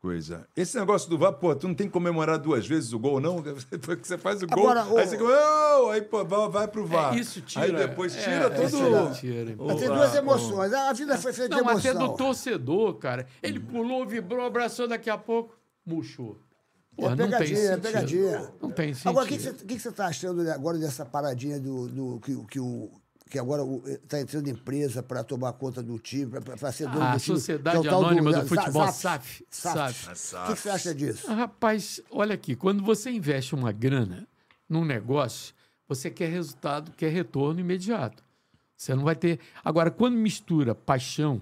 coisa. Esse negócio do VAR, pô, tu não tem que comemorar duas vezes o gol, não? Porque você faz o gol, Agora, o- aí você "Oh", aí pô, vai, vai pro VAR. É, isso tira. Aí depois é, tira é, todo... isso tira. o- Tem a- duas emoções. A vida foi feita de Não, até emoção. do torcedor, cara. Ele pulou, vibrou, abraçou, daqui a pouco murchou. Porra, é não tem pegadinha, é pegadinha. Não tem sentido. Agora, o que, que você, o que que você tá achando agora dessa paradinha do, do- que, que o que agora está entrando empresa para tomar conta do time, para ser dono Ah, do time? Sociedade que é Anônima do Za- Futebol, SAF. SAF. SAF. O que, você acha disso? Ah, Rapaz, olha aqui, quando você investe uma grana num negócio, você quer resultado, quer retorno imediato. Você não vai ter. Agora, quando mistura paixão,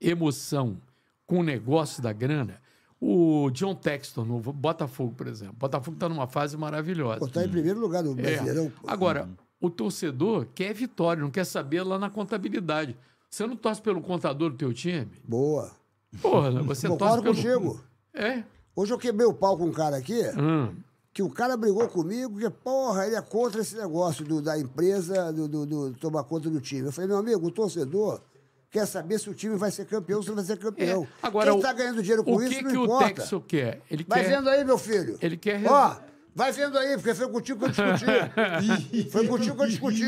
emoção com o negócio da grana, o John Texton, no Botafogo, por exemplo. Botafogo está numa fase maravilhosa. Está em primeiro lugar no É. Brasileirão. Agora, o torcedor quer vitória, não quer saber lá na contabilidade. Você não torce pelo contador do teu time? Boa. Porra, você torce Concordo pelo... contigo. É. Hoje eu quebrei o pau com um cara aqui, Hum. que o cara brigou comigo, que, porra, ele é contra esse negócio do- da empresa do, do- do tomar conta do time. Eu falei, meu amigo, o torcedor quer saber se o time vai ser campeão ou se não vai ser campeão. É. Agora, Quem o- está ganhando dinheiro com o isso que não que o importa. Texo quer? Ele Vai quer... vendo aí, meu filho. Ele quer Ó, vai vendo aí, porque foi contigo que eu discuti. foi contigo que eu discuti.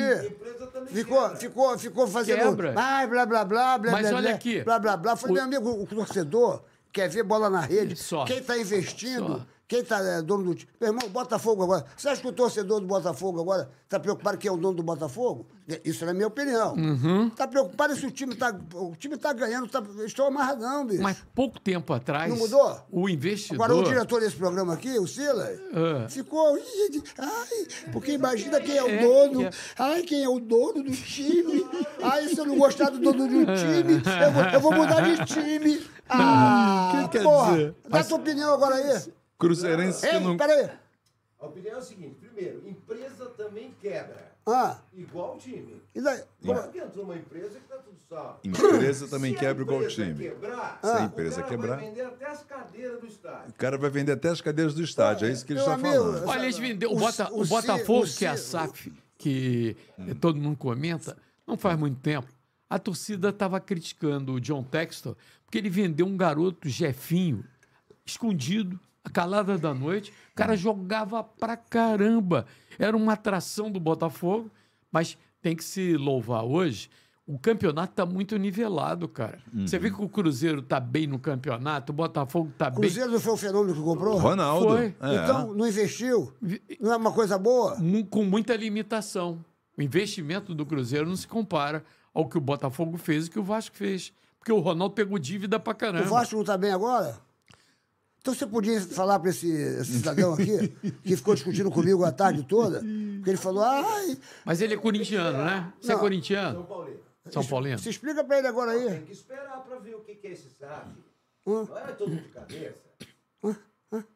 Ficou, ficou, ficou fazendo. Quebra. Ai, blá, blá, blá, blá, Mas blá, olha blá, aqui. Blá, blá, blá. Falei, O- meu amigo, o torcedor quer ver bola na rede. Só. Quem está investindo, Só. Quem está dono do time. Meu irmão, Botafogo agora. Você acha que o torcedor do Botafogo agora está preocupado quem é o dono do Botafogo? Isso é a minha opinião. Uhum. Está preocupado se o time está. O time está ganhando, tá, estão amarradão, bicho. Mas pouco tempo atrás, Não mudou? o investidor... Agora, o diretor desse programa aqui, o Silas, Ah. ficou. "Ih, Ai, porque imagina quem é o É, dono. é. Ai, quem é o dono do time. Ai, se eu não gostar do dono do time, eu vou, eu vou mudar de time. Ah, que porra. dizer? Dá tua opinião agora aí. Cruzeirense que Ei, não... peraí. A opinião é o seguinte: primeiro, empresa também quebra. Ah, Igual time. e daí? Como que entrou uma empresa que tá tudo salvo? Empresa também Se quebra igual o time. Quebrar, Se a o empresa cara quebrar- vai vender até as cadeiras do estádio. O cara vai vender até as cadeiras do estádio, é isso que ele está falando. Olha, eles venderam. O, O- Bota- o o Botafogo, o que é a SAF, que todo mundo comenta, não faz muito tempo. A torcida estava criticando o John Textor porque ele vendeu um garoto Jefinho, escondido, a calada da noite. O cara jogava pra caramba. Era uma atração do Botafogo, mas tem que se louvar hoje. O campeonato está muito nivelado, cara. Você vê que o Cruzeiro está bem no campeonato, o Botafogo está bem. Cruzeiro não foi o fenômeno que comprou? Ronaldo. Foi. é. Então, não investiu? Não é uma coisa boa? com muita limitação. O investimento do Cruzeiro não se compara ao que o Botafogo fez e que o Vasco fez. Porque o Ronaldo pegou dívida pra caramba. O Vasco não está bem agora? Então você podia falar para esse, esse cidadão aqui, que ficou discutindo comigo a tarde toda, porque ele falou, ai, Mas ele é corintiano, né? Você é Não. corintiano? São Paulino. Se explica pra ele agora aí. Tem que esperar pra ver o que, que é esse SAF. Hã? Não é todo de cabeça.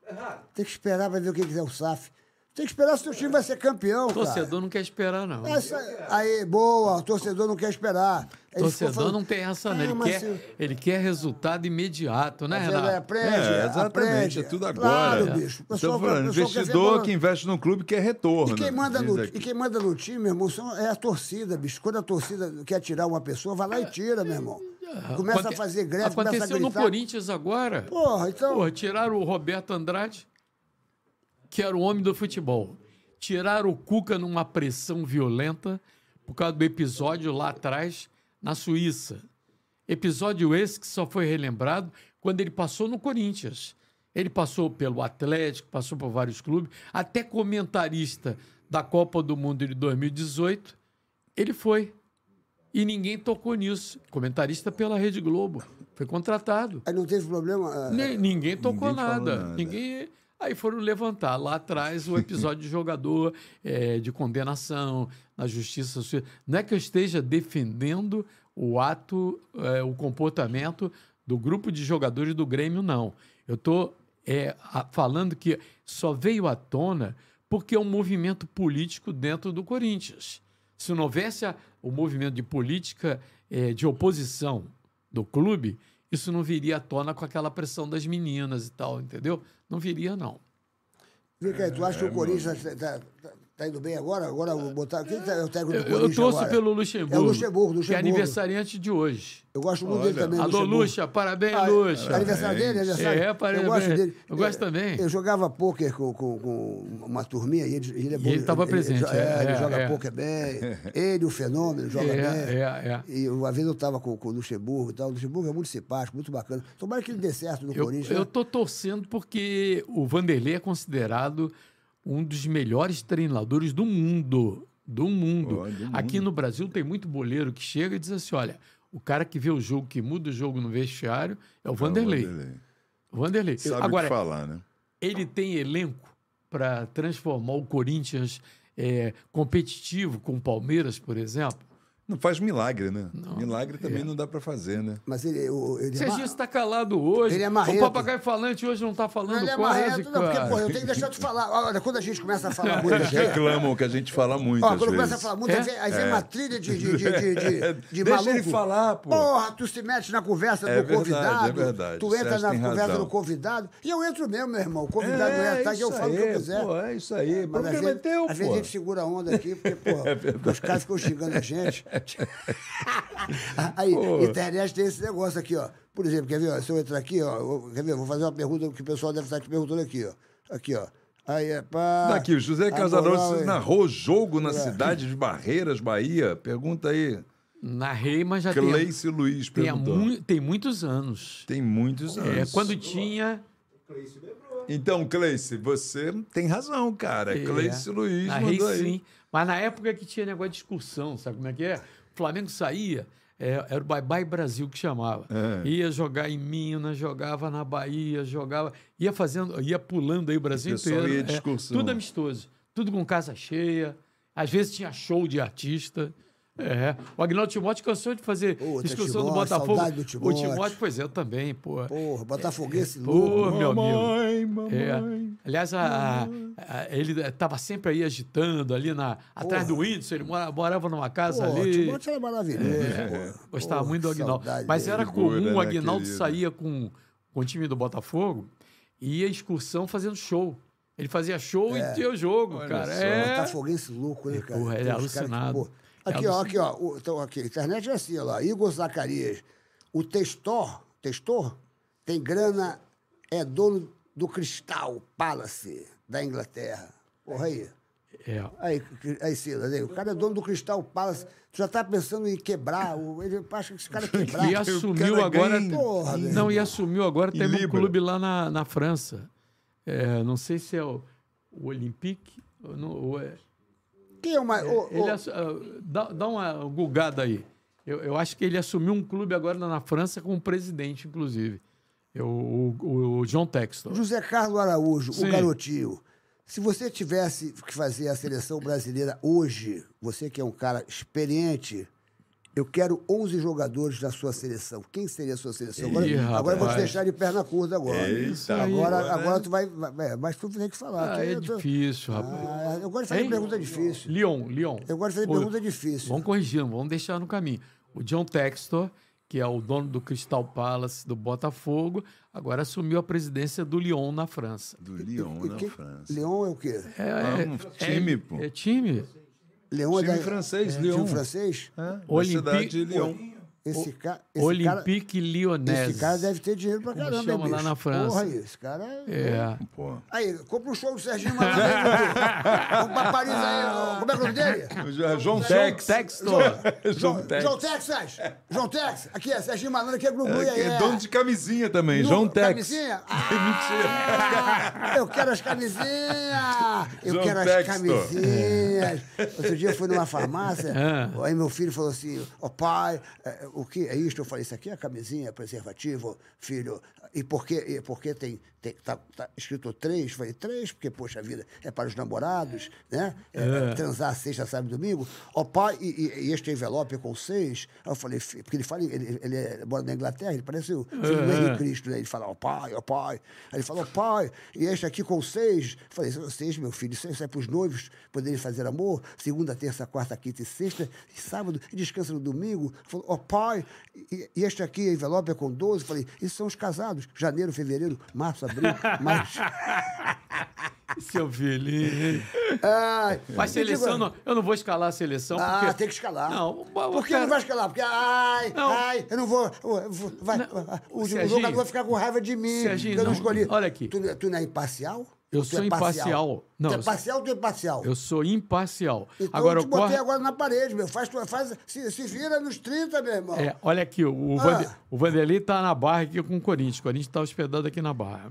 Errado. Tem que esperar pra ver o que que é o SAF. Tem que esperar se o time vai ser campeão, cara. Torcedor não quer esperar, não. Essa, aí, boa, o torcedor não quer esperar. Torcedor falando, não tem essa, né? "Ah, Ele quer, se- ele quer resultado imediato, né, ele Renato? aprende, É, exatamente, aprende. é tudo agora. Claro, É. bicho. O pessoal- Estou falando, investidor que investe num clube quer retorno. E quem, manda diz no, aqui. e quem manda no time, meu irmão, são- é a torcida, bicho. Quando a torcida quer tirar uma pessoa, vai lá e tira, meu irmão. Começa Aconte- a fazer greve, começa a Aconteceu no. Corinthians agora. Porra, então. Porra, tiraram o Roberto Andrade, que era o homem do futebol. Tiraram o Cuca numa pressão violenta por causa do episódio lá atrás na Suíça. Episódio esse que só foi relembrado quando ele passou no Corinthians. Ele passou pelo Atlético, passou por vários clubes, até comentarista da Copa do Mundo de 2018, ele foi. E ninguém tocou nisso. Comentarista pela Rede Globo. Foi contratado. Aí não teve problema. Nem- ninguém tocou Ninguém nada. nada. Ninguém. Aí foram levantar lá atrás o episódio de jogador eh, de condenação na justiça. Não é que eu esteja defendendo o ato, eh, o comportamento do grupo de jogadores do Grêmio, não. Eu estou falando que só veio à tona porque é um movimento político dentro do Corinthians. Se não houvesse a- o movimento de política eh, de oposição do clube, isso não viria à tona com aquela pressão das meninas e tal, entendeu? Não viria, não. Vem cá, tu É, acha que o Corinthians tá, tá- tá- indo bem agora? Agora eu vou botar. Quem tá, é o técnico do Eu, eu Corinthians? torço agora? pelo Luxemburgo, É o Luxemburgo, que é Luxemburgo. aniversariante de hoje. Eu gosto muito dele também. Alô, Luxemburgo. Luxa, parabéns, Ah, Luxa. Aniversário dele, aniversário. É, parabéns. Eu gosto dele. Eu gosto também. Eu jogava pôquer com, com, com uma turminha e ele, ele é bom. ele tava presente, jo- É, é, ele é, joga é. pôquer bem. Ele, o fenômeno, joga É, bem. é, é. E uma vez eu estava com, com o Luxemburgo e tal. O Luxemburgo é muito simpático, muito bacana. Tomara que ele dê certo no Eu, Corinthians. eu né? tô torcendo porque o Vanderlei é considerado um dos melhores treinadores do mundo. Do mundo. Ó, do mundo. Aqui no Brasil tem muito boleiro que chega e diz assim: olha, o cara que vê o jogo, que muda o jogo no vestiário, é o Vanderlei. Vanderlei. O Vanderlei. Sabe Agora, o que falar, né? ele tem elenco para transformar o Corinthians é, competitivo com o Palmeiras, por exemplo. Não faz milagre, né? Não. Milagre também É. não dá pra fazer, né? Mas ele, o- ele é Serginho ma- está calado hoje. Ele é marrento. O papagaio falante hoje não está falando ele é quase, marrento, não, porque, pô, eu tenho que deixar tu falar. Olha, quando a gente começa a falar muito Eles reclamam que a gente fala muito Ó, às quando começa a vezes. falar muito, É? aí vem, aí vem uma trilha de, de, de, de, de, de Deixa maluco. ele falar, pô. Porra, tu se mete na conversa É do verdade, convidado. é verdade. Tu entra Sérgio na conversa razão. do convidado. E eu entro mesmo, meu irmão. O convidado não é, tá, que eu falo o que eu quiser. Pô, é isso aí. Mas problema é vezes, teu, às vezes a pô. gente segura a onda aqui, porque, pô, os caras ficam xingando a gente. Aí, internet tem esse negócio aqui, ó. Por exemplo, quer ver? ó, se eu entrar aqui, ó, quer ver? Vou fazer uma pergunta que o pessoal deve estar te perguntando aqui, ó. Aqui, ó. Aí é pá. Daqui, o José a Casaroso moral é- narrou jogo na É. cidade de Barreiras, Bahia. Pergunta aí. Narrei, mas já tem, Cleice Luiz tem, há perguntou. mui- tem muitos anos. Tem muitos É, anos. quando tinha. Então, Cleice, você tem razão, cara. é, Cleice Luiz narrei mandou aí. sim. Mas na época que tinha negócio de excursão, sabe como é que é? O Flamengo saía, é, era o Bye Bye Brasil que chamava. É. Ia jogar em Minas, jogava na Bahia, jogava. Ia fazendo, ia pulando aí o Brasil O inteiro. ia de é, excursão. tudo amistoso. Tudo com casa cheia. Às vezes tinha show de artista. É. O Agnaldo Timóteo cansou de fazer Puta, excursão do Timóteo, Botafogo. saudade do O Timóteo. Timóteo, pois é, eu também, pô. Porra, Botafoguense Pô, louco. meu amigo. Mamãe, mamãe. É. Aliás, a- a- ele estava sempre aí agitando ali na, atrás Porra. do Whindersson, ele mora- morava numa casa o ali. Timóteo era maravilhoso. É, pô. Gostava Porra, muito do saudade Mas era comum, o né, querido? saía com, com o time do Botafogo e ia excursão fazendo show. Ele fazia show e tinha o jogo, Olha cara. só. É. Botafoguense louco, né, cara? Porra, ele é que, alucinado. É Aqui, ó, aqui, ó. o- Então, aqui, a internet é assim, ó lá. Igor Zacarias. O Testor, Testor, tem grana, é dono do Crystal Palace da Inglaterra. Porra aí. É. Aí, aí, Silas, aí, o cara é dono do Crystal Palace. Tu já tá pensando em quebrar. o- Ele acha que esse cara quebrar. E assumiu agora. ganha Porra, não, e assumiu agora. Em Tem um clube lá na, na França. É, não sei se é o, o Olympique. ou não- ou é- Quem é o mais. ô, Ele ah, dá, dá uma gulgada aí. Eu, eu acho que ele assumiu um clube agora na França com um presidente, inclusive. Eu, o, o, o John Textor. José Carlos Araújo, Sim. o garotinho. Se você tivesse que fazer a seleção brasileira hoje, você que é um cara experiente Eu quero 11 jogadores da sua seleção. Quem seria a sua seleção? Agora, Ih, agora eu vou te deixar de perna curta agora. Eita, agora, agora, agora né? tu vai, vai- é, Mas tu tem que falar. Ah, é tô- difícil, rapaz. Ah, eu gosto de fazer Hein? pergunta difícil. Leon, Leon. Eu gosto de fazer Pô, pergunta difícil. Vamos corrigir, não vamos deixar no caminho. O John Textor, que é o dono do Crystal Palace do Botafogo, agora assumiu a presidência do Lyon na França. Do Lyon, E na que- França. Leão é o quê? É, Ah, um time, pô. É time. Leão é Time da... francês, time Lyon. francês? É, cidade de Lyon. Esse, ca... esse cara... Olympique Lyonnais. Esse cara deve ter dinheiro pra Como caramba, chama hein, lá na França. Porra, aí, esse cara... É. Pô. Aí, compra um show do Serginho Malandro. Vamos pra Paris aí. Como é que é o nome dele? João Tex. Textor. João, Tex. João Texas. João Texas. Aqui é Serginho Malandro, aqui é Gugu É, aí. é dono de camisinha também, Nu- João Tex. Camisinha? Ah, eu quero as camisinhas! Eu João quero as Textor. camisinhas! Outro dia eu fui numa farmácia, Ah. aí meu filho falou assim: Ó pai, é, o que é isto? Eu falei: Isso aqui é camisinha, preservativo, filho. E por que, e por que tem, tem tá, escrito três? Falei: Três, porque, poxa vida, é para os namorados, né? É, Transar sexta, sábado e domingo. Ó pai, e, e- este envelope é com seis? Aí eu falei: Porque ele fala, ele, ele é- mora na Inglaterra, ele parece o filho do Henrique Cristo, né? Ele fala: Ó pai, ó pai. Aí ele falou: pai, e este aqui com seis? Eu falei: Seis, meu filho, isso é para os noivos poderem fazer amor, segunda, terça, quarta, quinta e sexta, e sábado, e descansa no domingo. Falou: Ó pai, e, e este aqui, envelope é com 12? Eu falei: Isso são os casados, janeiro, fevereiro, março, abril, maio. Seu filhinho. Ai, Mas me diga- seleção, não, eu não vou escalar a seleção. Ah, porque... tem que escalar. Não, Por que cara- não vai escalar? Porque, ai, Não. ai, eu não vou. eu vou- vai, o, o Serginho. jogador vai ficar com raiva de mim. Serginho, eu não não. escolhi. Olha aqui. Tu, tu não é imparcial? Eu tu sou é imparcial. Não, tu é eu parcial ou tu é imparcial? Eu sou imparcial. Então agora, eu te eu botei agora na parede, meu. Faz, faz, se, se vira nos 30, meu irmão. É, olha aqui, o, Ah. Vande- o Vanderlei tá na barra aqui com o Corinthians. O Corinthians tá hospedado aqui na barra.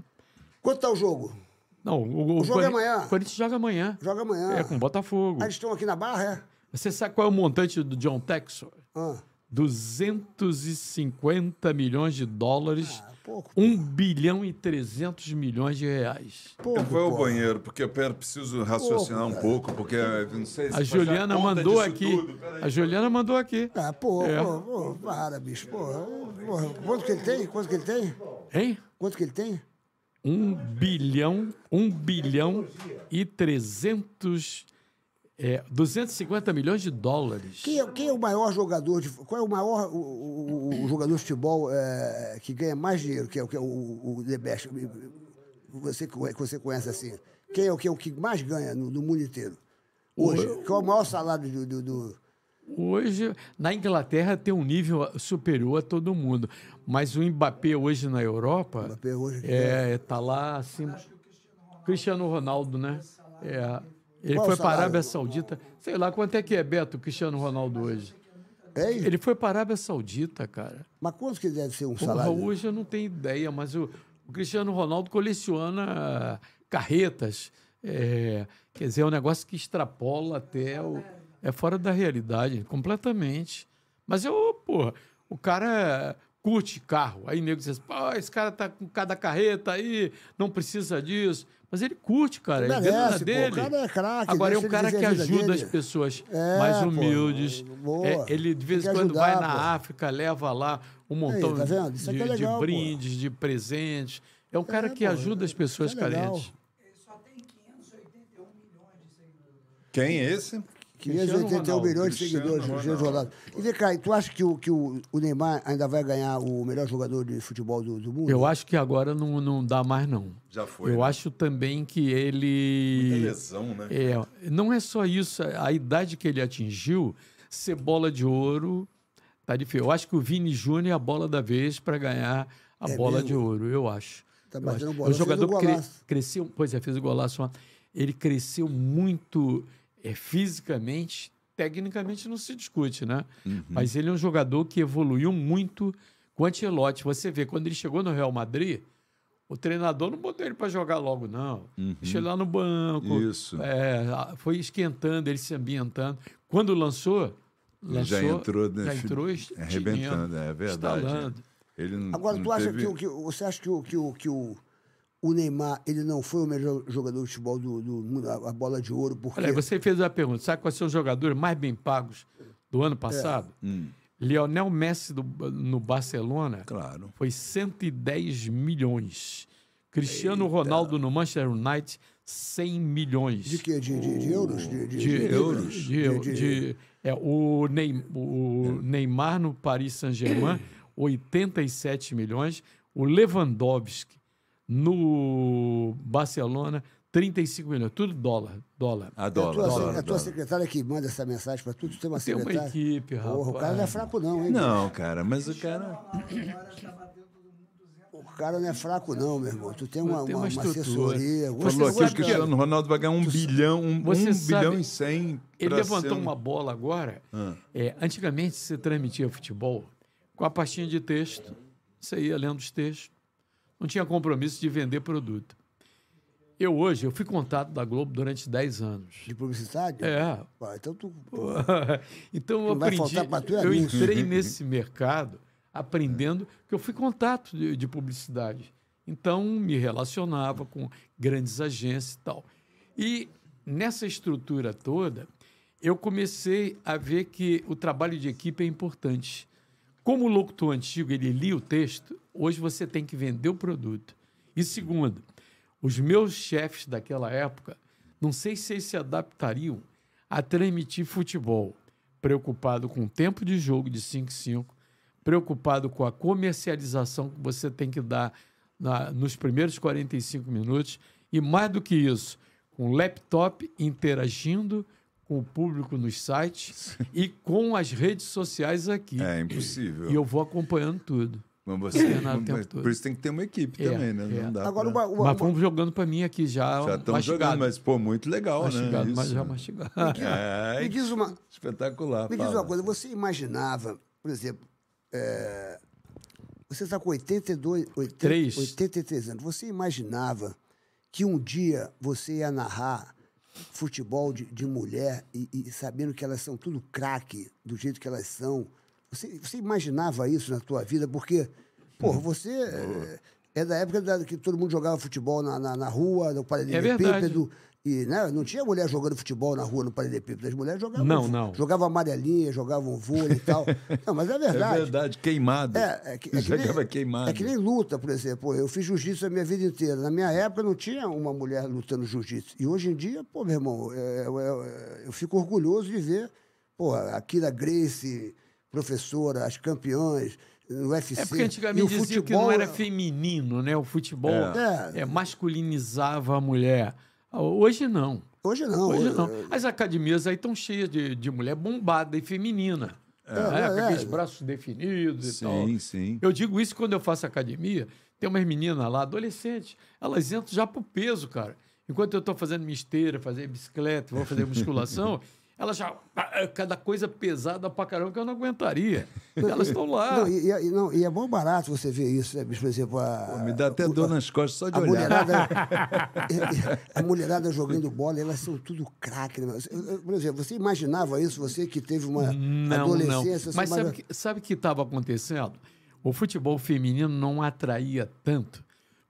Quanto tá o jogo? Não, o, O jogo é Corin- amanhã? O Corinthians joga amanhã. Joga amanhã. É, com o Botafogo. Ah, eles estão aqui na barra, é? Você sabe qual é o montante do John Texor? Ah, 250 milhões de dólares. Ah, pouco. 1 bilhão e 300 milhões de reais. pouco, Eu vou ao pô. banheiro, porque eu pera, preciso raciocinar um Porra. pouco, porque eu não sei se A Juliana mandou aqui. Peraí. A Juliana mandou aqui. Ah, pô, É. pô, pô, para, bicho, pô. Porra, Quanto que ele tem? Quanto que ele tem? Hein? Quanto que ele tem? 1 bilhão, 1 bilhão e 300. É, 250 milhões de dólares. Quem é, quem é o maior jogador de. Qual é o maior o, o- o jogador de futebol é, que ganha mais dinheiro, que é, o- que é o, o The Best? Você, que você conhece assim. Quem é o que, é o que mais ganha no, no mundo inteiro? Hoje. Qual é o maior salário do. do, do- Hoje, na Inglaterra, tem um nível superior a todo mundo. Mas o Mbappé hoje na Europa. Mbappé hoje que é, tá lá acima. Cristiano Ronaldo, né? É, ele Qual foi o para a? Arábia Saudita. Sei lá quanto é que é, Beto, o Cristiano Ronaldo hoje. É, Ele foi para a Arábia Saudita, cara. mas quanto que deve ser um Porra, salário? hoje eu não tenho ideia, mas o, o Cristiano Ronaldo coleciona carretas. é, quer dizer, é um negócio que extrapola até o. É fora da realidade, completamente. Mas eu, porra, o cara curte carro. Aí o nego diz assim, pô, esse cara tá com cada carreta aí, não precisa disso. Mas ele curte, cara. Ele na Merece, pô. dele. O cara é craque, Agora é um cara que ajuda dele. as pessoas É, mais pô, humildes. boa. É, ele de vez em que quando vai ajudar, na pô. África, leva lá um montão tá vendo? Isso de, é de legal, pô. brindes, de presentes. É um cara É, que pô, ajuda as pessoas é carentes. Quem é esse? 581 Ronaldo, milhões de seguidores, Cristiano Ronaldo. E vem cá, tu acha que o, que o, o Neymar ainda vai ganhar o melhor jogador de futebol do, do mundo? Eu acho que agora não, não dá mais, não. Já foi. Eu né? acho também que Muita ele. lesão, né? É, não é só isso, a idade que ele atingiu, ser bola de ouro, tá difícil. Eu acho que o Vini Júnior é a bola da vez para ganhar a É bola mesmo? de ouro, eu acho. Tá Eu batendo acho. bola. O Fez jogador o cre- cresceu, pois é, fez o golaço. Ele cresceu muito é, fisicamente, tecnicamente não se discute, né? Uhum. Mas ele é um jogador que evoluiu muito com o Ancelotti. Você vê, quando ele chegou no Real Madrid, o treinador não botou ele para jogar logo, não. Deixou ele lá no banco. Uhum. Isso. É, foi esquentando, ele se ambientando. Quando lançou, Ele lançou já entrou, né, já entrou arrebentando, é verdade. Ele não, Agora, não tu acha teve... que, o- que você acha que, o, que, o, que o, o Neymar ele não foi o melhor jogador de futebol do, do mundo, a, bola de ouro, porque Olha, você fez a pergunta: sabe quais são os jogadores mais bem pagos do ano passado? Hum. Lionel Messi do- no Barcelona Claro. foi 110 milhões. Cristiano Ronaldo no Manchester United, 100 milhões. De quê? De, de, de euros? De, de- euros. De, é, o, Ney- o Neymar no Paris Saint-Germain, 87 milhões. O Lewandowski no Barcelona, 35 milhões. Tudo dólar. dólar. A É a dólar, tua, dólar, a tua dólar. secretária que manda essa mensagem para tudo. Tu tem uma Tem uma secretária. equipe, rapaz. Porra, o cara não é fraco, não, hein? Não, cara, mas o cara. O cara não é fraco, não, meu irmão. Tu tem uma, Tem uma, uma assessoria. Falou aqui o Cristiano Ronaldo vai ganhar um bilhão, um, Você um sabe- bilhão e cem. Ele levantou um- uma bola agora. Ah. É, antigamente você transmitia futebol com a pastinha de texto. Você ia lendo os textos. Não tinha compromisso de vender produto. Eu hoje, eu fui contato da Globo durante 10 anos. De publicidade? É. Então tu. então eu aprendi, é eu entrei nesse mercado aprendendo que eu fui contato de, de publicidade. Então me relacionava com grandes agências e tal. E nessa estrutura toda, eu comecei a ver que o trabalho de equipe é importante. Como o locutor antigo ele lia o texto, hoje você tem que vender o produto. E segundo, os meus chefes daquela época, não sei se eles se adaptariam a transmitir futebol, preocupado com o tempo de jogo de 5-5, preocupado com a comercialização que você tem que dar na- nos primeiros 45 minutos e mais do que isso, com o laptop interagindo com o público nos sites e com as redes sociais aqui. É impossível. E eu vou acompanhando tudo. Mas você, mas por isso tem que ter uma equipe É, também, né? é. Não dá Agora, pra... uma, uma, Mas vamos jogando para mim aqui já. Já estamos jogando, mas, pô, muito legal, mastigado, né? mas Isso. já mastigado. É, me diz uma, espetacular. me diz fala. uma coisa. Você imaginava, por exemplo, é, você está com 82, 80, Três. 83 anos. Você imaginava que um dia você ia narrar futebol de, de mulher e, e sabendo que elas são tudo craque do jeito que elas são? Você, você imaginava isso na tua vida? Porque, porra, você é, é da época da, que todo mundo jogava futebol na, na, na rua, no É paralelepípedo. E né, não tinha mulher jogando futebol na rua no paralelepípedo. As mulheres jogavam. Não, não. Jogavam amarelinha, jogavam vôlei e tal. Não, mas é É verdade. verdade, queimado. É, é que, é que Jogava nem, queimado. é que nem luta, por exemplo. Eu fiz jiu-jitsu a minha vida inteira. Na minha época não tinha uma mulher lutando jiu-jitsu. E hoje em dia, pô, meu irmão, é, eu, eu- eu fico orgulhoso de ver, pô, aqui da Grace, professora, as campeãs, no UFC. É porque antigamente o dizia que não era feminino, né? O futebol É. é, masculinizava a mulher. Ah, Hoje não. Hoje não. Hoje não. As academias aí estão cheias de, de mulher bombada e feminina. né? é, Com é. aqueles braços definidos e tal. Sim, sim. Eu digo isso quando eu faço academia. Tem umas meninas lá, adolescentes, elas entram já pro peso, cara. Enquanto eu estou fazendo minha esteira, fazer bicicleta, vou fazer musculação, elas já. ah, Cada coisa pesada pra caramba que eu não aguentaria. Elas estão lá. Não, e, e- não, e é bom barato você ver isso, né, bicho? Por exemplo, a, Me dá até o- dor nas costas só de A olhar. mulherada, a mulherada jogando bola, elas são tudo craque. né? Por exemplo, você imaginava isso, você que teve uma Não, adolescência? não. Mas sabe o que sabe o que estava acontecendo? O futebol feminino não atraía tanto,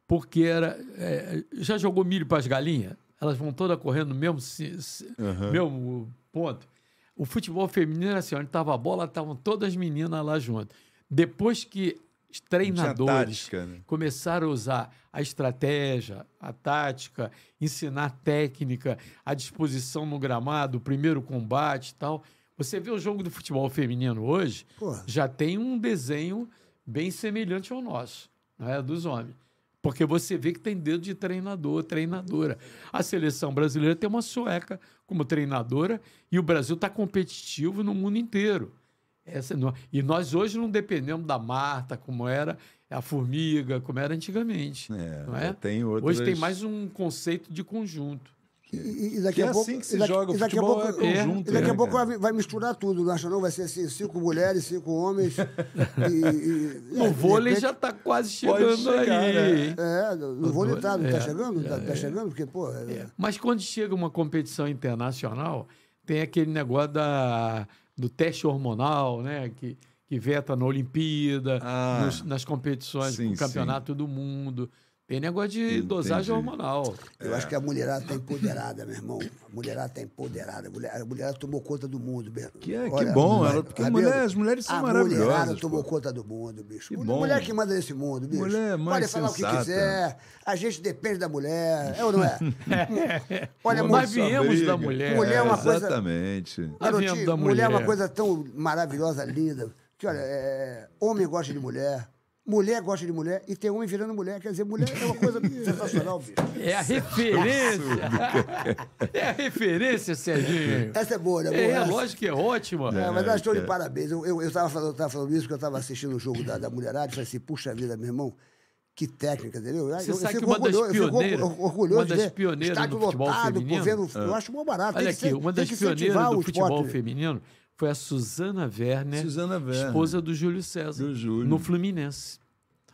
porque era. é, já jogou milho para as galinhas? Elas vão todas correndo no mesmo, ci- ci- mesmo ponto. O futebol feminino era assim: onde estava a bola, estavam todas as meninas lá junto. Depois que os treinadores tática, né? começaram a usar a estratégia, a tática, ensinar técnica, a disposição no gramado, o primeiro combate e tal. Você vê o jogo do futebol feminino hoje, Pô. já tem um desenho bem semelhante ao nosso, né, dos homens. Porque você vê que tem dedo de treinador, treinadora. A seleção brasileira tem uma sueca como treinadora e o Brasil está competitivo no mundo inteiro. Essa não- e nós hoje não dependemos da Marta, como era a Formiga, como era antigamente. É, não é? tem outras- Hoje tem mais um conceito de conjunto. E, e- e daqui Que é a pouco, assim que se e daqui, joga, o daqui a futebol pouco, é conjunto, e daqui a né, pouco vai, vai misturar tudo, não acha não? Vai ser assim, cinco mulheres, cinco homens. e, e- No é, vôlei repente- já está quase Pode chegando chegar, aí. né? É, no no vôlei tá, não É, tá chegando? Tá, é, tá chegando? Porque, pô... é- É, Mas quando chega uma competição internacional, tem aquele negócio da, do teste hormonal, né? Que, que veta na Olimpíada, Ah, nos- nas competições sim, do Campeonato do Mundo. Tem negócio de dosagem hormonal. Eu acho que a mulherada tá empoderada, meu irmão. A mulherada tá empoderada. A mulher- a mulherada tomou conta do mundo, mesmo. Que é- que bom, ela- porque mulher- as mulheres são a maravilhosas, A mulherada tomou pô. conta do mundo, bicho. Que Mulher- bom. Mulher que manda nesse mundo, bicho. Mulher mais Pode falar o que sensata. quiser. A gente depende da mulher. É ou não é? Olha, Nós mulher, viemos da mulher. Mulher é uma coisa- Exatamente. Garotinho, da mulher é uma mulher. coisa tão maravilhosa, linda. Que, olha, é, homem gosta de mulher. Mulher gosta de mulher e tem homem virando mulher. Quer dizer, mulher é uma coisa sensacional, bicho. É a referência. é a referência, Serginho. Essa é boa, né? Boa, É, essa. lógico que é ótima. É, mas nós estou de parabéns. Eu, eu, eu tava falando, eu tava falando isso porque eu estava assistindo o jogo da, da mulherada e falei assim, puxa vida, meu irmão, que técnica, entendeu? Eu- Você eu, sabe fico que uma das eu pioneiras- orgulhoso uma das pioneiras do futebol lotado, feminino- vendo, eu acho mó barato. Olha tem que aqui, ser- uma das pioneiras do o futebol esporte. feminino foi a Suzana Werner, Suzana Werner. esposa do Júlio César, Do Júlio. no Fluminense.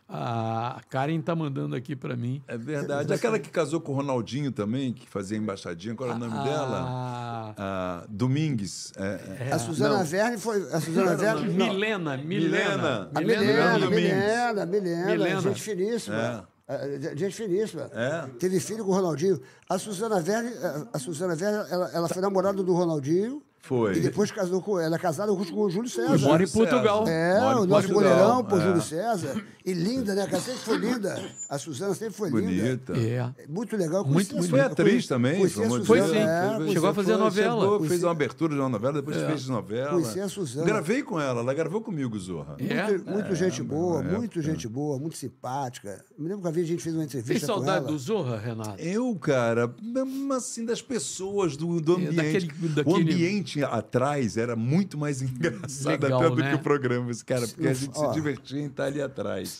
A Karen tá mandando aqui para mim. É verdade. Aquela que casou com o Ronaldinho também, que fazia embaixadinha, qual era o nome dela? A, Ah, Domingues. É, é. A Suzana Não. Verne foi. A Suzana Verne. Milena, Milena. Milena. A Milena. Milena. Milena, Milena, Milena. gente finíssima. É, Gente finíssima. É. Teve filho com o Ronaldinho. A Suzana Verne, a Suzana Verne ela, ela foi namorada do Ronaldinho. Foi. E depois casou com. Ela é casada com, com o Júlio César. Mora em Portugal. É, Mora o nosso Portugal. goleirão, pô, É. Júlio César. E linda, né? cara? sempre foi linda. A Suzana sempre foi linda. Bonita. É. Muito legal. Muito a bonita. Foi atriz conheci- também. conheci pelo a amor de Foi Deus. sim. É, Foi- Chegou a fazer foi- novela. chegou, Conheci- fez uma abertura de uma novela, depois É. fez novela. Conheci a Suzana. Gravei com ela, ela gravou comigo, Zorra. É? Muito, muito gente boa, é, muito gente boa, muito simpática. Me lembro que a gente fez uma entrevista com saudade ela. do Zorra, Renato? Eu, cara, mesmo assim, das pessoas, do, do É, ambiente. daquele- O daquele- ambiente atrás era muito mais engraçado Legal, até do né? que o programa, esse cara, porque a gente se divertia em estar ali atrás.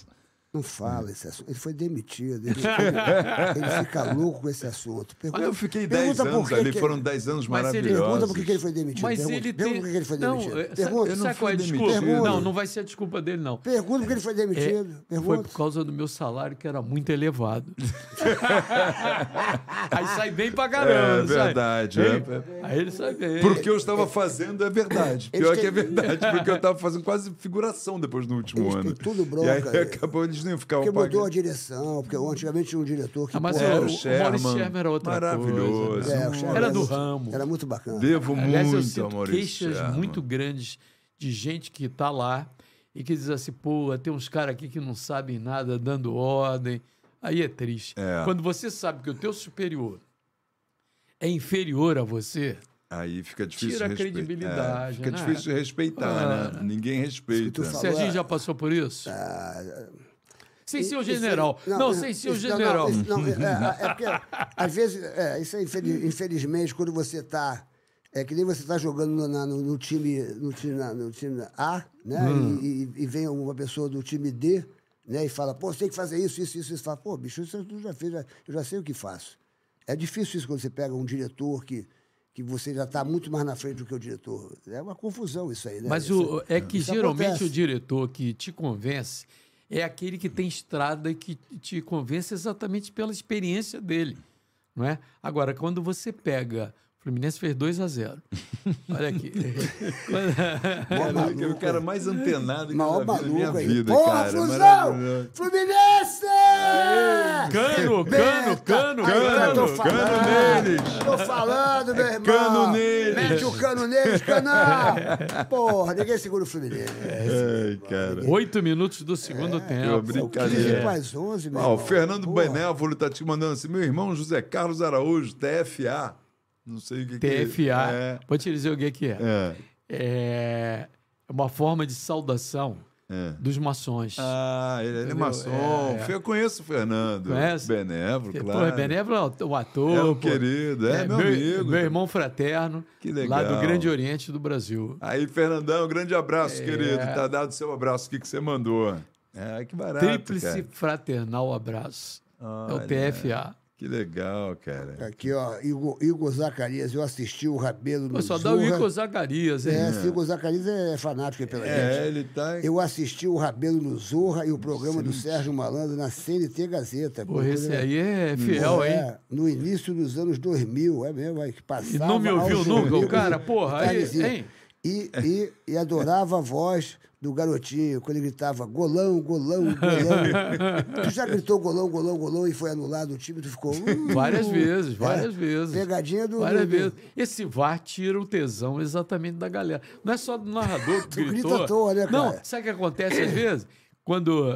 Não fala esse assunto. Ele foi demitido. Ele, ele fica louco com esse assunto. Pergunta, Mas eu fiquei 10 pergunta por anos que ali, que- foram 10 anos Mas ele- maravilhosos. Pergunta por que ele foi demitido. Mas pergunta, ele pergunta tem. por que ele foi não, demitido. é, sabe, pergunta, eu não sabe qual é a fui desculpa? demitido. Não, não vai ser a desculpa dele, não. pergunta por que ele foi É, demitido. foi pergunta. por causa do meu salário, que era muito elevado. Aí sai bem pra caramba. É não sai? verdade. Ele- é. Aí ele sai bem. Porque eu estava fazendo é verdade. Pior que é verdade, porque eu estava fazendo quase figuração depois do último ano. tudo bronca, E aí acabou, eles nem ficavam Porque mudou a direção, porque antigamente tinha um diretor que. Ah, mas pô, o- Era o o Sherman. Maurício Sherman era outra Maravilhoso. coisa, né? é, o Sherman Era do muito- ramo. Era muito bacana. Devo Aliás, eu muito sinto ao Maurício queixas Sherman. muito grandes de gente que está lá e que diz assim, pô, tem uns caras aqui que não sabem nada, dando ordem. Aí é triste. É. Quando você sabe que o teu superior é inferior a você, Aí fica difícil Tira a respe- credibilidade, É, fica né? difícil respeitar, Ah. né? Ninguém respeita. Serginho já passou por isso? Sem ser o general. Isso- Não, sem ser o não, general. Não, não, é, é- é porque, às vezes, é, isso é infeliz- infelizmente, quando você está. É que nem você está jogando no, na- no- no time, no, time, na- no time A, né? Hum. E, e- e vem uma pessoa do time D, né? E fala, pô, você tem que fazer isso, isso, isso. Você fala, pô, bicho, isso eu já fiz, já- eu já sei o que faço. É difícil isso quando você pega um diretor que, que você já está muito mais na frente do que o diretor. É uma confusão isso aí, né? Mas Isso- o, é que geralmente acontece. o diretor que te convence é aquele que tem estrada e que te convence exatamente pela experiência dele. Não é? Agora, quando você pega. O Fluminense fez 2 a 0 Olha aqui. Mó Cara, o cara mais antenado que eu Maior já vi na minha aí. vida, Porra, cara. Flusão! Fluminense! Cano, cano, cano, eu cano. tô falando, cano neles. Tô falando, meu irmão. cano neles. Mete o cano neles, canão. Porra, ninguém segura o Fluminense. Ai, cara. Oito minutos do segundo Eu tempo. 15 Brincadeira. para as 11, meu o irmão. Fernando Porra. Benévolo tá te mandando assim, meu irmão José Carlos Araújo, TFA. Não sei o que que é. TFA. É. Vou te dizer o que que é. É. É uma forma de saudação é. dos maçons. Ah, ele, ele é maçom. É. Eu conheço o Fernando. Conhece? Benévolo, claro. Pô, é Benévolo é um ator. É um pô. querido, é, meu amigo. Meu irmão fraterno, Que lá do legal. Grande Oriente do Brasil. Aí, Fernandão, um grande abraço, É. querido. Tá dado o seu abraço aqui que você mandou. É, que barato, Tríplice cara. fraternal abraço. É o Olha, TFA. Que legal, cara. Aqui, ó, Igor, Igor Zacarias, eu assisti o Rabelo no só dá o. Igor Zacarias, hein? É, Igor Zacarias é fanático pela É, gente. ele tá... Eu assisti o Rabelo no Zorra e o programa do Sérgio Malandro na CNT Gazeta. Pô, esse aí é fiel, hein? É, no início dos anos 2000, é mesmo, aí que passava E não me ouviu nunca, o cara? Porra, aí, hein? E, e, e adorava a voz do garotinho, quando ele gritava golão, golão, golão. tu já gritou golão, golão, golão e foi anulado o time, tu ficou. "Hum". Várias vezes, várias É, vezes. Pegadinha do. Várias do- vezes. Esse VAR tira o tesão exatamente da galera. Não é só do narrador que Tu grita gritou. à toa, né, Não, cara? sabe o que acontece às vezes? Quando.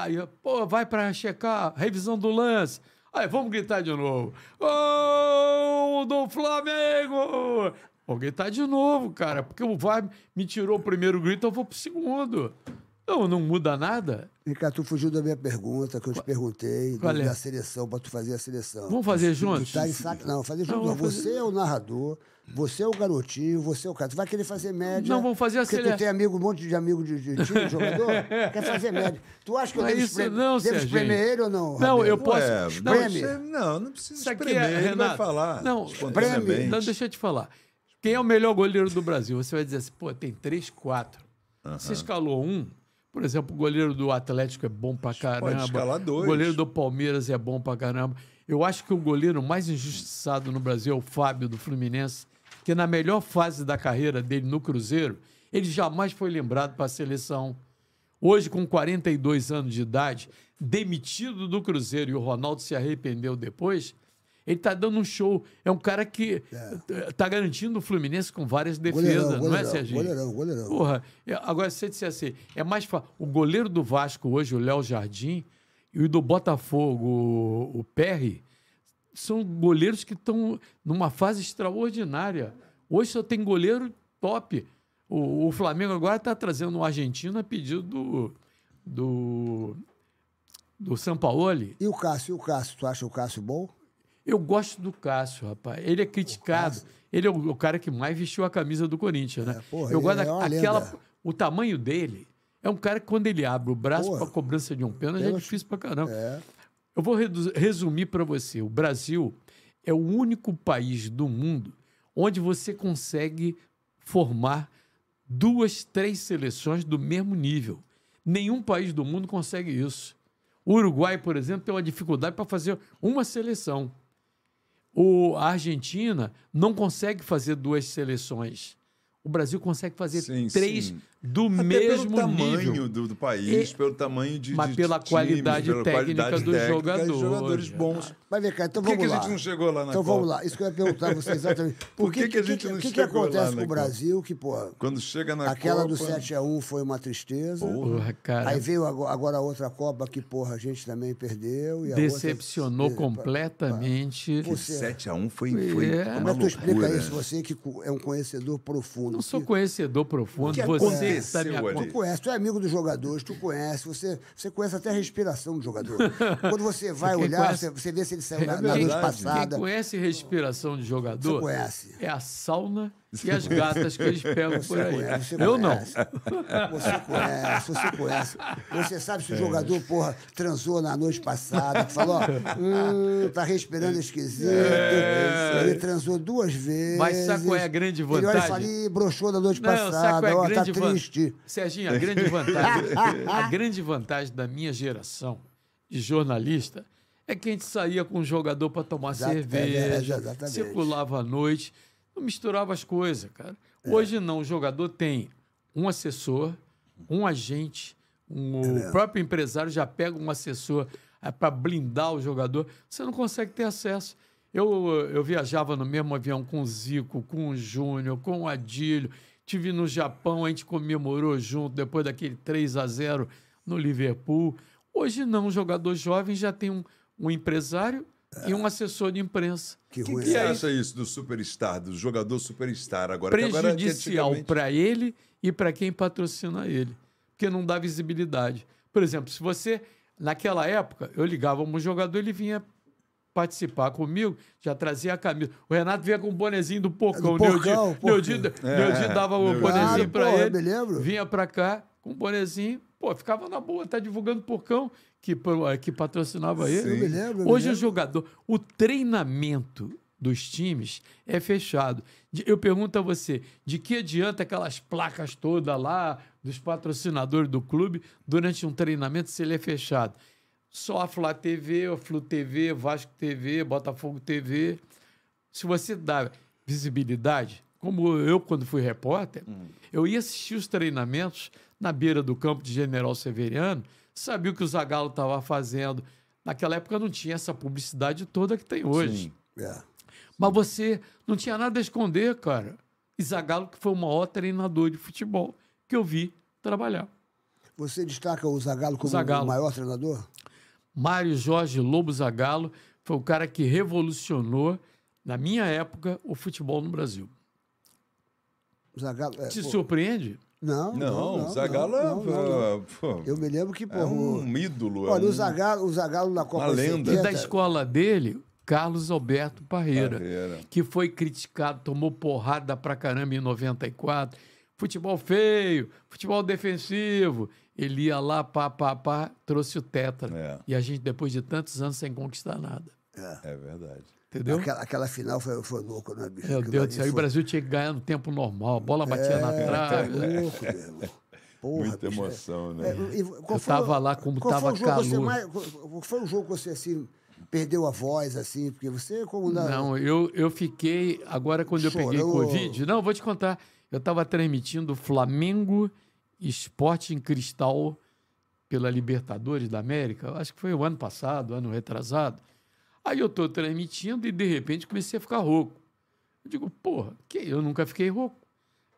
Aí, pô, vai pra checar revisão do lance. Aí, vamos gritar de novo. Gol do Flamengo! Vou gritar de novo, cara, porque o VAR me tirou o primeiro grito, eu vou pro segundo. Não, não muda nada. Ricardo, tu fugiu da minha pergunta que eu te perguntei Qual é? da seleção, para tu fazer a seleção. Vamos fazer Tu juntos? tá em saco- Não, fazer junto. Não, não. Você fazer- é o narrador, você é o garotinho, você é o cara. Tu vai querer fazer média. Não, vamos fazer a Porque sele- tu tem amigo, um monte de amigo de, de time, jogador, quer fazer média. Tu acha que eu Não é devo, isso espreme- não, devo espremer ele ou não? Não, Rabelo? eu posso- Ué, não, não, não, não precisa espremer, é, ele Renato. vai falar Não. Não, deixa eu te falar. Quem é o melhor goleiro do Brasil? Você vai dizer assim, pô, tem três, quatro. Você escalou um, por exemplo, o goleiro do Atlético é bom pra caramba. escalar dois. O goleiro do Palmeiras é bom pra caramba. Eu acho que o goleiro mais injustiçado no Brasil é o Fábio do Fluminense, que na melhor fase da carreira dele no Cruzeiro, ele jamais foi lembrado para a seleção. Hoje, com 42 anos de idade, demitido do Cruzeiro e o Ronaldo se arrependeu depois, ele tá dando um show. É um cara que tá garantindo o Fluminense com várias defesas, Goleirão, não é, Serginho? goleirão, goleirão. Porra, é- agora se você disser assim, é mais fácil. O goleiro do Vasco hoje, o Léo Jardim, e o do Botafogo, o, o Perry, são goleiros que estão numa fase extraordinária. Hoje só tem goleiro top. O, o Flamengo agora está trazendo um argentino a pedido do, do, do Sampaoli. E o Cássio, e o Cássio, tu acha o Cássio bom? Eu gosto do Cássio, rapaz. Ele é criticado. Ele é o, o cara que mais vestiu a camisa do Corinthians, né? É, porra, eu gosto é daquela. O tamanho dele é um cara que, quando ele abre o braço para cobrança de um pênalti, é difícil pra caramba. É. Eu vou resumir para você. O Brasil é o único país do mundo onde você consegue formar duas, três seleções do mesmo nível. Nenhum país do mundo consegue isso. O Uruguai, por exemplo, tem uma dificuldade para fazer uma seleção. O, a Argentina não consegue fazer duas seleções. O Brasil consegue fazer Sim, três sim. Do Até mesmo pelo tamanho nível. do, do país, E- pelo tamanho de. mas de pela times, qualidade pela técnica qualidade dos técnica jogadores. jogadores bons. Mas vem cá, então Por que, vamos que a lá. gente não chegou lá na Então Copa? vamos lá. Isso que eu ia perguntar a você exatamente. Por que que a gente não O que, que chegou lá acontece na com o? Brasil que, pô, Quando chega na aquela Copa. do 7x1 foi uma tristeza. Porra, cara. Aí veio ago- agora a outra Copa que, porra, a gente também perdeu. E a Decepcionou outra... completamente. Você- 7x1 foi, foi É. Como é que tu explica isso? Você que é um conhecedor profundo. Não sou que- conhecedor profundo. que Você está me ali? Tu conhece, tu é amigo dos jogadores, tu conhece, você, você conhece até a respiração do jogador. Quando você vai Quem olhar, conhece- você, vê se ele saiu na, É na noite verdade. passada. Quem conhece respiração de jogador Você conhece. é a sauna e as gatas que eles pegam por aí. conhece, você Eu não. conhece. Você conhece, você conhece. Você sabe se o jogador, porra, transou na noite passada, que falou, ó, hum, tá respirando esquisito. Ele transou duas vezes. É. Mas sabe qual é a grande Ele olha e vantagem? fala, ih, broxou na noite Não, sabe passada, é a ó, tá van- triste. Serginho, a grande vantagem, a grande vantagem da minha geração de jornalista é que a gente saía com um jogador para tomar Exato, é, cerveja, é, exatamente. circulava à noite, não misturava as coisas, cara. Hoje não, o jogador tem um assessor, um agente, um- o próprio empresário já pega um assessor para blindar o jogador. Você não consegue ter acesso. Eu, eu viajava no mesmo avião com o Zico, com o Júnior, com o Adílio. Tive no Japão, a gente comemorou junto depois daquele 3 a 0 no Liverpool. Hoje não, o jogador jovem já tem um, um empresário e um assessor de imprensa. Que O que, ruim. que você aí- acha isso do superstar, do jogador superstar agora? que agora que prejudicial antigamente- para ele e para quem patrocina ele, porque não dá visibilidade. Por exemplo, se você naquela época eu ligava um jogador, ele vinha participar comigo, já trazia a camisa. O Renato vinha com o bonezinho do porcão. É, Do porcão, Neudi, Neudi, É, dava o bonezinho Claro, para ele. me lembro. Vinha para cá com o bonezinho, pô, ficava na boa, tá divulgando porcão que, que patrocinava ele. Eu me lembro, eu me Hoje o lembro. jogador, o treinamento dos times é fechado. Eu pergunto a você, de que adianta aquelas placas todas lá dos patrocinadores do clube durante um treinamento se ele é fechado? Só a Flá TV, a Flu TV, Vasco TV, Botafogo TV. Se você dá visibilidade, como eu, quando fui repórter, Hum. eu ia assistir os treinamentos na beira do campo de General Severiano, sabia o que o Zagallo estava fazendo. Naquela época não tinha essa publicidade toda que tem hoje. Sim. É. Mas você não tinha nada a esconder, cara. E Zagallo, que foi o maior treinador de futebol que eu vi trabalhar. Você destaca o Zagallo como Zagallo. o maior treinador? Mário Jorge Lobo Zagallo foi o cara que revolucionou, na minha época, o futebol no Brasil. O Zagallo, é, Te pô, surpreende? não, Não, não, o Zagallo é- não, não, não. pô, Eu me lembro que, pô, é o- um ídolo. olha, é o um Zagallo, o Zagallo na Copa Uma lenda. E 70, da escola dele, Carlos Alberto Parreira, Parreira. que foi criticado, tomou porrada pra caramba em 94. Futebol feio, futebol defensivo. Ele ia lá, pá, pá, pá, trouxe o tetra. É. E a gente, depois de tantos anos, sem conquistar nada. É verdade. Entendeu? Aquela, aquela final foi, foi louco, né, bicho? Meu Aquilo Deus do céu. E o foi- Brasil tinha que ganhar no tempo normal. A bola batia na É, trave. tá louco, meu irmão. Porra, Muita bicho, é- emoção, é, né? e qual Eu foi tava o- lá como qual foi tava o jogo que você calor. mais- qual- foi o jogo que você, assim, perdeu a voz, assim? Porque você, como... na- Não, eu, eu fiquei. Agora, quando eu peguei Chorou. Covid. Não, vou te contar. Eu estava transmitindo Flamengo Esporte em Cristal pela Libertadores da América. Acho que foi o ano passado, ano retrasado. Aí eu estou transmitindo e, de repente, comecei a ficar rouco. Eu digo, porra, que eu nunca fiquei rouco.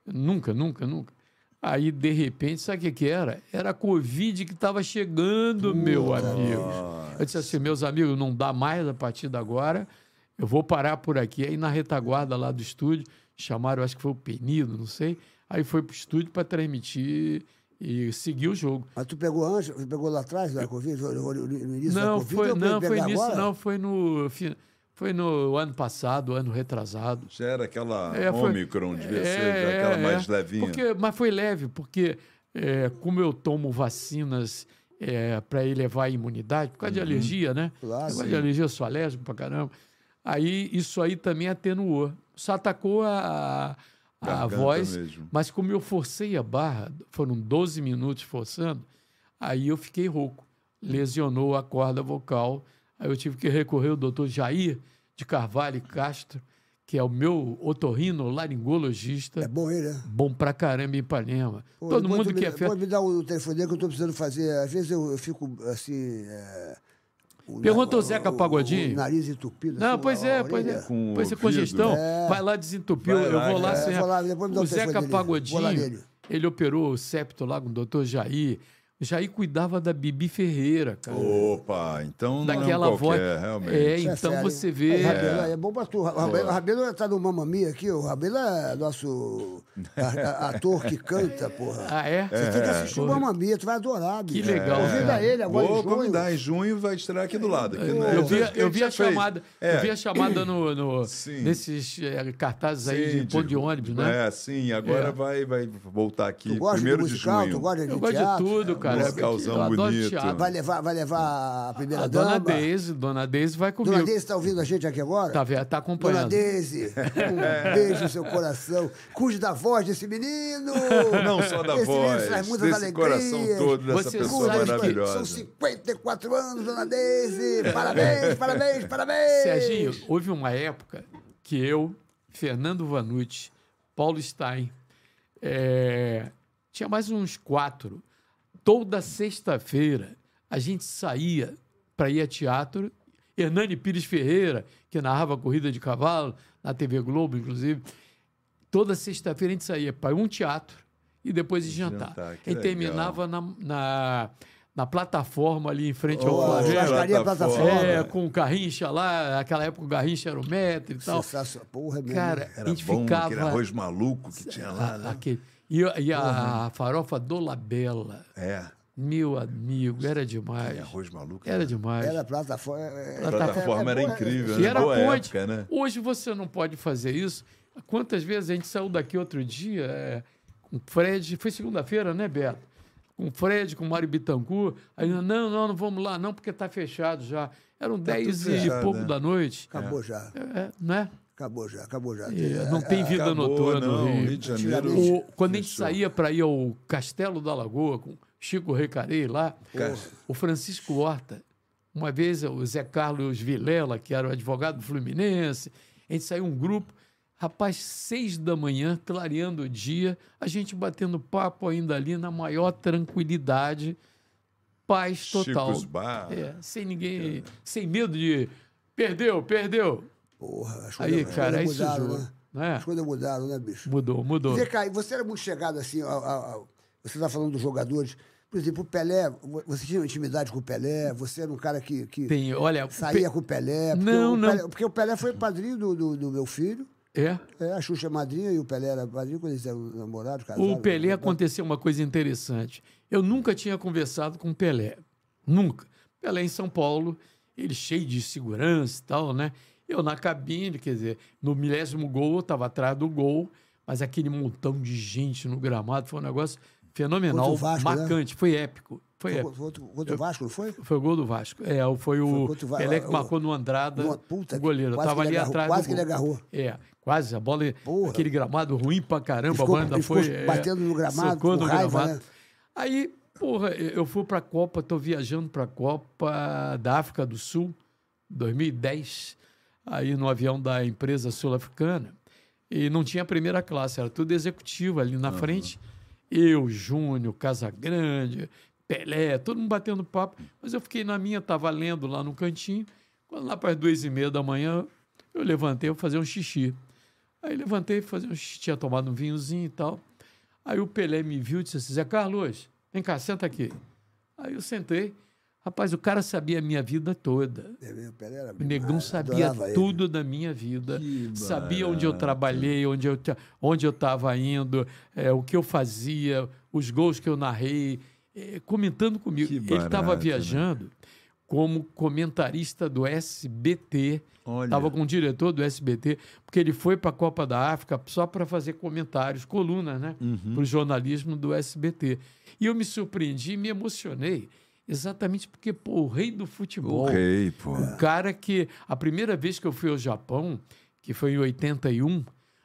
Nunca, nunca, nunca. Aí, de repente, sabe o que, que era? Era a Covid que estava chegando, meu amigo. Eu disse assim, meus amigos, não dá mais a partir de agora. Eu vou parar por aqui. Aí, na retaguarda lá do estúdio, chamaram, acho que foi o Penido, não sei. Aí foi pro estúdio para transmitir e seguir o jogo. Mas tu pegou antes, tu pegou lá atrás da Covid, no, início da Não, Covid? foi, não, foi nisso, agora? não, foi no, foi no ano passado, ano retrasado. Já era aquela É, foi- Omicron, devia É, ser já aquela é, mais é. levinha. Porque, mas foi leve, porque é, como eu tomo vacinas para elevar a imunidade, por causa de alergia, né? Uhum. Claro, por causa sim. de alergia, eu sou alérgico pra caramba. Aí isso aí também atenuou. Só atacou a, a Garganta voz, mesmo. mas como eu forcei a barra, foram 12 minutos forçando, aí eu fiquei rouco. Lesionou a corda vocal. Aí eu tive que recorrer ao doutor Jair de Carvalho Castro, que é o meu otorrino laringologista. É bom ele, né? Bom pra caramba em Ipanema. Pô, Todo mundo que me, é feito. Pode me dar o telefone dele que eu estou precisando fazer. Às vezes eu, eu fico assim. é, o Pergunta na- ao Zeca o- Pagodinho. O nariz entupido. Não, assim, pois é, pois é. Com Pois é, congestão. É. Vai lá desentupir. Vai eu lá, vou lá é, sem. vou lá, o o Zeca Pagodinho, ele operou o septo lá com o doutor Jair. Jair cuidava da Bibi Ferreira, cara. Opa, então não Daquela é um voz. realmente. É, Isso é então sério, você vê. Aí, Rabelo, é bom pra tu. O Rabelo, Rabelo tá no Mamamia aqui. O Rabelo é nosso ator que canta, porra. Ah, é? Você tem que assistir o Mamamia, tu vai adorar, bicho. Que legal, Convida cara. ele agora Vou em junho. convidar, em junho vai estrear aqui do lado. Aqui, né? Eu vi, eu vi a chamada, É. eu vi a chamada no, no- nesses cartazes aí Sim, de ponto de ônibus, né? É, sim, agora É. vai, vai voltar aqui, Tu gosta de primeiro de, musical, junho. tu gosta de Eu gosto de tudo, cara. musicalzão eu adoro bonito. teatro. Vai levar, vai levar a primeira A dona dama? Deise, dona Deise vai comigo. Dona Deise está ouvindo a gente aqui agora? Tá, tá Dona acompanhando. Deise, um beijo no seu coração. Cuide da voz desse menino. Não só da Esse menino traz voz, muitas desse coração alegrias. todo dessa Você pessoa maravilhosa. São 54 anos, Dona Deise. Parabéns, parabéns, parabéns. Serginho, houve uma época que eu, Fernando Vanucci, Paulo Stein, é, tinha mais uns quatro. Toda sexta-feira a gente saía para ir a teatro. Hernani Pires Ferreira, que narrava a corrida de cavalo na TV Globo, inclusive. Toda sexta-feira a gente saía para um teatro e depois ir jantar. Jantar, e legal. terminava na, na, na plataforma ali em frente ao Oh, Flamengo. churrascaria Plataforma. plataforma. É, com o Garrincha lá, naquela época o Garrincha era o metro e tal. Sensacional. Porra, mesmo. Cara, a Era gente bom, ficava. aquele arroz maluco que tinha lá, a- né? aquele- e, e a farofa do Labella, É, meu amigo, era demais. e arroz maluco. Era demais. Era plataforma. é- A plataforma era é- é- incrível, E né? era Boa ponte. época, né? Hoje você não pode fazer isso. Quantas vezes a gente saiu daqui outro dia é, com o Fred, foi segunda-feira, né, Beto? Com o Fred, com o Mário Bittencourt. Aí, não, não, não vamos lá, não, porque está fechado já. Eram dez e fechado, pouco né? da noite. Acabou já. É, né? Acabou já, acabou já. É, não tem vida Acabou, noturna no não, Rio. Rio de Janeiro. O- quando a gente fechou. saía para ir ao Castelo da Lagoa com Chico Recarei lá, o Francisco Horta, uma vez o Zé Carlos Vilela, que era o advogado do Fluminense, a gente saiu um grupo. Rapaz, seis da manhã, clareando o dia, a gente batendo papo ainda ali na maior tranquilidade, paz total. Chicos Bar. É, sem ninguém, sem medo de perdeu, perdeu. Porra, as Aí, coisas, cara, as isso coisas mudaram, juro. né? Né? As coisas mudaram, né, bicho? Mudou, mudou. Cá, você era muito chegado assim, a- a- a- você está falando dos jogadores. Por exemplo, o Pelé, você tinha intimidade com o Pelé, você era um cara que, que Tem, olha, saía pe- com o Pelé. Não, o não. Pelé- porque o Pelé foi padrinho do, do, do meu filho. é. É, a Xuxa é madrinha e o Pelé era padrinho quando eles eram namorados, casaram. O Pelé aconteceu uma coisa interessante. Eu nunca tinha conversado com o Pelé. Nunca. Pelé em São Paulo, ele cheio de segurança e tal, né? Eu na cabine, quer dizer, no milésimo gol, eu estava atrás do gol, mas aquele montão de gente no gramado foi um negócio fenomenal, Vasco, né? marcante, foi épico. Foi Foi épico. contra o Vasco, não foi? Foi o gol do Vasco. É, foi o Foi Pelé que marcou no Andrada, Uma puta o goleiro. Tava ali agarrou, atrás quase que ele agarrou. É, quase. A bola, Porra. aquele gramado ruim pra caramba, ficou- a banda foi... é, batendo no gramado, com no raiva, gramado. né? Aí, porra, eu fui pra Copa, tô viajando pra Copa da África do Sul, 2010, aí no avião da empresa sul-africana, e não tinha primeira classe, era tudo executivo ali na frente. Eu, Júnior, Casagrande, Pelé, todo mundo batendo papo. Mas eu fiquei na minha, estava lendo lá no cantinho. Quando lá para as duas e meia da manhã, eu levantei, eu fazer um xixi. Aí levantei, fazer um xixi, tinha tomado um vinhozinho e tal. Aí o Pelé me viu e disse assim, Zé Carlos, vem cá, senta aqui. Aí eu sentei. Rapaz, o cara sabia a minha vida toda. É, O negão ah, sabia adorava ele. tudo da minha vida, sabia onde eu trabalhei, onde eu onde eu estava indo, é, o que eu fazia, os gols que eu narrei, é, comentando comigo. Que Ele estava né? viajando como comentarista do SBT, estava com o diretor do SBT, porque ele foi para a Copa da África só para fazer comentários, colunas, né, Uhum. para o jornalismo do SBT. E eu me surpreendi e me emocionei. Exatamente porque, pô, o rei do futebol. O rei, pô. Um cara que, a primeira vez que eu fui ao Japão, que foi em 81,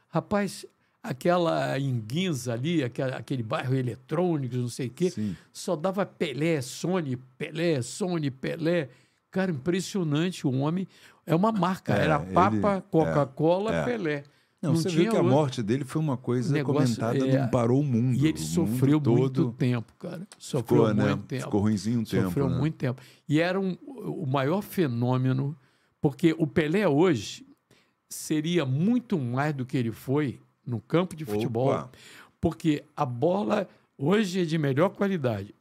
rapaz, aquela Inguinza ali, aquela- aquele bairro eletrônico, não sei o quê, Sim. só dava Pelé, Sony, Pelé, Sony, Pelé. Cara, impressionante o homem. É uma marca, É, era Papa, Coca-Cola, é. Pelé. Não, você tinha viu que a morte dele foi uma coisa Negócio, comentada, é, não parou o mundo. E ele o sofreu mundo muito todo tempo, cara. Sofreu ficou, né? muito tempo. Ficou ruimzinho um tempo. Sofreu né? muito tempo. E era um, o maior fenômeno, porque o Pelé hoje seria muito mais do que ele foi no campo de futebol, Opa. porque a bola hoje é de melhor qualidade.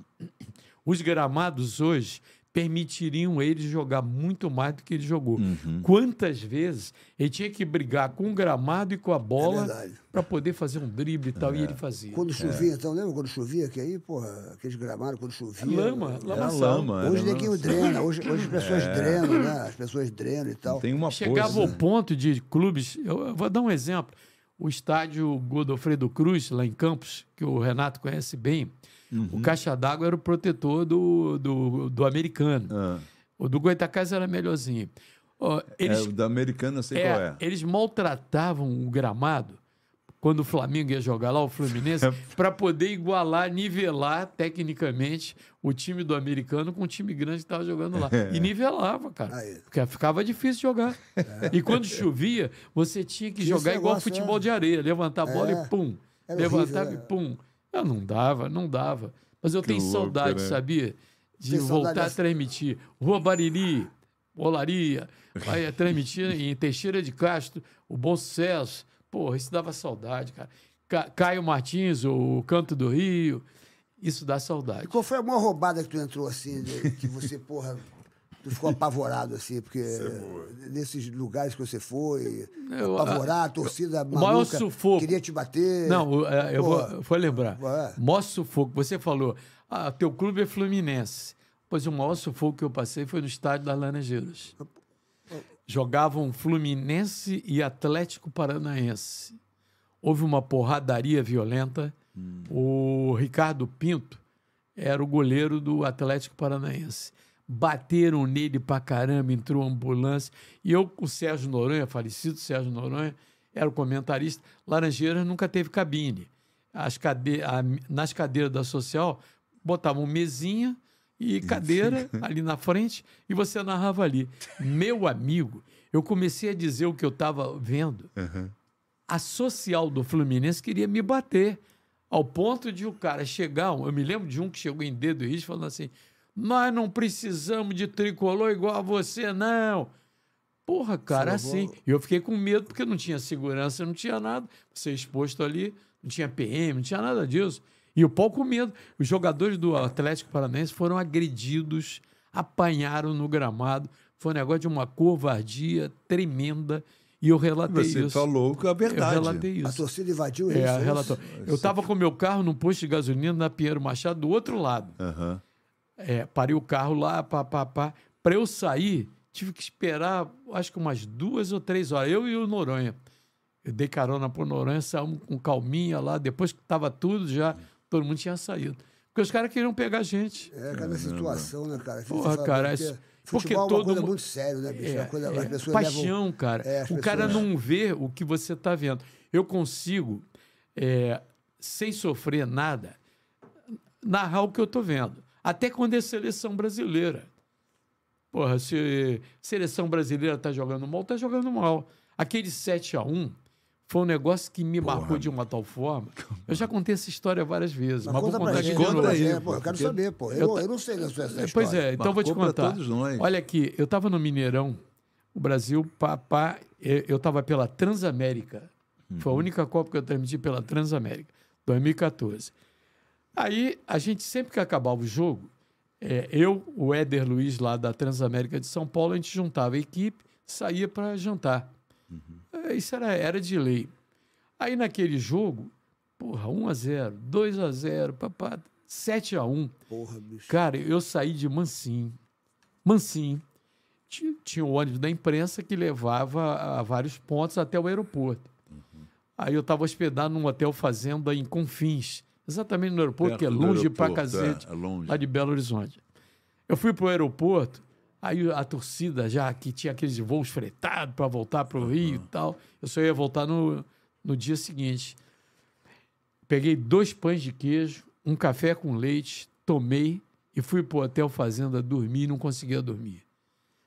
Os gramados hoje permitiriam ele jogar muito mais do que ele jogou. Uhum. Quantas vezes ele tinha que brigar com o gramado e com a bola verdade. para poder fazer um drible e tal, É. e ele fazia. Quando chovia, então, lembra quando chovia? Que aí, porra, aqueles gramados, quando chovia. Lama, Era lamação. lama. Hoje ninguém lama. drena, hoje, hoje as pessoas drenam, né? As pessoas drenam e tal. Tem uma Chegava ao né? ponto de clubes. Eu, eu vou dar um exemplo. O estádio Godofredo Cruz, lá em Campos, que o Renato conhece bem, Uhum. o caixa d'água era o protetor do, do, do americano. Ah, O do Goitacás era melhorzinho. Ó, eles, é, o da americana eu sei é, qual é. eles maltratavam o gramado quando o Flamengo ia jogar lá, o Fluminense, para poder igualar, nivelar tecnicamente o time do americano com o time grande que estava jogando lá. E nivelava, cara. Aí. Porque ficava difícil jogar. E quando chovia, você tinha que Tinha jogar igual futebol é. de areia, levantar a bola É. e pum. Era Levantava horrível, e pum. Eu não dava, não dava. Mas eu tenho louco, saudade, né? sabia? De Tem voltar saudade a transmitir. Rua Bariri, Olaria, vai transmitir em Teixeira de Castro, o Bom Sucesso. Porra, isso dava saudade, cara. Ca- Caio Martins, o Canto do Rio, isso dá saudade. E qual foi a maior roubada que tu entrou assim, de- que você, porra, tu ficou apavorado assim, porque nesses lugares que você foi, Eu, apavorar, a torcida o maior maluca sufoco- queria te bater. Não, é, eu vou, vou lembrar. É. Maior sufoco. Você falou, ah, teu clube é Fluminense. Pois o maior sufoco que eu passei foi no estádio das Laranjeiras. Jogavam Fluminense e Atlético Paranaense. Houve uma porradaria violenta. O Ricardo Pinto era o goleiro do Atlético Paranaense. Bateram nele pra caramba, entrou ambulância. E eu, com o Sérgio Noronha, falecido Sérgio Noronha, era o comentarista. Laranjeiras nunca teve cabine. As cade... a- nas cadeiras da social, botavam mesinha e cadeira ali na frente e você narrava ali. Meu amigo, eu comecei a dizer o que eu estava vendo. a social do Fluminense queria me bater. Ao ponto de o cara chegar, eu me lembro de um que chegou em dedo e falando assim: nós não precisamos de tricolor igual a você, não. Porra, cara, assim. E eu fiquei com medo porque não tinha segurança, não tinha nada. Você exposto ali, não tinha PM, não tinha nada disso. E o pau com medo. Os jogadores do Atlético Paranaense foram agredidos, apanharam no gramado. Foi um negócio de uma covardia tremenda. E eu relatei Você isso. falou com a verdade. Eu relatei A isso. torcida invadiu É, isso. é relatou. Eu estava com meu carro num posto de gasolina na Pinheiro Machado, do outro lado. Aham. É, parei o carro lá, pá, pá, pá. Para eu sair, tive que esperar, acho que umas duas ou três horas. Eu e o Noronha. Eu dei carona pro Noronha, saímos com calminha lá. Depois que estava tudo, já todo mundo tinha saído. Porque os caras queriam pegar a gente. É, cada situação, né, cara? Porra, Você fala, cara, porque isso- Futebol porque é uma todo coisa mu- muito sério, né, bicho? É, Uma coisa, é, as pessoas paixão, levam- cara. É, as o cara pessoas- não vê o que você está vendo. Eu consigo, é, sem sofrer nada, narrar o que eu estou vendo. Até quando é seleção brasileira. Porra, se seleção brasileira está jogando mal, está jogando mal. Aquele 7 a 1 foi um negócio que me marcou de uma tal forma. Eu já contei essa história várias vezes, mas, Mas vou conta contar pra aqui gente, de conta novo. aí, pô, eu quero saber, pô. Eu, eu eu não sei dessa, dessa Pois história. é, então vou te Marcou contar. todos nós. Olha aqui, eu estava no Mineirão, o Brasil, papá, eu estava pela Transamérica. Foi a Uhum. única Copa que eu transmiti pela Transamérica, 2014. Aí, a gente, sempre que acabava o jogo, é, eu, o Éder Luiz, lá da Transamérica de São Paulo, a gente juntava a equipe, saía para jantar. É, Isso era, era de lei. Aí, naquele jogo, porra, 1x0, 2x0, papá, 7x1. Porra, bicho. Cara, eu saí de Mansinho. Mansinho. Ti- Tinha o ônibus da imprensa que levava a vários pontos até o aeroporto. Aí eu estava hospedado num hotel fazenda em Confins, exatamente no aeroporto, que é Perto longe pra cacete, é, é longe. lá de Belo Horizonte. Eu fui pro aeroporto, aí a torcida já que tinha aqueles voos fretados para voltar para o Rio e tal, eu só ia voltar no, no dia seguinte. Peguei dois pães de queijo, um café com leite, tomei e fui pro hotel fazenda dormir e não conseguia dormir.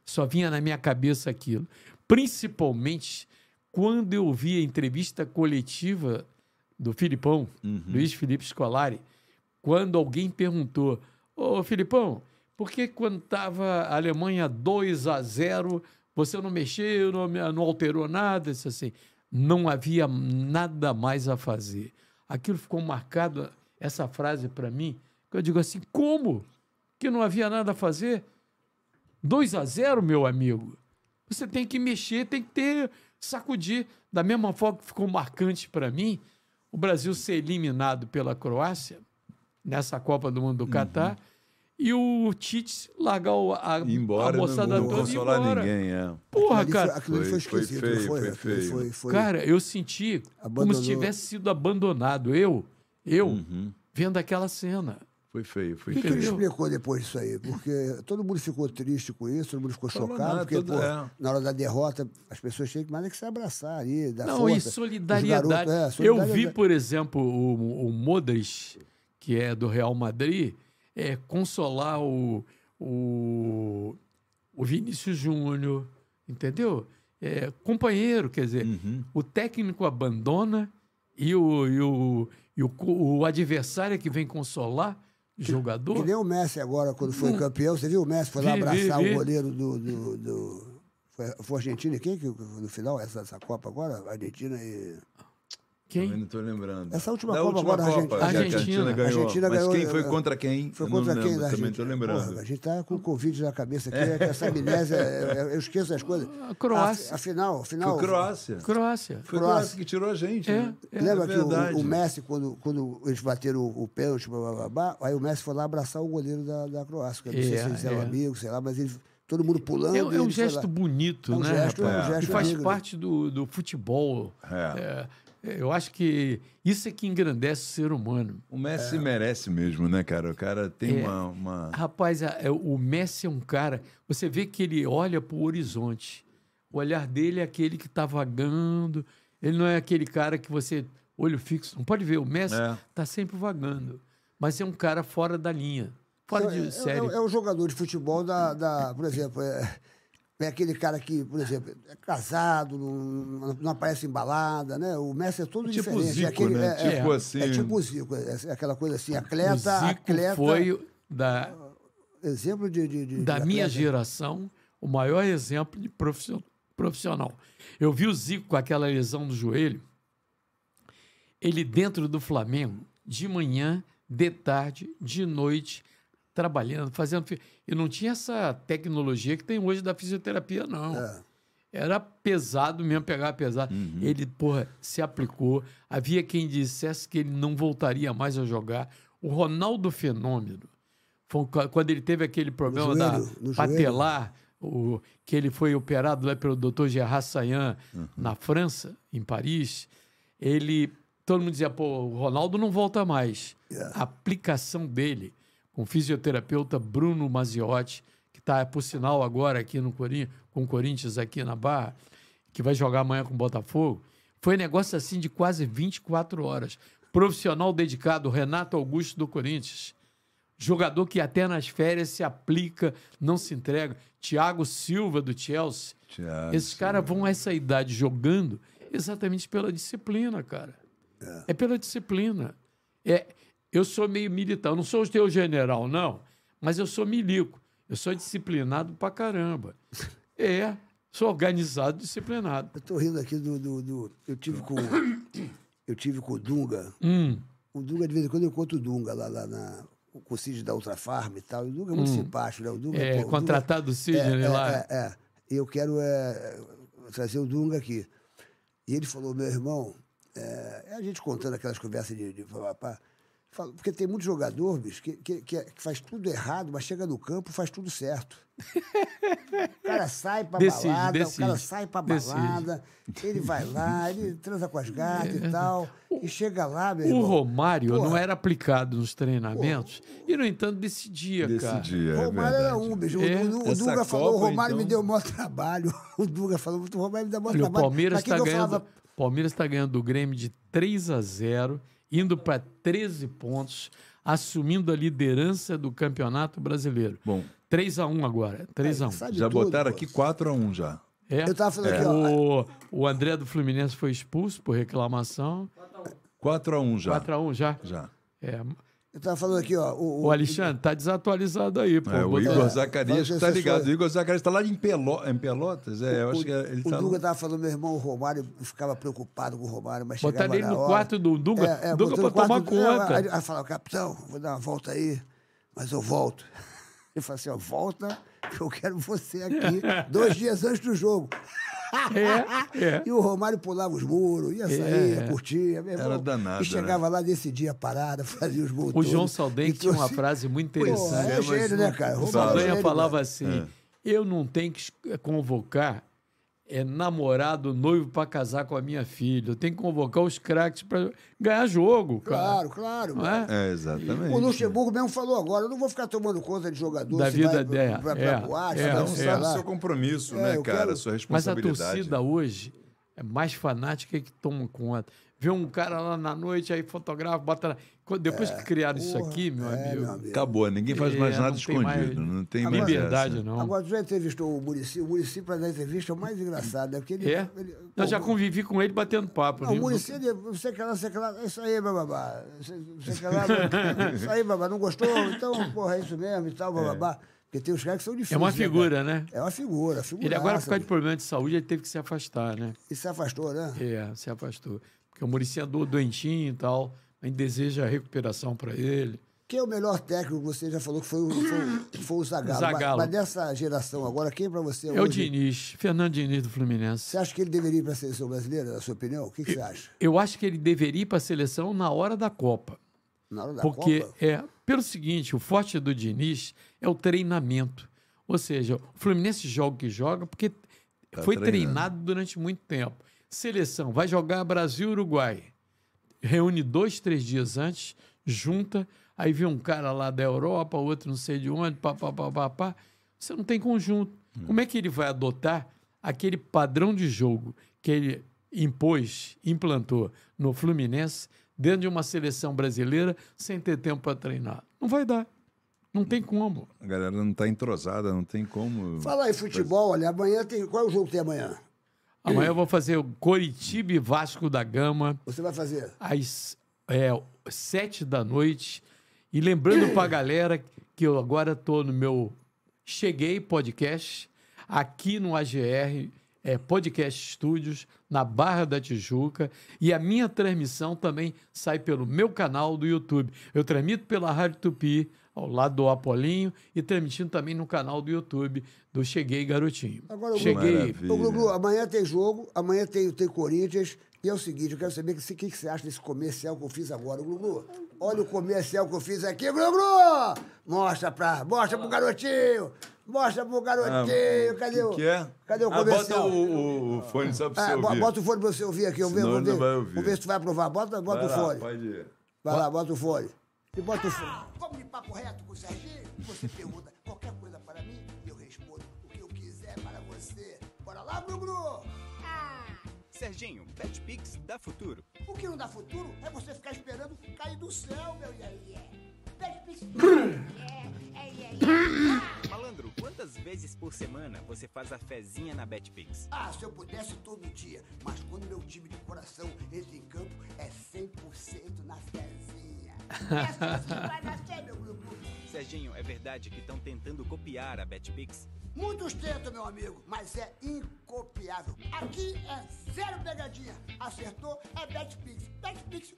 Só vinha na minha cabeça aquilo. Principalmente quando eu vi a entrevista coletiva do Filipão, Luiz Felipe Scolari, quando alguém perguntou: Ô Filipão, por que quando estava a Alemanha 2 a 0 você não mexeu, não, não alterou nada? Disse assim: não havia nada mais a fazer. Aquilo ficou marcado, essa frase para mim, que eu digo assim: como que não havia nada a fazer? 2 a 0, meu amigo. Você tem que mexer, tem que ter sacudir. Da mesma forma que ficou marcante para mim, o Brasil ser eliminado pela Croácia nessa Copa do Mundo do Catar e o Tite largar o- a, Ir embora, a moçada não, não toda e ir consolar embora. ninguém, é. Porra, foi- cara. Aquilo foi Foi- foi esquisito, feio, foi? foi Aquilo feio. Foi, foi... Cara, eu senti como Abandonou. se tivesse sido abandonado. Eu, eu, Uhum. vendo aquela cena. Foi feio, foi O que, que ele feio. explicou depois disso aí? Porque todo mundo ficou triste com isso, todo mundo ficou Falou chocado, nada, porque, pô, é. na hora da derrota, as pessoas tinham que mais é que se abraçar ali, dar Não, força. e solidariedade. garotos, é, Eu solidariedade. vi, por exemplo, o, o Modric, que é do Real Madrid, é, consolar o, o, o Vinícius Júnior, entendeu? É, companheiro, quer dizer, Uhum. o técnico abandona e o, e o, e o, o adversário é que vem consolar jogador. Que nem o Messi agora, quando foi campeão, você viu o Messi? Foi lá Vi, vi, abraçar vi. o goleiro do. do, do- foi, foi a Argentina e quem que no final, essa, essa Copa agora? Argentina e. Quem? não tô lembrando. Essa última Da Copa última agora, a Copa, Argentina- que a Argentina. ganhou. A Argentina Mas ganhou, quem foi é, contra quem? Foi contra quem lembro, da também tô lembrando. Porra, a gente tá com Covid na cabeça aqui, é que essa amnésia, é- é- eu esqueço as coisas. A Croácia. A- Afinal, afinal. Foi Croácia. Croácia. Foi Croácia. Croácia que tirou a gente. É, né? é. Lembra que o- verdade. o, Messi, quando, quando eles bateram o, o pênalti, blá, blá, blá, blá, aí o Messi foi lá abraçar o goleiro da, da Croácia. que Eu não sei É, se eles eram é. amigos, sei lá, mas ele, todo mundo pulando. É, é um gesto bonito, É um né? gesto, é um gesto que faz parte do, do futebol. É. É, eu acho que isso é que engrandece o ser humano. O Messi merece mesmo, né, cara? O cara tem É. uma, uma- Rapaz, é, o Messi é um cara. Você vê que ele olha para o horizonte. O olhar dele é aquele que está vagando. Ele não é aquele cara que você. Olho fixo. Não pode ver. O Messi É. está sempre vagando. Mas é um cara fora da linha. Fora É, de é- série. É, é o jogador de futebol da. da por exemplo, é, É aquele cara que, por exemplo, é casado, não, não aparece em balada, né? O Messi é todo Tipo diferente. Zico, é aquele, né? é, Tipo é, assim. É tipo o Zico. É aquela coisa assim, O atleta, Zico atleta... foi da, Exemplo de... de, de da de minha geração o maior exemplo de profissio- profissional. Eu vi o Zico com aquela lesão no joelho, ele dentro do Flamengo, de manhã, de tarde, de noite, trabalhando, fazendo. E não tinha essa tecnologia que tem hoje da fisioterapia, não. É. Era pesado mesmo, pegar pesado. Ele, porra, se aplicou. Havia quem dissesse que ele não voltaria mais a jogar. O Ronaldo Fenômeno, foi qu- quando ele teve aquele problema joelho, da patelar, o, que ele foi operado lá pelo Dr. Gerard Sayan, na França, em Paris, ele. Todo mundo dizia, pô, o Ronaldo não volta mais. A aplicação dele com o fisioterapeuta Bruno Maziotti, que está, por sinal, agora aqui no Corinthians, com o Corinthians aqui na Barra, que vai jogar amanhã com o Botafogo, foi um negócio assim de quase 24 horas. Profissional dedicado, Renato Augusto do Corinthians. Jogador que até nas férias se aplica, não se entrega. Thiago Silva do Chelsea. Thiago Esses caras vão a essa idade jogando exatamente pela disciplina, cara. É, pela disciplina. É, eu sou meio militar. Eu não sou o teu general, não. Mas eu sou milico. Eu sou disciplinado pra caramba. É, sou organizado, disciplinado. Eu tô rindo aqui do... do, do- eu tive com... Eu tive com o Dunga. Hum, O Dunga, de vez em quando, eu encontro o Dunga lá, lá na... O Cid da Ultra Farm e tal. O Dunga é muito simpático, né? O Dunga, Hum. é, pô, o Dunga- contratado do Sidney é, lá. É, é. Eu quero é, trazer o Dunga aqui. E ele falou, meu irmão, é, a gente contando aquelas conversas de, de papapá, fala- porque tem muito jogador, bicho, que, que, que é- que faz tudo errado, mas chega no campo e faz tudo certo. O cara sai pra Decide, balada, o cara decide, sai pra decide. balada, ele vai lá, ele transa com as gatas e tal, e chega lá, meu O irmão. Romário Porra. não era aplicado nos treinamentos e, no entanto, decidia, cara. dia, O é Romário era verdade. um, bicho. O- É. O, o Essa Dunga falou, o Copa, Romário me então- deu o maior trabalho. O Dunga falou, o Romário me deu o maior Olha, o trabalho. Palmeiras Mas que está ganhando, falava? Palmeiras está ganhando do Grêmio de 3 a 0, indo para 13 pontos, assumindo a liderança do Campeonato Brasileiro. Bom, 3 a 1 agora, 3 a 1. Sabe já tudo, botaram aqui 4x1 já. É. Eu tava falando aqui, ó. O, o André do Fluminense foi expulso por reclamação. 4x1 já. 4 a 1 já. Já. É. Eu tava falando aqui, ó. O, O Alexandre tá desatualizado aí, pô. É, o Igor É, Zacarias tá que ligado. O Igor Zacarias está lá em, Pelo... em Pelotas. É, eu acho que ele o tá. Dunga tava falando, meu irmão, o Romário ficava preocupado com o Romário, mas Botaram chegava ele na no hora- quarto do Dunga. É, é, pra no tomar conta. Aí, aí falava, capitão, vou dar uma volta aí, mas eu volto. Ele falou assim, ó, volta, que eu quero você aqui dois dias antes do jogo. É, é. E o Romário pulava os muros, ia sair, ia curtir. meu Era danado, E chegava lá, decidia a parada, fazia os gols O João. Saldanha tinha uma frase muito Pô, interessante. é gênio, né, cara? O é Saldanha gênio, falava cara. assim: eu não tenho que es- convocar é, namorado, noivo para casar com a minha filha. Eu tenho que convocar os craques para ganhar jogo, cara. Claro, claro. Não é? É, exatamente. O Luxemburgo mesmo falou agora, eu não vou ficar tomando conta de jogador Da se vida dela, pra, pra, é, pra boate, é, um lá. o seu compromisso, É, né, cara? quero- A sua Mas a responsabilidade. torcida hoje é mais fanática que toma conta. Vê um cara lá na noite, aí fotografa, bota lá. Depois que criaram isso porra, aqui, meu é, amigo. meu amigo. Acabou, ninguém faz É, mais nada não tem mais escondido. não tem mais liberdade, essa. não. Agora, tu já entrevistou o Murici? O Murici, para dar entrevista, é o mais engraçado, né? Porque ele. É? ele- Eu já pô, convivi com ele batendo papo. Não, o né? Murici, ele, você que lá, você que lá, é isso aí, bababá. Você, você que lá, isso aí, babá, não gostou? Então, porra, é isso mesmo e tal, bababá. Porque tem os caras que são difíceis. É uma né, figura, cara? né? É uma figura, figura. Ele agora, por causa de problema de saúde, ele teve que se afastar, né? E se afastou, né? É, se afastou. Porque o Muricy andou doentinho e tal. A gente deseja recuperação para ele. Quem é o melhor técnico que você já falou que foi, o- foi, o- foi o Zagallo? Zagallo. Mas, mas dessa geração agora, quem para você É o hoje? Diniz, Fernando Diniz do Fluminense. Você acha que ele deveria ir para a seleção brasileira, na sua opinião? O que, que você acha? Eu acho que ele deveria ir para a seleção na hora da Copa. Na hora da Porque Copa? é pelo seguinte, o forte do Diniz é o treinamento. Ou seja, o Fluminense joga o que joga porque foi treinando. treinado durante muito tempo. Seleção vai jogar Brasil e Uruguai. Reúne dois, três dias antes, junta, aí vê um cara lá da Europa, outro não sei de onde, pá, pá, pá, pá, pá. Você não tem conjunto. Como é que ele vai adotar aquele padrão de jogo que ele impôs, implantou no Fluminense, dentro de uma seleção brasileira, sem ter tempo para treinar? Não vai dar. Não tem como. A galera não tá entrosada, não tem como. Fala aí, futebol, olha, amanhã tem. Qual é o jogo que tem amanhã? Amanhã eu vou fazer o Coritiba e Vasco da Gama Você vai fazer? às é, sete da noite. E lembrando pra galera que eu agora tô no meu Cheguei Podcast, aqui no AGR, é, Podcast Studios, na Barra da Tijuca. E a minha transmissão também sai pelo meu canal do YouTube. Eu transmito pela Rádio Tupi, ao lado do Apolinho, e transmitindo também no canal do YouTube do Cheguei Garotinho. Agora, o Cheguei. Ô, Glu, amanhã tem jogo, amanhã tem, tem Corinthians. E é o seguinte, eu quero saber o que, que, que você acha desse comercial que eu fiz agora. Glu, Glu, olha o comercial que eu fiz aqui, Glu, Glu! Mostra pra, mostra pro garotinho! Mostra pro garotinho! Cadê o, que, que é? cadê o Ah, comercial? bota o, o- o fone só pra você Ah, ouvir. bota o fone pra você ouvir aqui. Eu ver, ele ver, não vai ouvir. vamos ver se tu vai aprovar. Bota, bota Vai o lá, fone. pode ir. Vai lá, bota o fone. E bota o fone. Vamos de papo reto com o Serginho? Você pergunta qualquer coisa para mim e eu respondo o que eu quiser para você. Bora lá, Bruno! Serginho, BetPix dá futuro. O que não dá futuro é você ficar esperando cair do céu, meu iê Betpix. Malandro, quantas vezes por semana você faz a fezinha na BetPix? Ah, se eu pudesse todo dia, mas quando meu time de coração entra em campo, é 100% na fezinha. É assim que vai nascer, meu grupo. Serginho, é verdade que estão tentando copiar a BetPix? Muitos tentam, meu amigo, mas é incopiável. Aqui é zero pegadinha. Acertou, é Betpix. Betpix.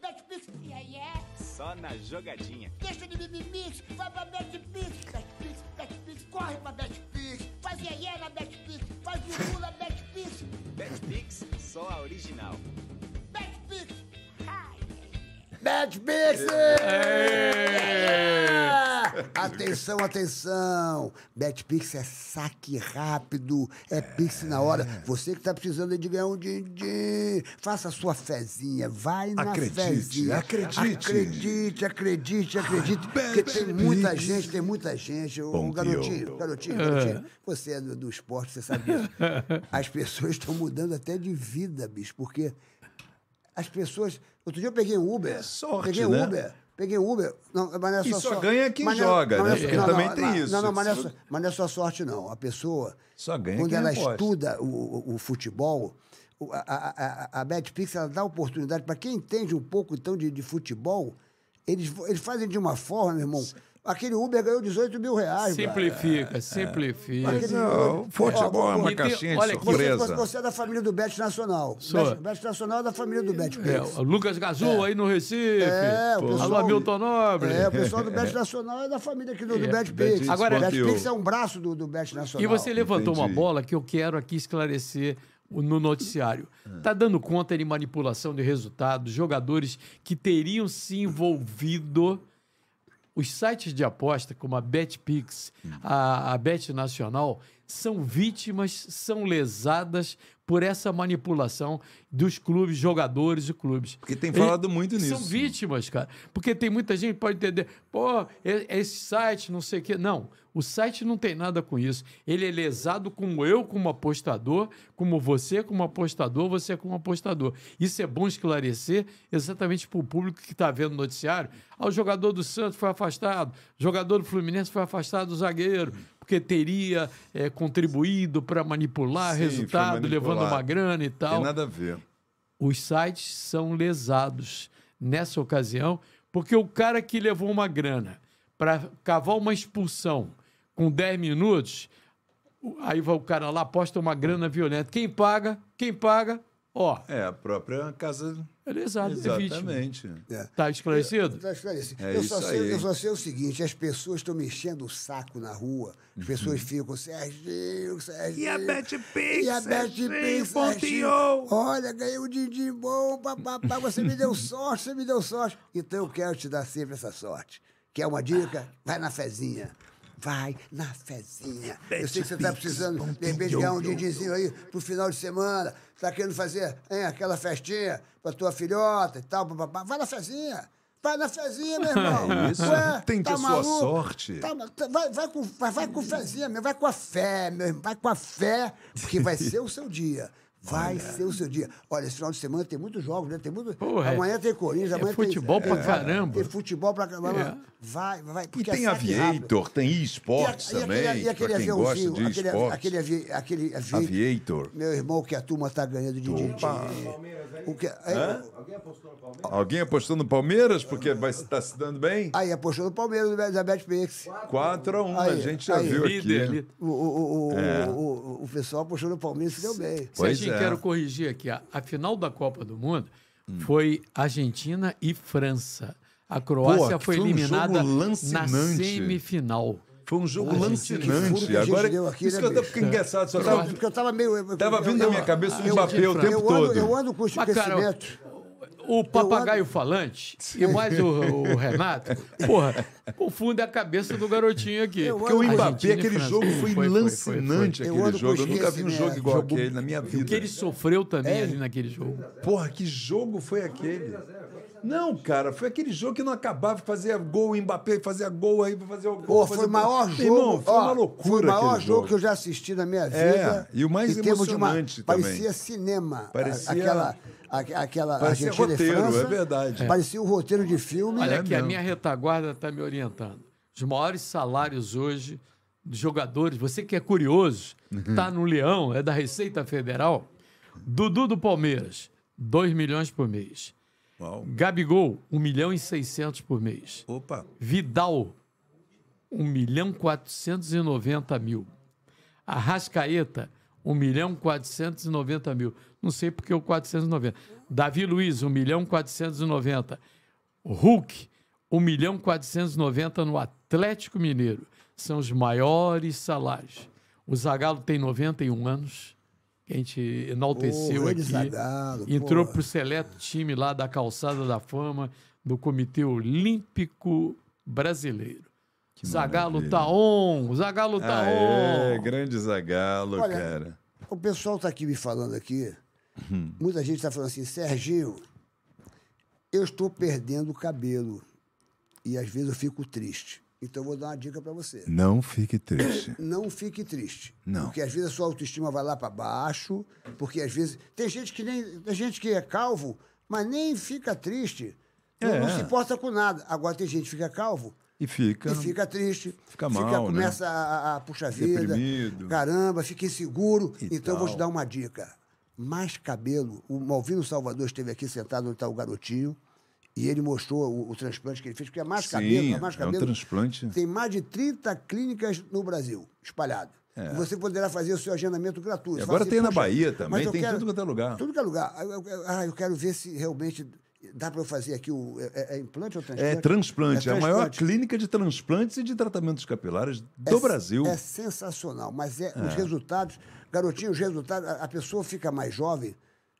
Betpix. Yeah, yeah. Só na jogadinha. Deixa de mimimix, vai pra Betpix. Betpix, Betpix, corre pra Betpix. Faz yeah, yeah na Betpix. Faz de na Betpix. BetPix, só a original. Betpix. Betpix! Atenção, atenção! Betpix é saque rápido, é Pix na hora. Você que tá precisando de ganhar um din-din, faça a sua fezinha, vai na Acredite, fezinha. acredite. Acredite, acredite, acredite. Porque tem muita gente, tem muita gente. Bom garotinho, dia. garotinho, garotinho. Você é do, do esporte, você sabe disso. As pessoas estão mudando até de vida, bicho, porque as pessoas. Outro dia eu peguei um Uber. É sorte, peguei um né? Uber. Peguei um Uber. Não, mas não é E só só ganha quem é- joga, não é né? só- Porque não, também tem isso. Não, não, mas não, é só, mas não é só sorte, não. A pessoa. Só ganha Quando ela aposta. estuda o, o, o futebol, a, a, a, a BetPix ela dá oportunidade para quem entende um pouco então de, de futebol. Eles, eles fazem de uma forma, meu irmão. Aquele Uber ganhou 18 mil reais. Simplifica, simplifica. Aquele- Não, futebol Ó, é uma caixinha olha de aqui, Você, surpresa. você é da família do Bet Nacional. Sou. Bet, Bet Nacional é da família do Bet É, o Lucas Gazul aí no Recife. É, o pessoal- Alô, Hamilton Nobre. É, o pessoal do Bet Nacional é da família aqui do, do É. Bet Bet Pix. Agora- o Bet Pix é um braço do, do Bet Nacional. E você levantou uma Entendi. bola que eu quero aqui esclarecer o- no noticiário. Está dando conta de manipulação de resultados, jogadores que teriam se envolvido. Os sites de aposta, como a BetPix, a, a Bet Nacional, são vítimas, são lesadas por essa manipulação dos clubes, jogadores e clubes. Porque tem falado muito São nisso. vítimas, cara. Porque tem muita gente que pode entender, pô, esse site, não sei o quê. Não, o site não tem nada com isso. Ele é lesado como eu, como apostador, como você, como apostador, você como apostador. Isso é bom esclarecer exatamente para o público que está vendo o noticiário. Ah, o jogador do Santos foi afastado, o jogador do Fluminense foi afastado do zagueiro, porque teria eh, contribuído para manipular Sim, resultado, levando manipulado. uma grana e tal Tem nada a ver. os sites são lesados nessa ocasião, porque o cara que levou uma grana para cavar uma expulsão com 10 minutos, aí vai o cara lá, aposta uma grana violenta. Quem paga? Quem paga? Ó, É, a própria casa. é lesado, é. Exatamente. Tá esclarecido? Tá esclarecido. É eu, só sei, eu só sei o seguinte: as pessoas estão me enchendo o saco na rua, as pessoas ficam, Serginho, Serginho. E a BetPix, E a ponteou. Serginho. Olha, ganhei um din bom, papapá, você me deu sorte, você me deu sorte. Então eu quero te dar sempre essa sorte. Quer uma dica? Vai na fezinha. Vai na fezinha. Eu sei que você está precisando, de repente, ganhar um dinzinho aí pro final de semana. Tá querendo fazer hein, aquela festinha pra tua filhota e tal. papapá. Vai na fezinha. Vai na fezinha, meu irmão. É isso. Tem que ter sua sorte. Tá, mas tá- vai, vai, com, vai, vai com fezinha, meu. Vai com a fé, meu irmão. Vai com a fé, porque vai ser o seu dia. Vai ser o seu dia. Olha, esse final de semana tem muitos jogos, né? Tem muito... Porra, é- amanhã tem Corinthians, é amanhã futebol tem... pra caramba. Tem futebol pra caramba. É. Vai, vai. E tem é saque rápido. Aviator, tem eSports E a- e também, aquele, e aquele pra quem gosta aviãozinho, de aquele, esportes. aquele, aquele avi- Aviator. Meu irmão, que a turma tá ganhando de, de, de o que, aí, Alguém apostou no Palmeiras porque vai estar se dando bem? aí apostou no Palmeiras da BetPix. 4 a 1 a gente já aí. viu aqui. O, o, o, o- É. o, o, o pessoal apostou no Palmeiras e se deu bem. Pois É. quero corrigir aqui. A, a final da Copa do Mundo foi Argentina e França. A Croácia que foi foi um eliminada na semifinal. Foi um jogo que lancinante. Agora, aqui, isso né, que eu bicho? ficando engraçado. Só tava, Porque eu tava meio. tava vindo na minha cabeça o Mbappé o eu tempo eu todo. ando, eu ando com esse Mas, cara. O papagaio falante e mais o, o Renato, porra, confunde a cabeça do garotinho aqui. Eu Porque o Mbappé, aquele jogo foi, Foi, foi, foi, lancinante, Eu aquele jogo. Eu nunca vi um jogo esquecimento. igual Jogo- aquele na minha O vida. que ele sofreu também É. ali naquele jogo. Porra, que jogo foi aquele? Não, cara, foi aquele jogo que não acabava, fazia gol, o Mbappé fazia gol aí, fazia gol. Pô, foi o gol. maior Meu jogo. Irmão, foi ó, uma loucura. Foi o maior jogo que eu já assisti na minha vida. É, e o mais em termos de uma- emocionante também. Parecia cinema. Parecia- Aquela, a- aquela Parecia Argentina roteiro, e França. é verdade. Parecia um roteiro de filme. Olha É aqui, a mesmo. minha retaguarda está me orientando. Os maiores salários hoje dos jogadores, você que é curioso, Uhum. está no Leão, é da Receita Federal. Dudu do Palmeiras, 2 milhões por mês. Uau. Gabigol, 1 milhão e 600 por mês. Opa. Vidal, 1 milhão 490 mil. Arrascaeta, 1 milhão 490 mil. Não sei porque o 490. Davi Luiz, 1 milhão 490. Hulk, 1 milhão 490 no Atlético Mineiro. São os maiores salários. O Zagallo tem 91 anos, que a gente enalteceu grande aqui. Entrou porra. para o seleto time lá da Calçada da Fama do Comitê Olímpico Brasileiro. Maravilha. tá on, o Zagallo tá Aê, on. grande Zagalo, Olha, cara. O pessoal está aqui me falando aqui. Muita gente está falando assim, Serginho, eu estou perdendo o cabelo. E às vezes eu fico triste. Então eu vou dar uma dica para você. Não fique triste. Não fique triste. Não. Porque às vezes a sua autoestima vai lá para baixo, porque às vezes. Tem gente que nem. Tem gente que é calvo, mas nem fica triste. Não, É. não se importa com nada. Agora tem gente que fica calvo E fica. e fica triste. Fica mal, né? começa a, a, a puxar vida. Deprimido. Caramba, fica inseguro. E então eu vou tal. te dar uma dica. Mais cabelo. O Malvino Salvador esteve aqui sentado onde está o garotinho. E ele mostrou o, o transplante que ele fez, porque é mais Sim, cabelo. mais é um cabelo. transplante. Tem mais de 30 clínicas no Brasil, espalhado. E você poderá fazer o seu agendamento gratuito. É. E agora tem na "Poxa, Bahia também, tem em tudo quanto é lugar." Tudo que é lugar. Ah, eu, ah, quero ver se realmente dá para eu fazer aqui o. É, é implante ou transplante? É transplante, é a maior clínica de transplantes e de tratamentos capilares do É- Brasil. É sensacional, mas é, os resultados, garotinho, os resultados, a, a pessoa fica mais jovem,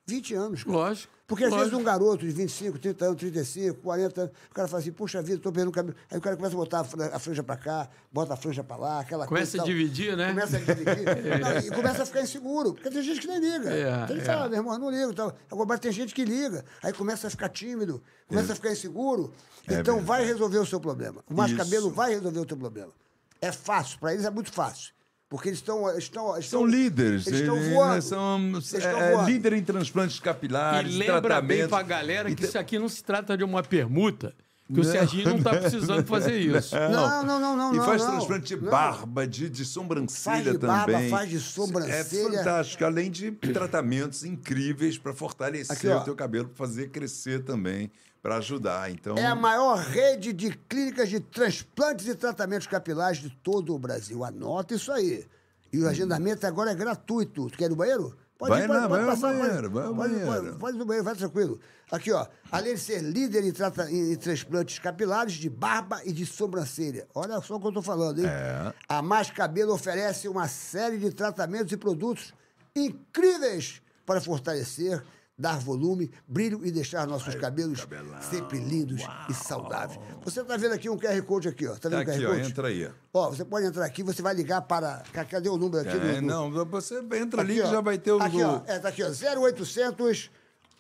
20 anos. cara. Lógico. Porque às lógico. vezes um garoto de 25, 30 anos, 35, 40 anos, o cara fala assim, puxa vida, estou perdendo cabelo. Aí o cara começa a botar a fran- a franja para cá, bota a franja para lá, aquela Começa coisa. a e tal. dividir, né? Começa a dividir. Não, e começa a ficar inseguro. Porque tem gente que nem liga. É, tem que é. fala, meu irmão, não ligo. Tal. Agora mas tem gente que liga. Aí começa a ficar tímido, começa a ficar inseguro. então vai resolver o seu problema. O É Isso. cabelo vai resolver o teu problema. É fácil, para eles é muito fácil. Porque eles estão. Estão, São estão- líderes. Eles estão eles, voando. né, São Eles é, estão é, voando. líder em transplantes E capilares, lembra bem tratamentos. pra galera que E isso aqui não se trata de uma permuta, que o Não. Serginho não tá precisando fazer isso. Não, não, não, não. E não, faz não. transplante de Não. barba, de, de sobrancelha Faz de também. barba, faz de sobrancelha. É fantástico. Além de tratamentos incríveis para fortalecer Aqui, o teu cabelo, para fazer crescer também, para ajudar. Então, É a maior rede de clínicas de transplantes e tratamentos capilares de todo o Brasil. Anota isso aí. E o agendamento agora é gratuito. Tu quer ir no banheiro? Vai lá, vai ao banheiro, vai ao pode, banheiro. Pode, pode ir no banheiro, vai tranquilo. Aqui, ó. Além de ser líder em, trata- em- em transplantes capilares de barba e de sobrancelha. Olha só o que eu tô falando, hein? É. A Mais Cabelo oferece uma série de tratamentos e produtos incríveis para fortalecer, dar volume, brilho e deixar nossos cabelos sempre lindos e saudáveis. Você está vendo aqui um QR Code aqui, ó. Tá vendo tá o QR aqui, ó, Code? entra aí. Ó, você pode entrar aqui, você vai ligar para. ca- Cadê o número aqui? É, não, você entra ali Aqui, que ó. já vai ter o. Aqui, ó. É, tá aqui, ó. 0800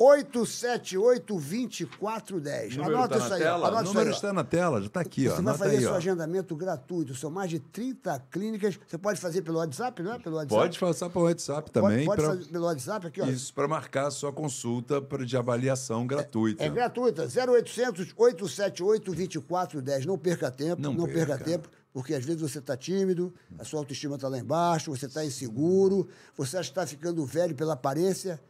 878-2410. O número Anota está isso aí. ó. tela? Anota O número ó. está na tela, já está aqui, ó. Você vai Anota fazer aí, seu ó. agendamento gratuito. São mais de 30 clínicas. Você pode fazer pelo WhatsApp, não é? Pelo WhatsApp? Pode passar para o WhatsApp Pode- também. Pode, pra- fazer pelo WhatsApp aqui, ó. Isso, para marcar a sua consulta pra- de avaliação gratuita. É gratuita. 0800 878 2410. Não perca tempo. Não Não, perca. perca. tempo. Porque às vezes você está tímido, a sua autoestima está lá embaixo, você está inseguro, você acha que está ficando velho pela aparência.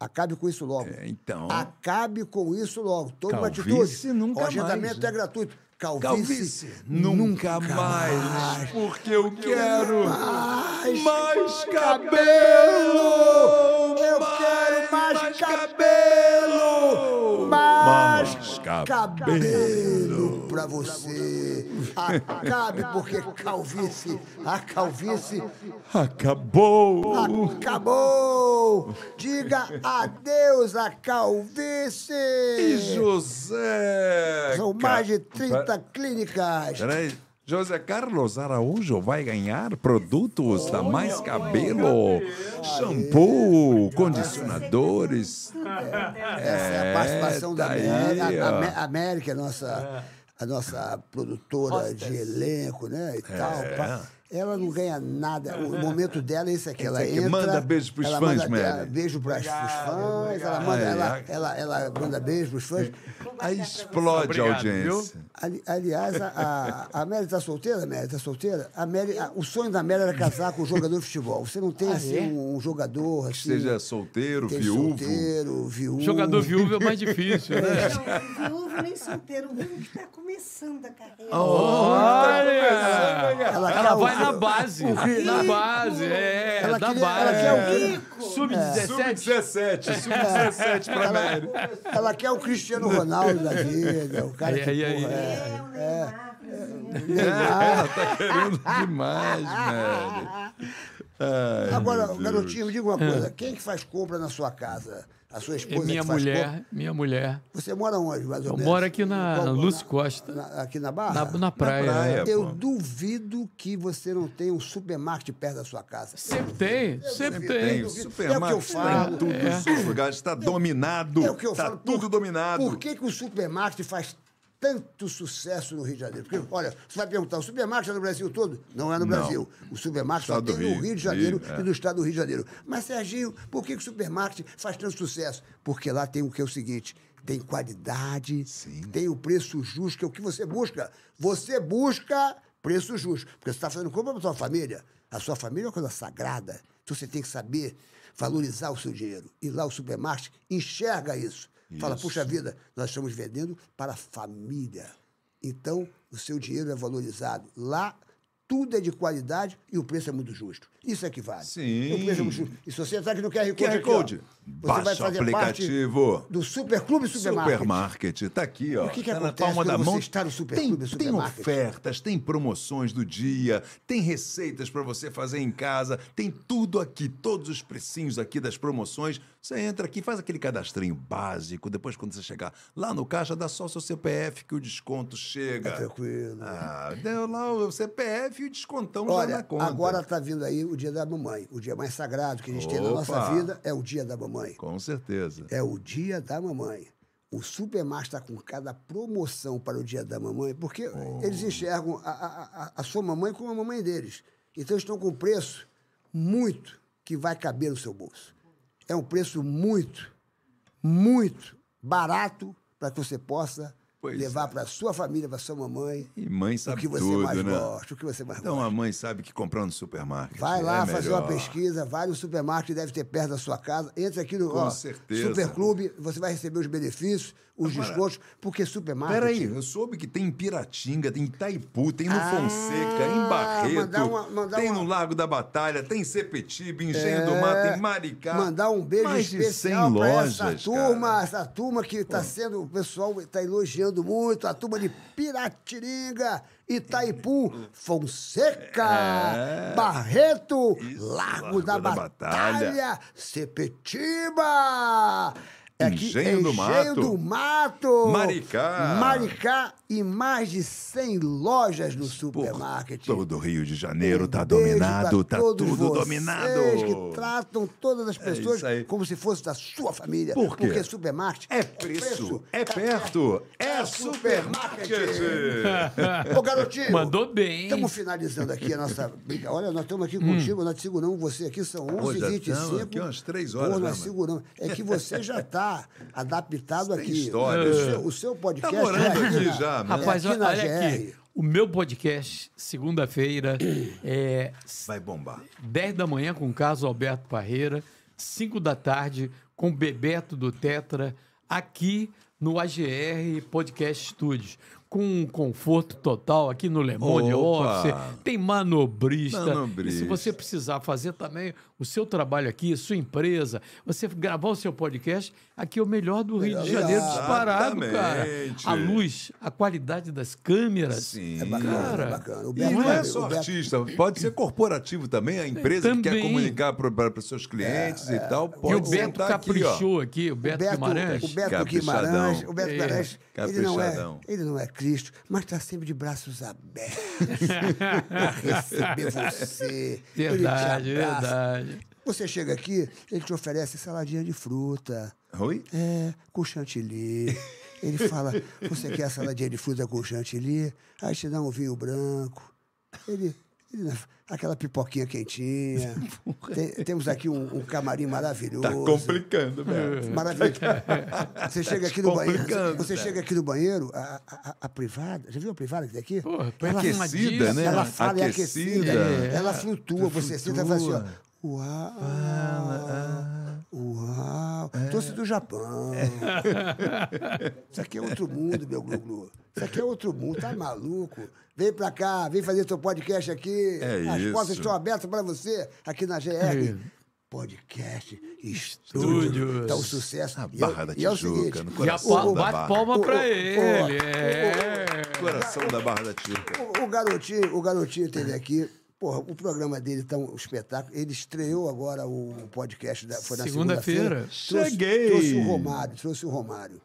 Acabe com isso logo. É, então. Acabe com isso logo. Tome uma atitude. nunca o agendamento mais, né? é gratuito. Calvície, Calvície, nunca, mais, porque eu quero mais, mais cabelo! cabelo! Eu quero mais, cabelo! Mais, Mais cabelo, cabelo. pra você. Acabe, porque calvície, a calvície Acabou! acabou. Diga adeus à calvície. E José! São mais de 30 Pa- clínicas. Peraí. José Carlos Araújo vai ganhar produtos da Mais Cabelo, shampoo, condicionadores. Essa é a participação da tá aí, América. A, a América é a nossa, a nossa produtora de elenco, né? E tal. Ela não ganha nada. O momento dela é esse aqui. Ela entra. Manda beijo pros ela fãs, manda, Mary. Beijo pros fãs. Ela, manda, Ai, ela, ela, ela manda beijo pros fãs. Aí explode a Obrigado, audiência. Ali- aliás, a, a, a Mary tá solteira, Mary? Tá solteira? A Mary, a- o sonho da Mary era casar com um jogador de futebol. Você não tem, assim, um, um jogador, assim... Seja solteiro, viúvo. solteiro, viúvo. Jogador viúvo é mais difícil, né? Não, viúvo nem solteiro, um que está começando a carreira. Olha! Ela Ela o- vai na base. Na base, é. Ela da queria- ela base. quer o Rico. Sub-17. Sub-17, sub-17 pra Mary. Ela quer o Cristiano Ronaldo da vida, o cara que, aí, aí. porra, é, É, Neymar. Ela tá querendo demais. Ai, Agora, garotinho, me diga uma coisa. Quem que faz compra na sua casa? A sua É esposa minha que faz mulher, minha mulher. Você mora onde, mais ou Eu menos? moro aqui na Qual- Lúcio Costa. na- aqui na Barra? Na, na praia. praia. é. Eu pô. duvido que você não tenha um supermarket perto da sua casa. Sempre tem, sempre Tem, tem. o É o que eu supermarket falo. está em tudo É. os lugares, está dominado. É o que eu Está falo. tudo por, dominado. Por que, que o supermarket faz tanto sucesso no Rio de Janeiro? Porque, olha, você vai perguntar, o supermarket é no Brasil todo? Não é no Não. Brasil. O supermarket só tem do no Rio. Rio de Janeiro Rio, é. e no estado do Rio de Janeiro. Mas, Serginho, por que, que o supermarket faz tanto sucesso? Porque lá tem o que é o seguinte... Tem qualidade, tem o preço justo, que é o que você busca. Você busca preço justo. Porque você está fazendo compra para a sua família. A sua família é uma coisa sagrada. Então você tem que saber valorizar o seu dinheiro. E lá o supermarket enxerga isso. Fala, puxa vida, nós estamos vendendo para a família. Então, o seu dinheiro é valorizado. Lá, tudo é de qualidade e o preço é muito justo. Isso é que vale. Sim. E é justo. E se você entrar aqui no QR Code, QR aqui, ó, Code. Baixa o aplicativo. do Superclube Supermarket. Supermarket, tá aqui, ó. O que que tá na acontece palma da mão. você está no Superclube tem, tem ofertas, tem promoções do dia, tem receitas para você fazer em casa, tem tudo aqui, todos os precinhos aqui das promoções. Você entra aqui, faz aquele cadastrinho básico, depois quando você chegar lá no caixa, dá só o seu CPF que o desconto chega. É tranquilo. Ah, deu lá o CPF e o descontão já Olha, na conta. agora está vindo aí o dia da mamãe. O dia mais sagrado que a gente tem na nossa Opa. vida é o dia da mamãe. Com certeza. É o dia da mamãe. O Supermarket está com cada promoção para o dia da mamãe, porque eles enxergam a, a- a- a sua mamãe como a mamãe deles. Então estão com um preço muito que vai caber no seu bolso. É um preço muito, muito barato para que você possa Pois levar é. para sua família, para sua mamãe, E mãe o sabe que você tudo, mais né? gosta, o que você mais Então gosta. a mãe sabe que comprar no supermarket Vai lá é fazer uma melhor. pesquisa, vai no supermarket, deve ter perto da sua casa. Entra aqui no Com ó, certeza. Superclube, você vai receber os benefícios, os descontos, porque supermarket. Peraí, eu soube que tem em Piratinga, tem em Itaipu, tem no Ah, Fonseca, em Barreto, mandar uma- mandar tem uma- no Lago da Batalha, tem em Sepetiba, em Engenho do Mar, tem em Maricá. Mandar um beijo Mais de 100 especial para essa turma, cara. essa turma que está sendo, o pessoal está elogiando muito, a turma de Piratininga, Itaipu, Fonseca, É. Barreto, Isso, Largo, Largo da, da Batalha, Batalha. Sepetiba. É aqui, Engenho do Engenho Mato. do Mato. Maricá. Maricá e mais de 100 lojas no supermarket. Todo o Rio de Janeiro tá Um beijo dominado, tá todos tudo vocês dominado. que tratam todas as pessoas isso aí. como se fosse da sua família. Por quê? Porque supermarket É preço, é perto, é supermarket. Ô, garotinho. Mandou bem. Estamos finalizando aqui a nossa briga. Olha, nós estamos aqui contigo, nós te seguramos você aqui, são Pô, já 11h25. estamos aqui umas três horas, Pô, né, nós mano? seguramos. É que você já está adaptado Tem aqui. história. O seu, o seu podcast Tá morando é aqui na- Rapaz, é aqui olha GR. aqui. O meu podcast, segunda-feira, é Vai bombar. 10 da manhã com o Carlos Alberto Parreira, 5 da tarde com o Bebeto do Tetra, aqui no AGR Podcast Studios. Com um conforto total aqui no Le Monde Opa! Office, tem manobrista. Manobrista. E se você precisar fazer também o seu trabalho aqui, sua empresa, você gravar o seu podcast, aqui é o melhor do Rio de Janeiro disparado, cara. A luz, a qualidade das câmeras. Sim. É bacana, Cara, é bacana. O E Beto, não é o só Beto- artista, pode ser corporativo também, a empresa que quer Também. comunicar para os seus clientes e tal, E o pode Beto caprichou aqui, o Beto, Beto, Guimarães. o Beto. Guimarães, o Beto É, Guimarães, ele não, é, caprichadão. ele não é Cristo, mas está sempre de braços abertos para receber você. Ele te Verdade, verdade. Você chega aqui, ele te oferece saladinha de fruta, Oi? é, com chantilly. Ele fala, você quer saladinha de fruta com chantilly? Aí te dá um vinho branco. Ele, ele- aquela pipoquinha quentinha. Tem- temos aqui um, um camarim maravilhoso. Tá complicando, Beto. Maravilhoso. Você chega aqui no banheiro. Você cara. chega aqui no banheiro, a, a- a privada. Já viu a privada que tem aqui? Porra, ela, aquecida, arrumadíssimo. né? ela fala, é Aquecida. aquecida. É. Ela flutua. Você senta e fala assim, ó. Uau! ah. Uau! Trouxe do Japão. Isso aqui é outro mundo, meu Glu-Glu. Isso aqui é outro mundo, tá maluco? Vem pra cá, vem fazer seu podcast aqui. É As isso. portas estão abertas pra você aqui na GR. É. Podcast, Estúdios. estúdio. Tá um sucesso. A E é- Barra da e é o Tijuca, seguinte, no E a coração palma, da bate Barra. palma O- pra o- ele. o- é. Coração da Barra da Tijuca. O, o garotinho, o garotinho teve aqui. Porra, o programa dele tá um espetáculo. Ele estreou agora o podcast da foi na Segunda-feira. segunda-feira. Trouxe- Cheguei! Trouxe o Romário, trouxe o Romário.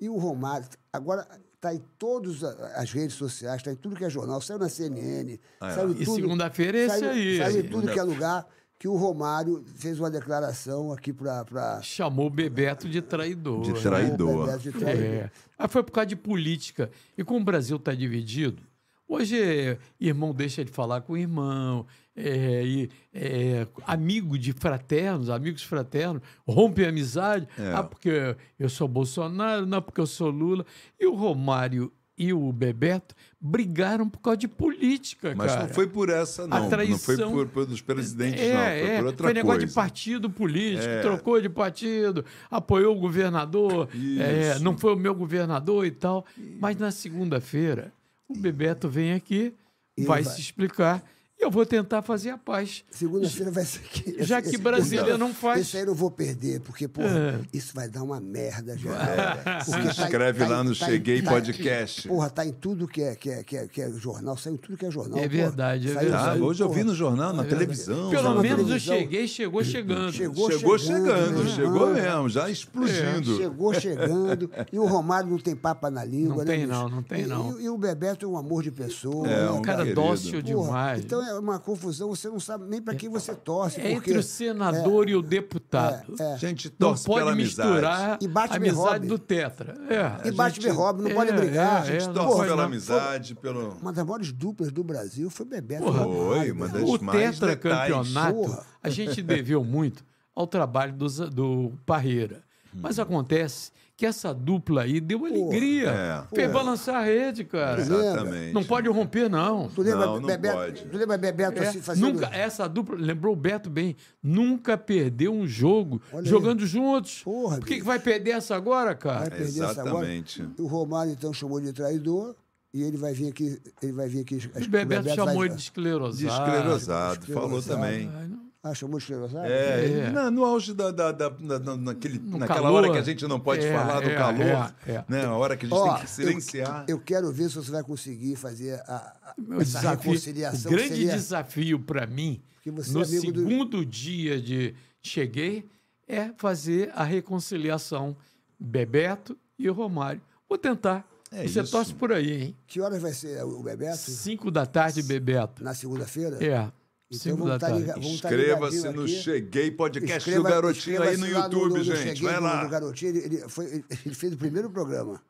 E o Romário agora está em todas as redes sociais, está em tudo que é jornal, saiu na CNN, Ah, é. em E tudo. segunda-feira é esse saiu, aí. Saiu em tudo Segunda- que é lugar que o Romário fez uma declaração aqui para pra... Chamou o Bebeto de traidor. De né? traidor. Bebeto de traidor. É. Mas foi por causa de política. E como o Brasil está dividido, hoje é, irmão deixa de falar com o irmão, é, é, amigo de fraternos, amigos fraternos, rompe a amizade. É. Ah, porque eu sou Bolsonaro, não porque eu sou Lula. E o Romário e o Bebeto brigaram por causa de política, Mas cara. não foi por essa, não. Não foi traição- por, pelos presidentes, É, não. Foi é, por outra foi negócio coisa. de partido político, É. trocou de partido, apoiou o governador, é, não foi o meu governador e tal. Mas na segunda-feira, o Bebeto vem aqui, vai, vai- se explicar eu vou tentar fazer a paz. Segunda-feira vai ser aqui. Já que Brasília não faz. Esse aí eu não vou perder, porque, porra, isso vai dar uma merda já. Se inscreve lá no Cheguei Podcast. Porra, tá em tudo que é, que é, que é, que é jornal, saiu em tudo que é jornal. É porra. verdade, é Saiu- verdade. Ah, saiu, hoje eu vi porra, no jornal, na televisão. Pelo na menos eu televisão. cheguei, chegou chegando. Chegou, Chegou chegando, chegando, né? chegou Ah, mesmo, já explodindo. Chegou chegando. E o Romário não tem papa na língua, Não né, tem não, não tem não. E, e o Bebeto é um amor de pessoa. É, né, um cara dócil Porra, demais. Então é uma confusão, você não sabe nem para quem você torce. É porque entre o senador e o deputado. é, é. A gente Não torce pode pela misturar amizade. E bate a amizade do Tetra. É. E bate me roube, não pode é, brigar. é, A gente não torce pela não. amizade, pelo... Uma das maiores duplas do Brasil foi Bebeto. Porra, Foi, uma das. O mais tetracampeonato, Porra. a gente deveu muito ao trabalho do, do Parreira. Mas acontece que essa dupla aí deu alegria. É. Fez balançar a rede, cara. Exatamente. Não pode romper, não. Tu lembra, Não, não Bebeto, pode. Tu lembra Bebeto É, assim fazendo... nunca, essa dupla, lembrou o Beto bem, nunca perdeu um jogo Olha aí. jogando juntos. Porra, Por que, que vai perder essa agora, cara? Vai perder essa agora. Exatamente. O Romário, então, chamou de traidor. E ele vai vir aqui... Ele vai vir aqui... O Bebeto chamou vai- ele de esclerosado. De esclerosado, esclerosado. falou também. Ai, não. Ah, chamou de esclerosado? É, É. na- no auge da, da, da- naquele, naquela calor. hora que a gente não pode É, falar do é, calor, é, é. né? A hora que a gente Ó, tem que silenciar. Eu, eu quero ver se você vai conseguir fazer a, a, O essa desafio- reconciliação. o grande seria... desafio para mim, no é amigo do- segundo dia de cheguei, é fazer a reconciliação Bebeto e Romário. Vou tentar. É Você isso. torce por aí, hein? Que horas vai ser o Bebeto? Cinco da tarde, Bebeto. Na segunda-feira? É. Então vamos tá tarde. tá Inscreva-se no aqui. Cheguei Podcast Escreva- do Garotinho aí no YouTube, no- no gente. Cheguei Vai lá. do Garotinho, ele, ele foi- ele fez o primeiro programa.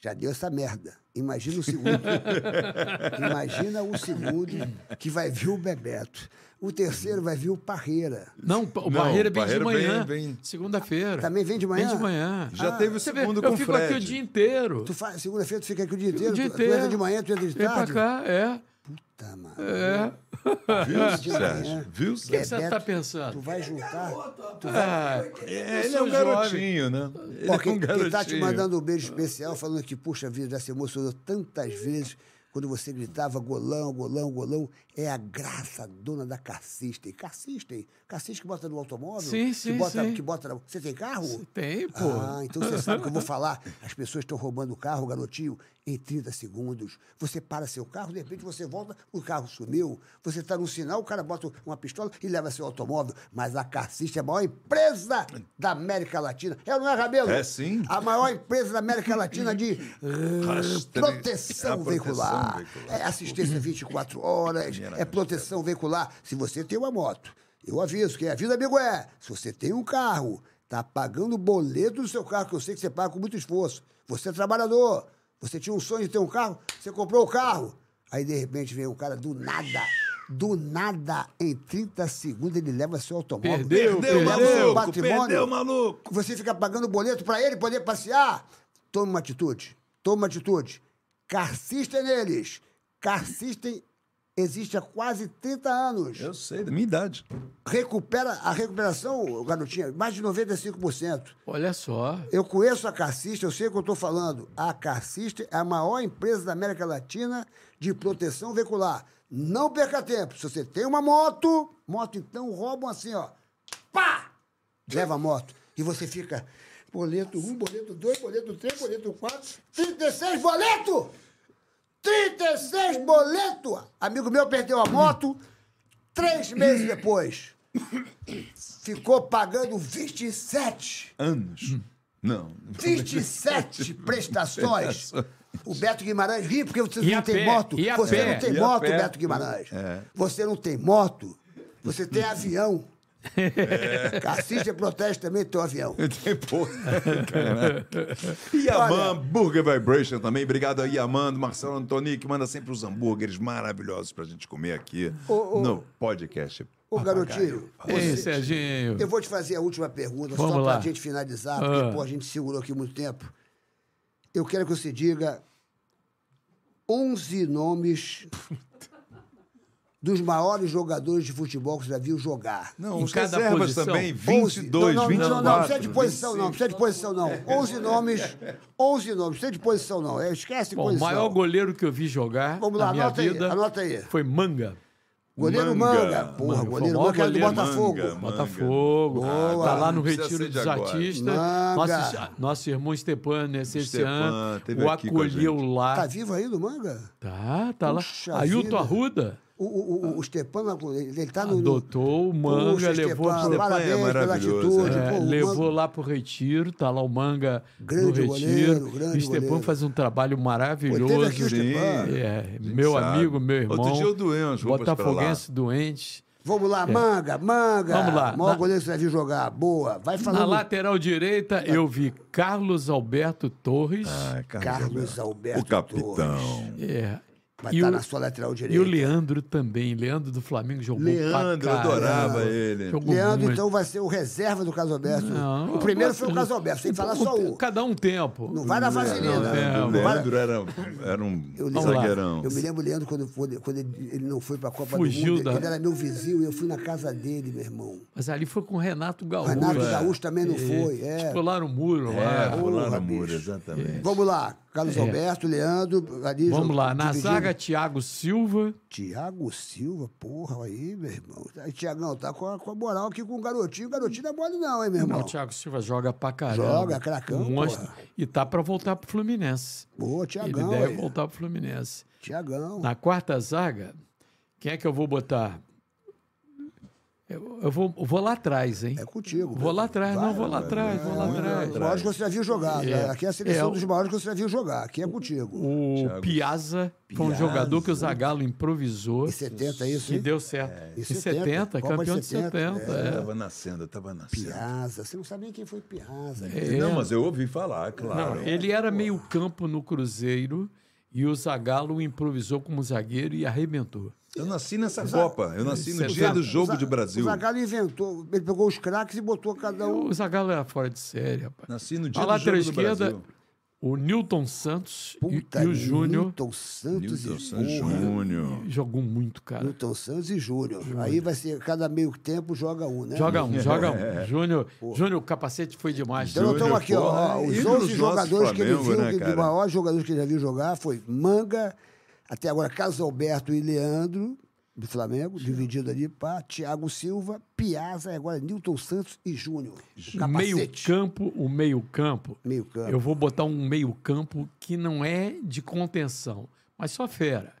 Já deu essa merda. Imagina o segundo. Imagina o segundo que vai vir o Bebeto. O terceiro vai vir o Parreira. Não, o o vem de manhã. Segunda-feira. Também vem de manhã? Vem de manhã. Já teve o vê, segundo eu com o fico aqui o dia inteiro. Tu faz, segunda-feira tu fica aqui o dia inteiro? o dia inteiro. tu entra de manhã, tu entra de Vem pra tarde? cá, é. Puta, mano. É. Viu, Sérgio? Viu, O que Sérgio? você está pensando? Tu vai juntar. Tu vai... Ah, É, ele é um jovem. garotinho, né? Ele Ó, é um quem, quem garotinho. tá te mandando um beijo especial, falando que, puxa vida, já se emocionou tantas vezes quando você gritava golão, golão, golão, é a graça dona da Cassistem. Cassistem? Cassistem que bota no automóvel? Sim, que sim, bota, sim. Que bota, na- você tem carro? Tem, pô. Ah, então você sabe o que eu vou falar. As pessoas estão roubando o carro, garotinho, em 30 segundos. Você para seu carro, de repente você volta, o carro sumiu. Você está no sinal, o cara bota uma pistola e leva seu automóvel. Mas a Cassista é a maior empresa da América Latina. É não é, Rabelo? É, sim. A maior empresa da América Latina de proteção, a proteção veicular. veicular. É assistência 24 horas, é proteção veicular. Se você tem uma moto, eu aviso, quem avisa, amigo é. Se você tem um carro, tá pagando o boleto do seu carro, que eu sei que você paga com muito esforço. Você é trabalhador, você tinha um sonho de ter um carro, você comprou o carro. Aí, de repente, vem um cara do nada, do nada, em 30 segundos, ele leva seu automóvel. Perdeu, Perdeu, seu maluco, patrimônio. perdeu, maluco. Você fica pagando boleto para ele poder passear. Tome uma atitude. Tome uma atitude. Car System neles. Car System existe há quase 30 anos. Eu sei, da minha idade. Recupera a recuperação, garotinha, mais de 95%. Olha só. Eu conheço a Car System, eu sei o que eu estou falando. A Car System é a maior empresa da América Latina de proteção veicular. Não perca tempo. Se você tem uma moto, moto então roubam assim, ó. Pá! Leva a moto. E você fica. Boleto 1, boleto 2, boleto 3, boleto 4. 36 boleto! 36 boleto! Amigo meu perdeu a moto três meses depois. Ficou pagando 27. Anos. Não. 27 prestações. O Beto Guimarães ri porque você não tem moto. e a Você não tem e a moto. Beto Guimarães. É. Você não tem moto. Você tem avião. Cacique protege também teu avião. Porra. Yaman Burger Vibration também. Obrigado a Yaman, Marcelo Antoni, que manda sempre os hambúrgueres maravilhosos pra gente comer aqui Ô, ô. no podcast. Ô, garotinho, Ei, você- Serginho. eu vou te fazer a última pergunta, só Vamos pra lá. gente finalizar, porque Ah. pô, a gente segurou aqui muito tempo. Eu quero que você diga 11 nomes dos maiores jogadores de futebol que você já viu jogar. Não, Em os cada reservas posição. também, 11. 22, não, não, 24. Não, não, não precisa de posição, não. Precisa de posição, não. 11 nomes. 11 nomes. Precisa de posição, não. É, Esquece Bom, o posição. maior goleiro que eu vi jogar Vamos lá, na minha anota aí, anota aí. foi Manga. Goleiro Manga. Manga. Porra, Manga, goleiro o Manga, que era do Botafogo. Manga. Botafogo. Boa. Tá lá no Retiro de dos agora. Artistas. Manga. Nosso, nosso irmão Stepan, Stepan, ano, o acolheu lá. Tá vivo ainda o Manga? Tá, tá lá. Puxa Ailton vida. Arruda O, o, o, o Stepan, ele tá no... adotou o Manga, Puxa, levou Stepan, pro- parabéns é pela maravilhoso, atitude. É, pô, o levou Manga- lá pro Retiro, tá lá o Manga Grande no Retiro. goleiro, grande o Stepan faz um trabalho maravilhoso. aqui o Sim. Stepan. É, meu sabe. amigo, meu irmão. Outro dia eu doei umas roupas. Botafoguense doente. Vamos lá, Manga, Manga. Vamos lá. Maior Na- goleiro que você já viu jogar. Boa. Vai Na falando. lateral direita, eu vi Carlos Alberto Torres. Ah, Carlos Alberto O capitão. Torres. É. Vai E estar o- na sua lateral E direita. o Leandro também. Leandro do Flamengo jogou Leandro, pra eu caramba. adorava ele. Jogou Leandro, muito. então, vai ser o reserva do Caso Alberto. Não, o primeiro foi o gosto- Caso Alberto, sem falar só um. Cada um tempo. Não vai na vaselina. Não, é, O vai- Leandro era, era um Eu lembro- zagueirão. Eu me lembro, Leandro, quando, quando, ele ele não foi pra Copa Fugiu do Mundo, da- ele era meu vizinho e eu fui na casa dele, meu irmão. Mas ali foi com o Renato Gaúcho. Renato É. Gaúcho também não foi, é. Eles pularam o muro É, lá. Porra, no muro, exatamente. Vamos lá, Carlos É. Alberto, Leandro, ali. Vamos lá. Na dividindo. zaga, Thiago Silva. Tiago Silva, porra, aí, meu irmão. Tiagão, tá com a, com a moral aqui com o garotinho. O garotinho não é mole, não, hein, meu irmão? Não, o Thiago Silva joga pra caramba. Joga, cracão, Um monstro. E tá pra voltar pro Fluminense. Boa, Ele Tiagão. deve aí. voltar pro Fluminense. Tiagão. Na quarta zaga, quem é que eu vou botar? Eu, eu vou, eu vou lá atrás, hein? É contigo. Vou lá atrás, Vai, não, vou lá atrás, vou lá atrás. Os maiores que você já viu jogar. né? É. Aqui é a seleção É, dos maiores que você já viu jogar. Aqui é contigo. O Thiago Piazza foi um jogador que o Zagallo improvisou Em 70 é isso, e deu certo. Em Em 70, 70, Copa de campeão de 70, 70. Eu é. tava nascendo, eu tava nascendo. Piazza. Você não sabe nem quem foi Piazza. né? É. Não, mas eu ouvi falar, claro. Não, ele era meio campo no Cruzeiro e o Zagallo improvisou como zagueiro e arrebentou. Eu nasci nessa Copa. Eu nasci no é dia do jogo O Za- de Brasil. O Zagallo inventou. Ele pegou os craques e botou cada um. O Zagallo era fora de série, rapaz. Nasci no dia A do lateral jogo do esquerda, Brasil. o Newton Santos e- Puta, e, o Júnior Newton Santos Nilton e Santos Júnior. Júnior. jogou muito, cara. Newton Santos e Júnior. Aí vai ser, cada meio tempo joga um, né? Joga um, joga um. Júnior, Júnior, o capacete foi demais. Então, estamos aqui, ó, ó, os ídolo 11 do jogadores nosso que ele Flamengo, viu, né, que, cara? os maiores jogadores que ele já viu jogar foi Manga, até agora Carlos Alberto e Leandro, do Flamengo, dividido ali para Thiago Silva, Piazza, e agora Newton Santos e Júnior. O meio campo, o meio campo. Meio campo. Eu vou botar um meio campo que não é de contenção, mas só fera.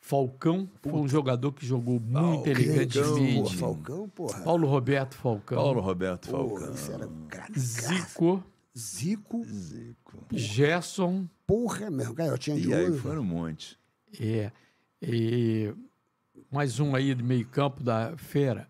Falcão foi um jogador que jogou muito Porra, elegantemente. Falcão, porra. Paulo Roberto Falcão. Paulo Roberto Porra, Falcão. isso era um craque. Zico, Zico, Gerson, porra mesmo, garotinha de E aí ouro. foram um monte. É, e mais um aí do meio campo da fera.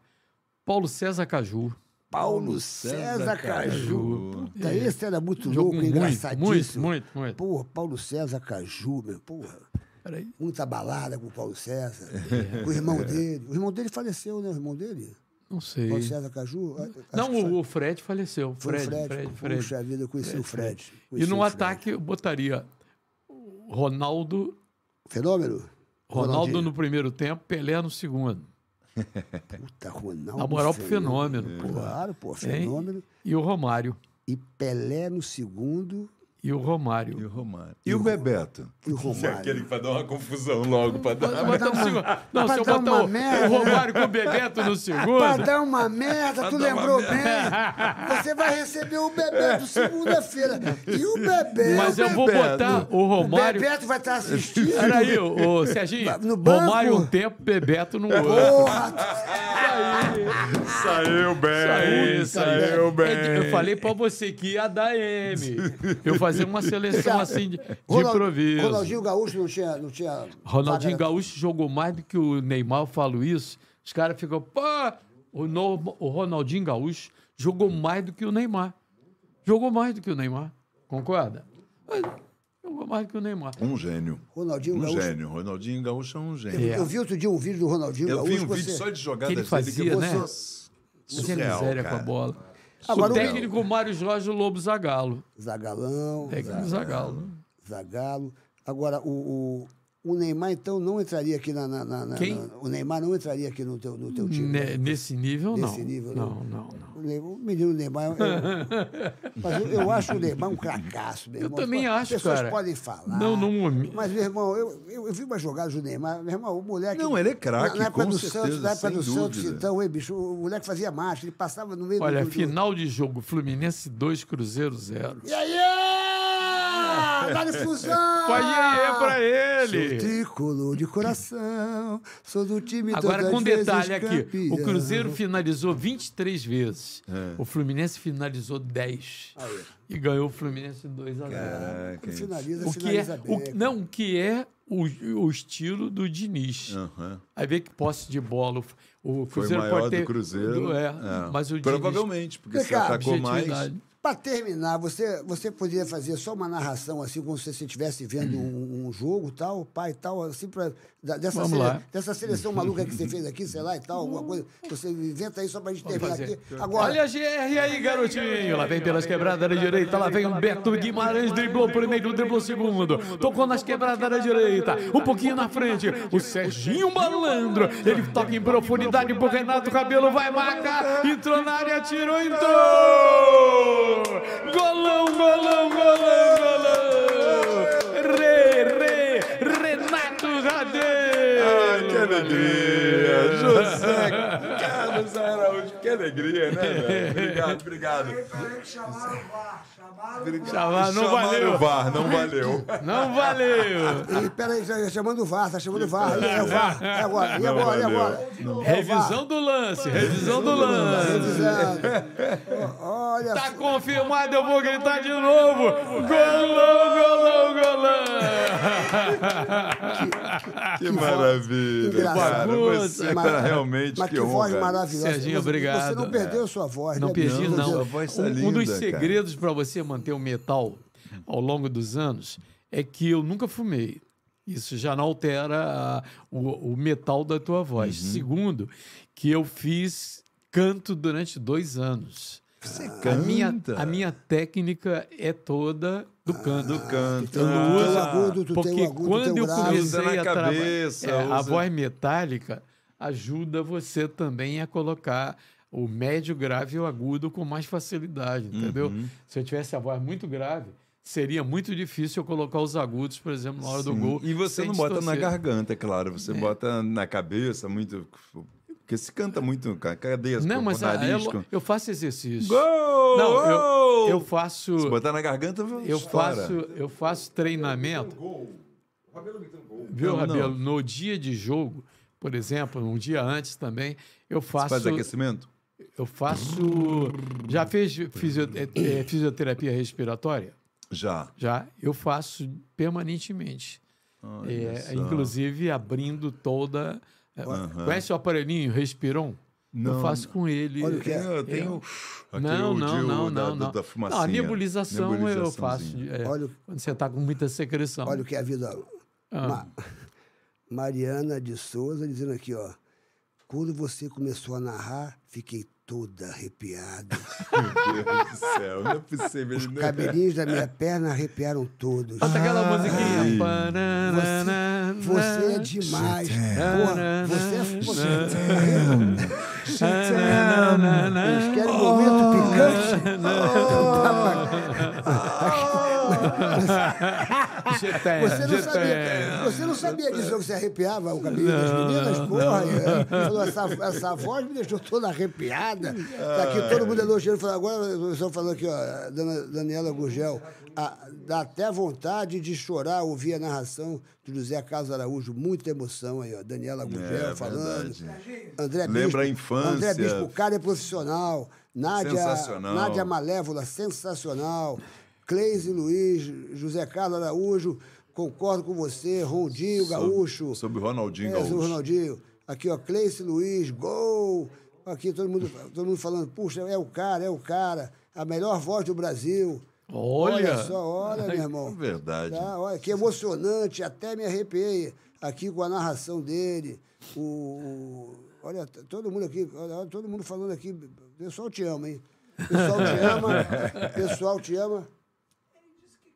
Paulo César Caju. Paulo César Caju. Puta, É. esse era muito Jogou louco, muito, engraçadíssimo. muito, muito, muito. Porra, Paulo César Caju, meu, porra. Peraí. Muita balada com o Paulo César. É. Com o irmão dele. O irmão dele faleceu, né? O irmão dele? Não sei. Paulo César Caju. Não, o, o Fred faleceu. Fred, Fred. Fred, Fred. Puxa vida, eu conheci o Fred. E Conheci no o Fred. ataque eu botaria o Ronaldo, Fenômeno? Ronaldo Ronaldinho. no primeiro tempo, Pelé no segundo. Puta, Ronaldo. Na moral, pro fenômeno, pô. Claro, pô, Hein? fenômeno. E o Romário. E Pelé no segundo E o E Romário. o Romário. E o Bebeto? e o É Romário. aquele que vai dar uma confusão logo pra dar. Botar no segundo. Não, pra se eu dar botar uma o, merda, o Romário com o Bebeto no Pra segundo. dar uma merda, tu dar uma lembrou bem. Você vai receber o Bebeto segunda-feira. E o Bebeto. Mas eu vou Bebeto. botar o O Romário. Bebeto vai estar assistindo. Peraí, ô, ô, Serginho. No banco? Romário um tempo, Bebeto no outro. Porra! Saiu bem, Isso aí. É, Eu falei pra você que ia dar M. Eu fazer uma seleção assim de, de Ronald- improviso. Ronaldinho Gaúcho não tinha. Não tinha Ronaldinho vaga- Gaúcho jogou mais do que o Neymar, eu falo isso. Os caras ficam, pô, o, no- o Ronaldinho Gaúcho jogou mais do que o Neymar. Jogou mais do que o Neymar. Concorda? Mas Jogou mais do que o Neymar. Um gênio. Ronaldinho Um Gaúcho. gênio. Ronaldinho Gaúcho é um Eu, gênio. É. eu vi outro dia um vídeo do Ronaldinho Eu Gaúcho. vi um você- vídeo só de jogadas Que ele dele fazia, eu- né? Nossa, Tinha Surreal, miséria cara. com a bola. Agora, o o- técnico Mário Jorge Lobo Zagalo. Zagalão. Técnico Zagalo. Zagalo. Agora, o, o, o Neymar, então, não entraria aqui na. na- na- na- Quem? na- o Neymar não entraria aqui no teu, no teu time. Ne- né? nesse nível, não. Nesse nível, não. não. Não, não. O menino Neymar. eu- mas eu, eu acho o Neymar um cracaço, meu Eu irmão. também As acho, pessoas cara. podem falar. Não, momento. Mas, meu irmão, eu, eu, eu vi umas jogadas do Neymar. Meu irmão, o moleque. Não, ele é craque, Na, na época com do certeza, Santos, na época do Santos, dúvida. então, ei, bicho, o moleque fazia marcha, ele passava no meio Olha, do. do- final de jogo, Fluminense 2, Cruzeiro 0. E aí? Dá fusão! Foi aí pra Sou ele. tricolor de coração, sou do time Agora, todas com detalhe aqui: o campeão. Cruzeiro finalizou 23 vezes. É. O Fluminense finalizou 10. E ganhou o Fluminense 2 a 0. Caraca, Quando hein? finaliza, O que finaliza é, bem. o, não, o que é o, o estilo do Diniz. Aham. Aí vê que posse de bola. O o Foi Cruzeiro maior pode ter. do Cruzeiro. do- é, É. Mas o Diniz. Provavelmente, porque Vem você cá, atacou mais. Para terminar, você, você poderia fazer só uma narração, assim, como se você estivesse vendo um, um jogo tal, pai tal, assim, pra, da- dessa, Vamos sele- lá. dessa seleção maluca que você fez aqui, sei lá e tal, alguma coisa. Você inventa aí só pra gente terminar aqui. Agora, Olha a GR aí, garotinho. Lá vem pelas quebradas da direita. Lá vem Humberto Guimarães. Driblou primeiro, driblou segundo. Tocou nas quebradas da direita. Um pouquinho na frente. O Serginho Malandro. Ele toca em profundidade pro Renato Cabelo. Vai marcar. Entrou na área, tirou, entrou. Golão, golão, golão, golão. Alegria! José Carlos Araújo, que alegria, né, velho? Obrigado, obrigado. Chamaram o VAR, chamaram Chamar, não Chamaram valeu. o VAR, não valeu. Não valeu. Ih, peraí, tá chamando o VAR, tá chamando o VAR. É o VAR, é agora, e Não agora, e agora? O. Revisão do lance, revisão do lance. Revisando. Olha Tá confirmado, eu vou gritar de novo. Golão, golão, golão. Que maravilha. engraçado. Cara, você Bagunça. tá realmente Mas que, que voz honra. maravilhosa. Serginho, obrigado. Você não perdeu a sua voz, Não né? perdi, não. sua voz tá um, um dos linda, segredos para você manter o metal ao longo dos anos é que eu nunca fumei. Isso já não altera a- o, o metal da tua voz. Uhum. Segundo, que eu fiz canto durante dois anos. Você A minha, canta. a minha técnica é toda do canto. Do canto. Eu não Tu tem uso, o agudo, tu porque agudo, quando eu grave. comecei a trabalhar, a usa- voz metálica ajuda você também a colocar o médio, grave e o agudo com mais facilidade, entendeu? Uhum. Se eu tivesse a voz muito grave, seria muito difícil eu colocar os agudos, por exemplo, na hora do Sim. gol. E você não bota na garganta, é claro. Você bota na cabeça muito. Porque se canta muito. ca- Cadê as Não, mas a- nariz, eu, com- eu faço exercício. Gol! Não, eu, Gol! eu faço. Se botar na garganta, Eu estoura. faço, eu faço treinamento. Viu, Não, não. Rabelo? No dia de jogo, por exemplo, um dia antes também, eu Você faço. faz aquecimento? Eu faço. Já fez fisio- é, é, fisioterapia respiratória? Já. Já. Eu faço permanentemente. É, inclusive abrindo toda. Aham. Conhece o aparelhinho Respiron? Não, eu faço com ele. Olha o que é. Eu tenho. aquele Não, não, não, da, não, da- não. Da Não, a nebulização eu faço. É, Olha o- quando você está com muita secreção. Olha o que é a vida. Ah. Ma- Mariana de Souza dizendo aqui, ó. Quando você começou a narrar, fiquei toda arrepiada. Meu Deus do céu, não é possível. Não... Cabelinhos da minha perna arrepiaram todos. Bota aquela musiquinha. Ai. Pananana, Você é demais. Porra, você é. Você Eles querem um momento picante? Getem, Você não, sabia, você não sabia disso que você arrepiava o cabelo das meninas? Porra, é. Falou, essa, essa voz me deixou toda arrepiada. Tá aqui todo mundo elogiando. falando, Agora estão falando aqui, ó, Dana, Daniela Gurgel. ah, dá até vontade de chorar ouvir a narração de José Carlos Araújo. Muita emoção aí, ó. Daniela Gurgel É, falando. verdade. André Lembra a Bispo, infância. André Bispo, o cara é profissional. Nádia, Sensacional. Nádia Malévola, sensacional. Cleise Luiz, José Carlos Araújo, concordo com você. Rondinho Gaúcho. Sobre o Ronaldinho É, Gaúcho. sobre o Ronaldinho. Aqui, ó, Cleice Luiz, gol. Aqui, todo mundo, todo mundo falando, puxa, é o cara, é o cara. A melhor voz do Brasil. Olha. só, olha, meu irmão. É verdade. Tá, olha, que emocionante, até me arrepiei aqui com a narração dele. O, o- olha, todo mundo aqui, olha, olha, todo mundo falando aqui. O pessoal te ama, hein? O pessoal te ama. o pessoal te ama.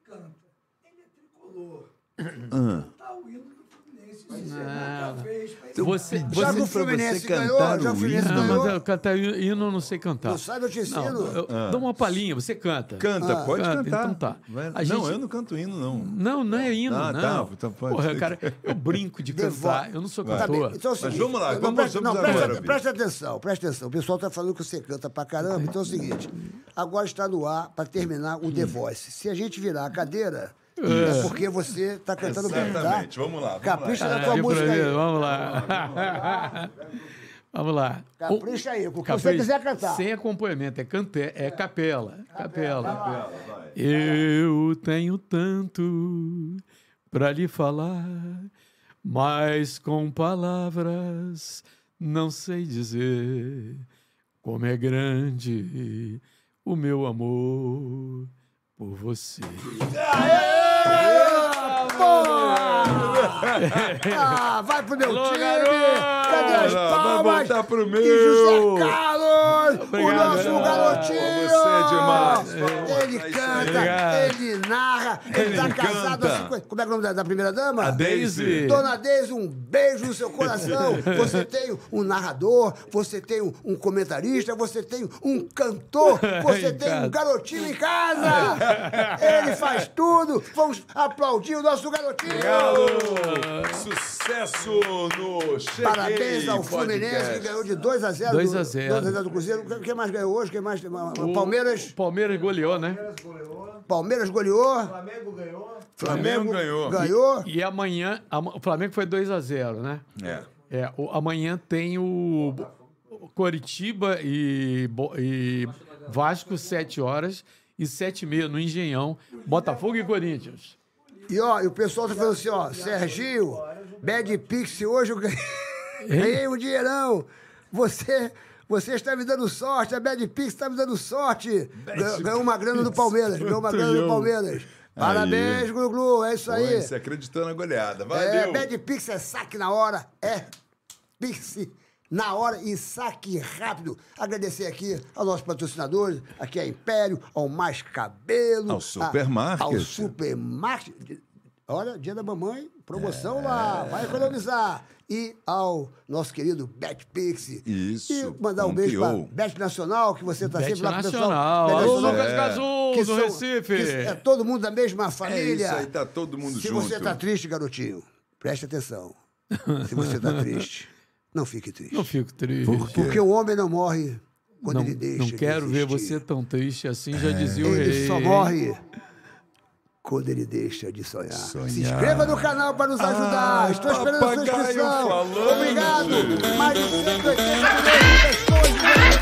Canta. Ele é tricolor. Ah. Cantar o hino Mas você Já você, o Fluminense você ganhou, cantar já o Fluminense hino. não, mas eu cantar hino eu não sei cantar. Não sabe, eu te ensino. Não, eu, Dá uma palhinha, você canta. Canta, Ah, pode canta, cantar. então tá. Não, gente- eu não canto hino, não. Não, não é hino, Ah, não. tá, então pode Porra, cara, eu brinco de cantar, eu não sou Vai. Tá cantor. então é Mas seguinte, vamos lá, não, vamos- presta, vamos não, presta- agora, presta atenção, presta atenção. O pessoal está falando que você canta pra caramba, então é o seguinte. Agora está no ar para terminar o The Voice. Se a gente virar a cadeira, é, porque você está cantando bem, tá? Exatamente, vamos lá. Vamos Capricha lá. na tua música aí. ver, Vamos lá. vamos lá. Capricha aí, o que você quiser cantar. Sem acompanhamento, é, cante, é capela. Capela. Eu tenho tanto para lhe falar, mas com palavras não sei dizer como é grande o meu amor por você. Ah, vai pro meu Alô, time! garoto! Cadê as Vai palmas? voltar pro E meu! José Carlos, Obrigado, o nosso garotinho! Você é demais. Ele canta, Obrigado. ele narra, ele tá Ele casado canta. há 50... Como é que é o nome da, da primeira dama? A Daisy. Dona Deise, um beijo no seu coração. Você tem um narrador, você tem um, comentarista, você tem um cantor, você Em tem um garotinho em casa. Ele faz tudo. Vamos aplaudir o nosso garotinho. Sucesso no Cheguei Parabéns ao Fluminense que ganhou de 2 a 0 2 a do- 0. 2 a 0 do Cruzeiro. Quem mais ganhou hoje? Quem mais? O Palmeiras. Palmeiras goleou, né? Palmeiras goleou. Flamengo ganhou. Flamengo ganhou. Ganhou. E amanhã, ama- o Flamengo foi 2 a 0 né? É. É, o- amanhã tem o o Coritiba e, e Vasco, 7 horas, e 7 e meia no Engenhão, Botafogo e Corinthians. E ó, e o pessoal tá falando assim, ó, Serginho, Bad Pix, hoje eu ganhei, ganhei um dinheirão. Você, você está me dando sorte, a Bad Pix está me dando sorte. Ganhou, ganhou uma grana do Palmeiras, ganhou uma grana do Palmeiras. Parabéns, Glu, é isso aí. Se acreditou na goleada. É, Valeu. Bad Pix é saque na hora, é Pix na hora e saque rápido. Agradecer aqui aos nossos patrocinadores, aqui a Império, ao Mais Cabelo. Ao Supermarket. Ao Supermarket. Olha, dia da mamãe, promoção lá, vai economizar. E ao nosso querido Bet Pix. Isso, E mandar um beijo para Bet Nacional, que você está Bet sempre lá com o pessoal. Nacional. Alô, Nacional, Lucas Gazul, do são- Recife. é todo mundo da mesma família. isso aí, tá todo mundo Se junto. você tá triste, garotinho, preste atenção. Se você tá triste, não fique triste. Não fico triste. Porque o homem não morre quando Não, ele deixa não de quero ver você tão triste assim, já dizia o Ele rei. só morre quando ele deixa de sonhar. sonhar. Se inscreva no canal para nos ajudar. Ah, Estou esperando a sua inscrição. Falando. Obrigado. Mais de 180 pessoas.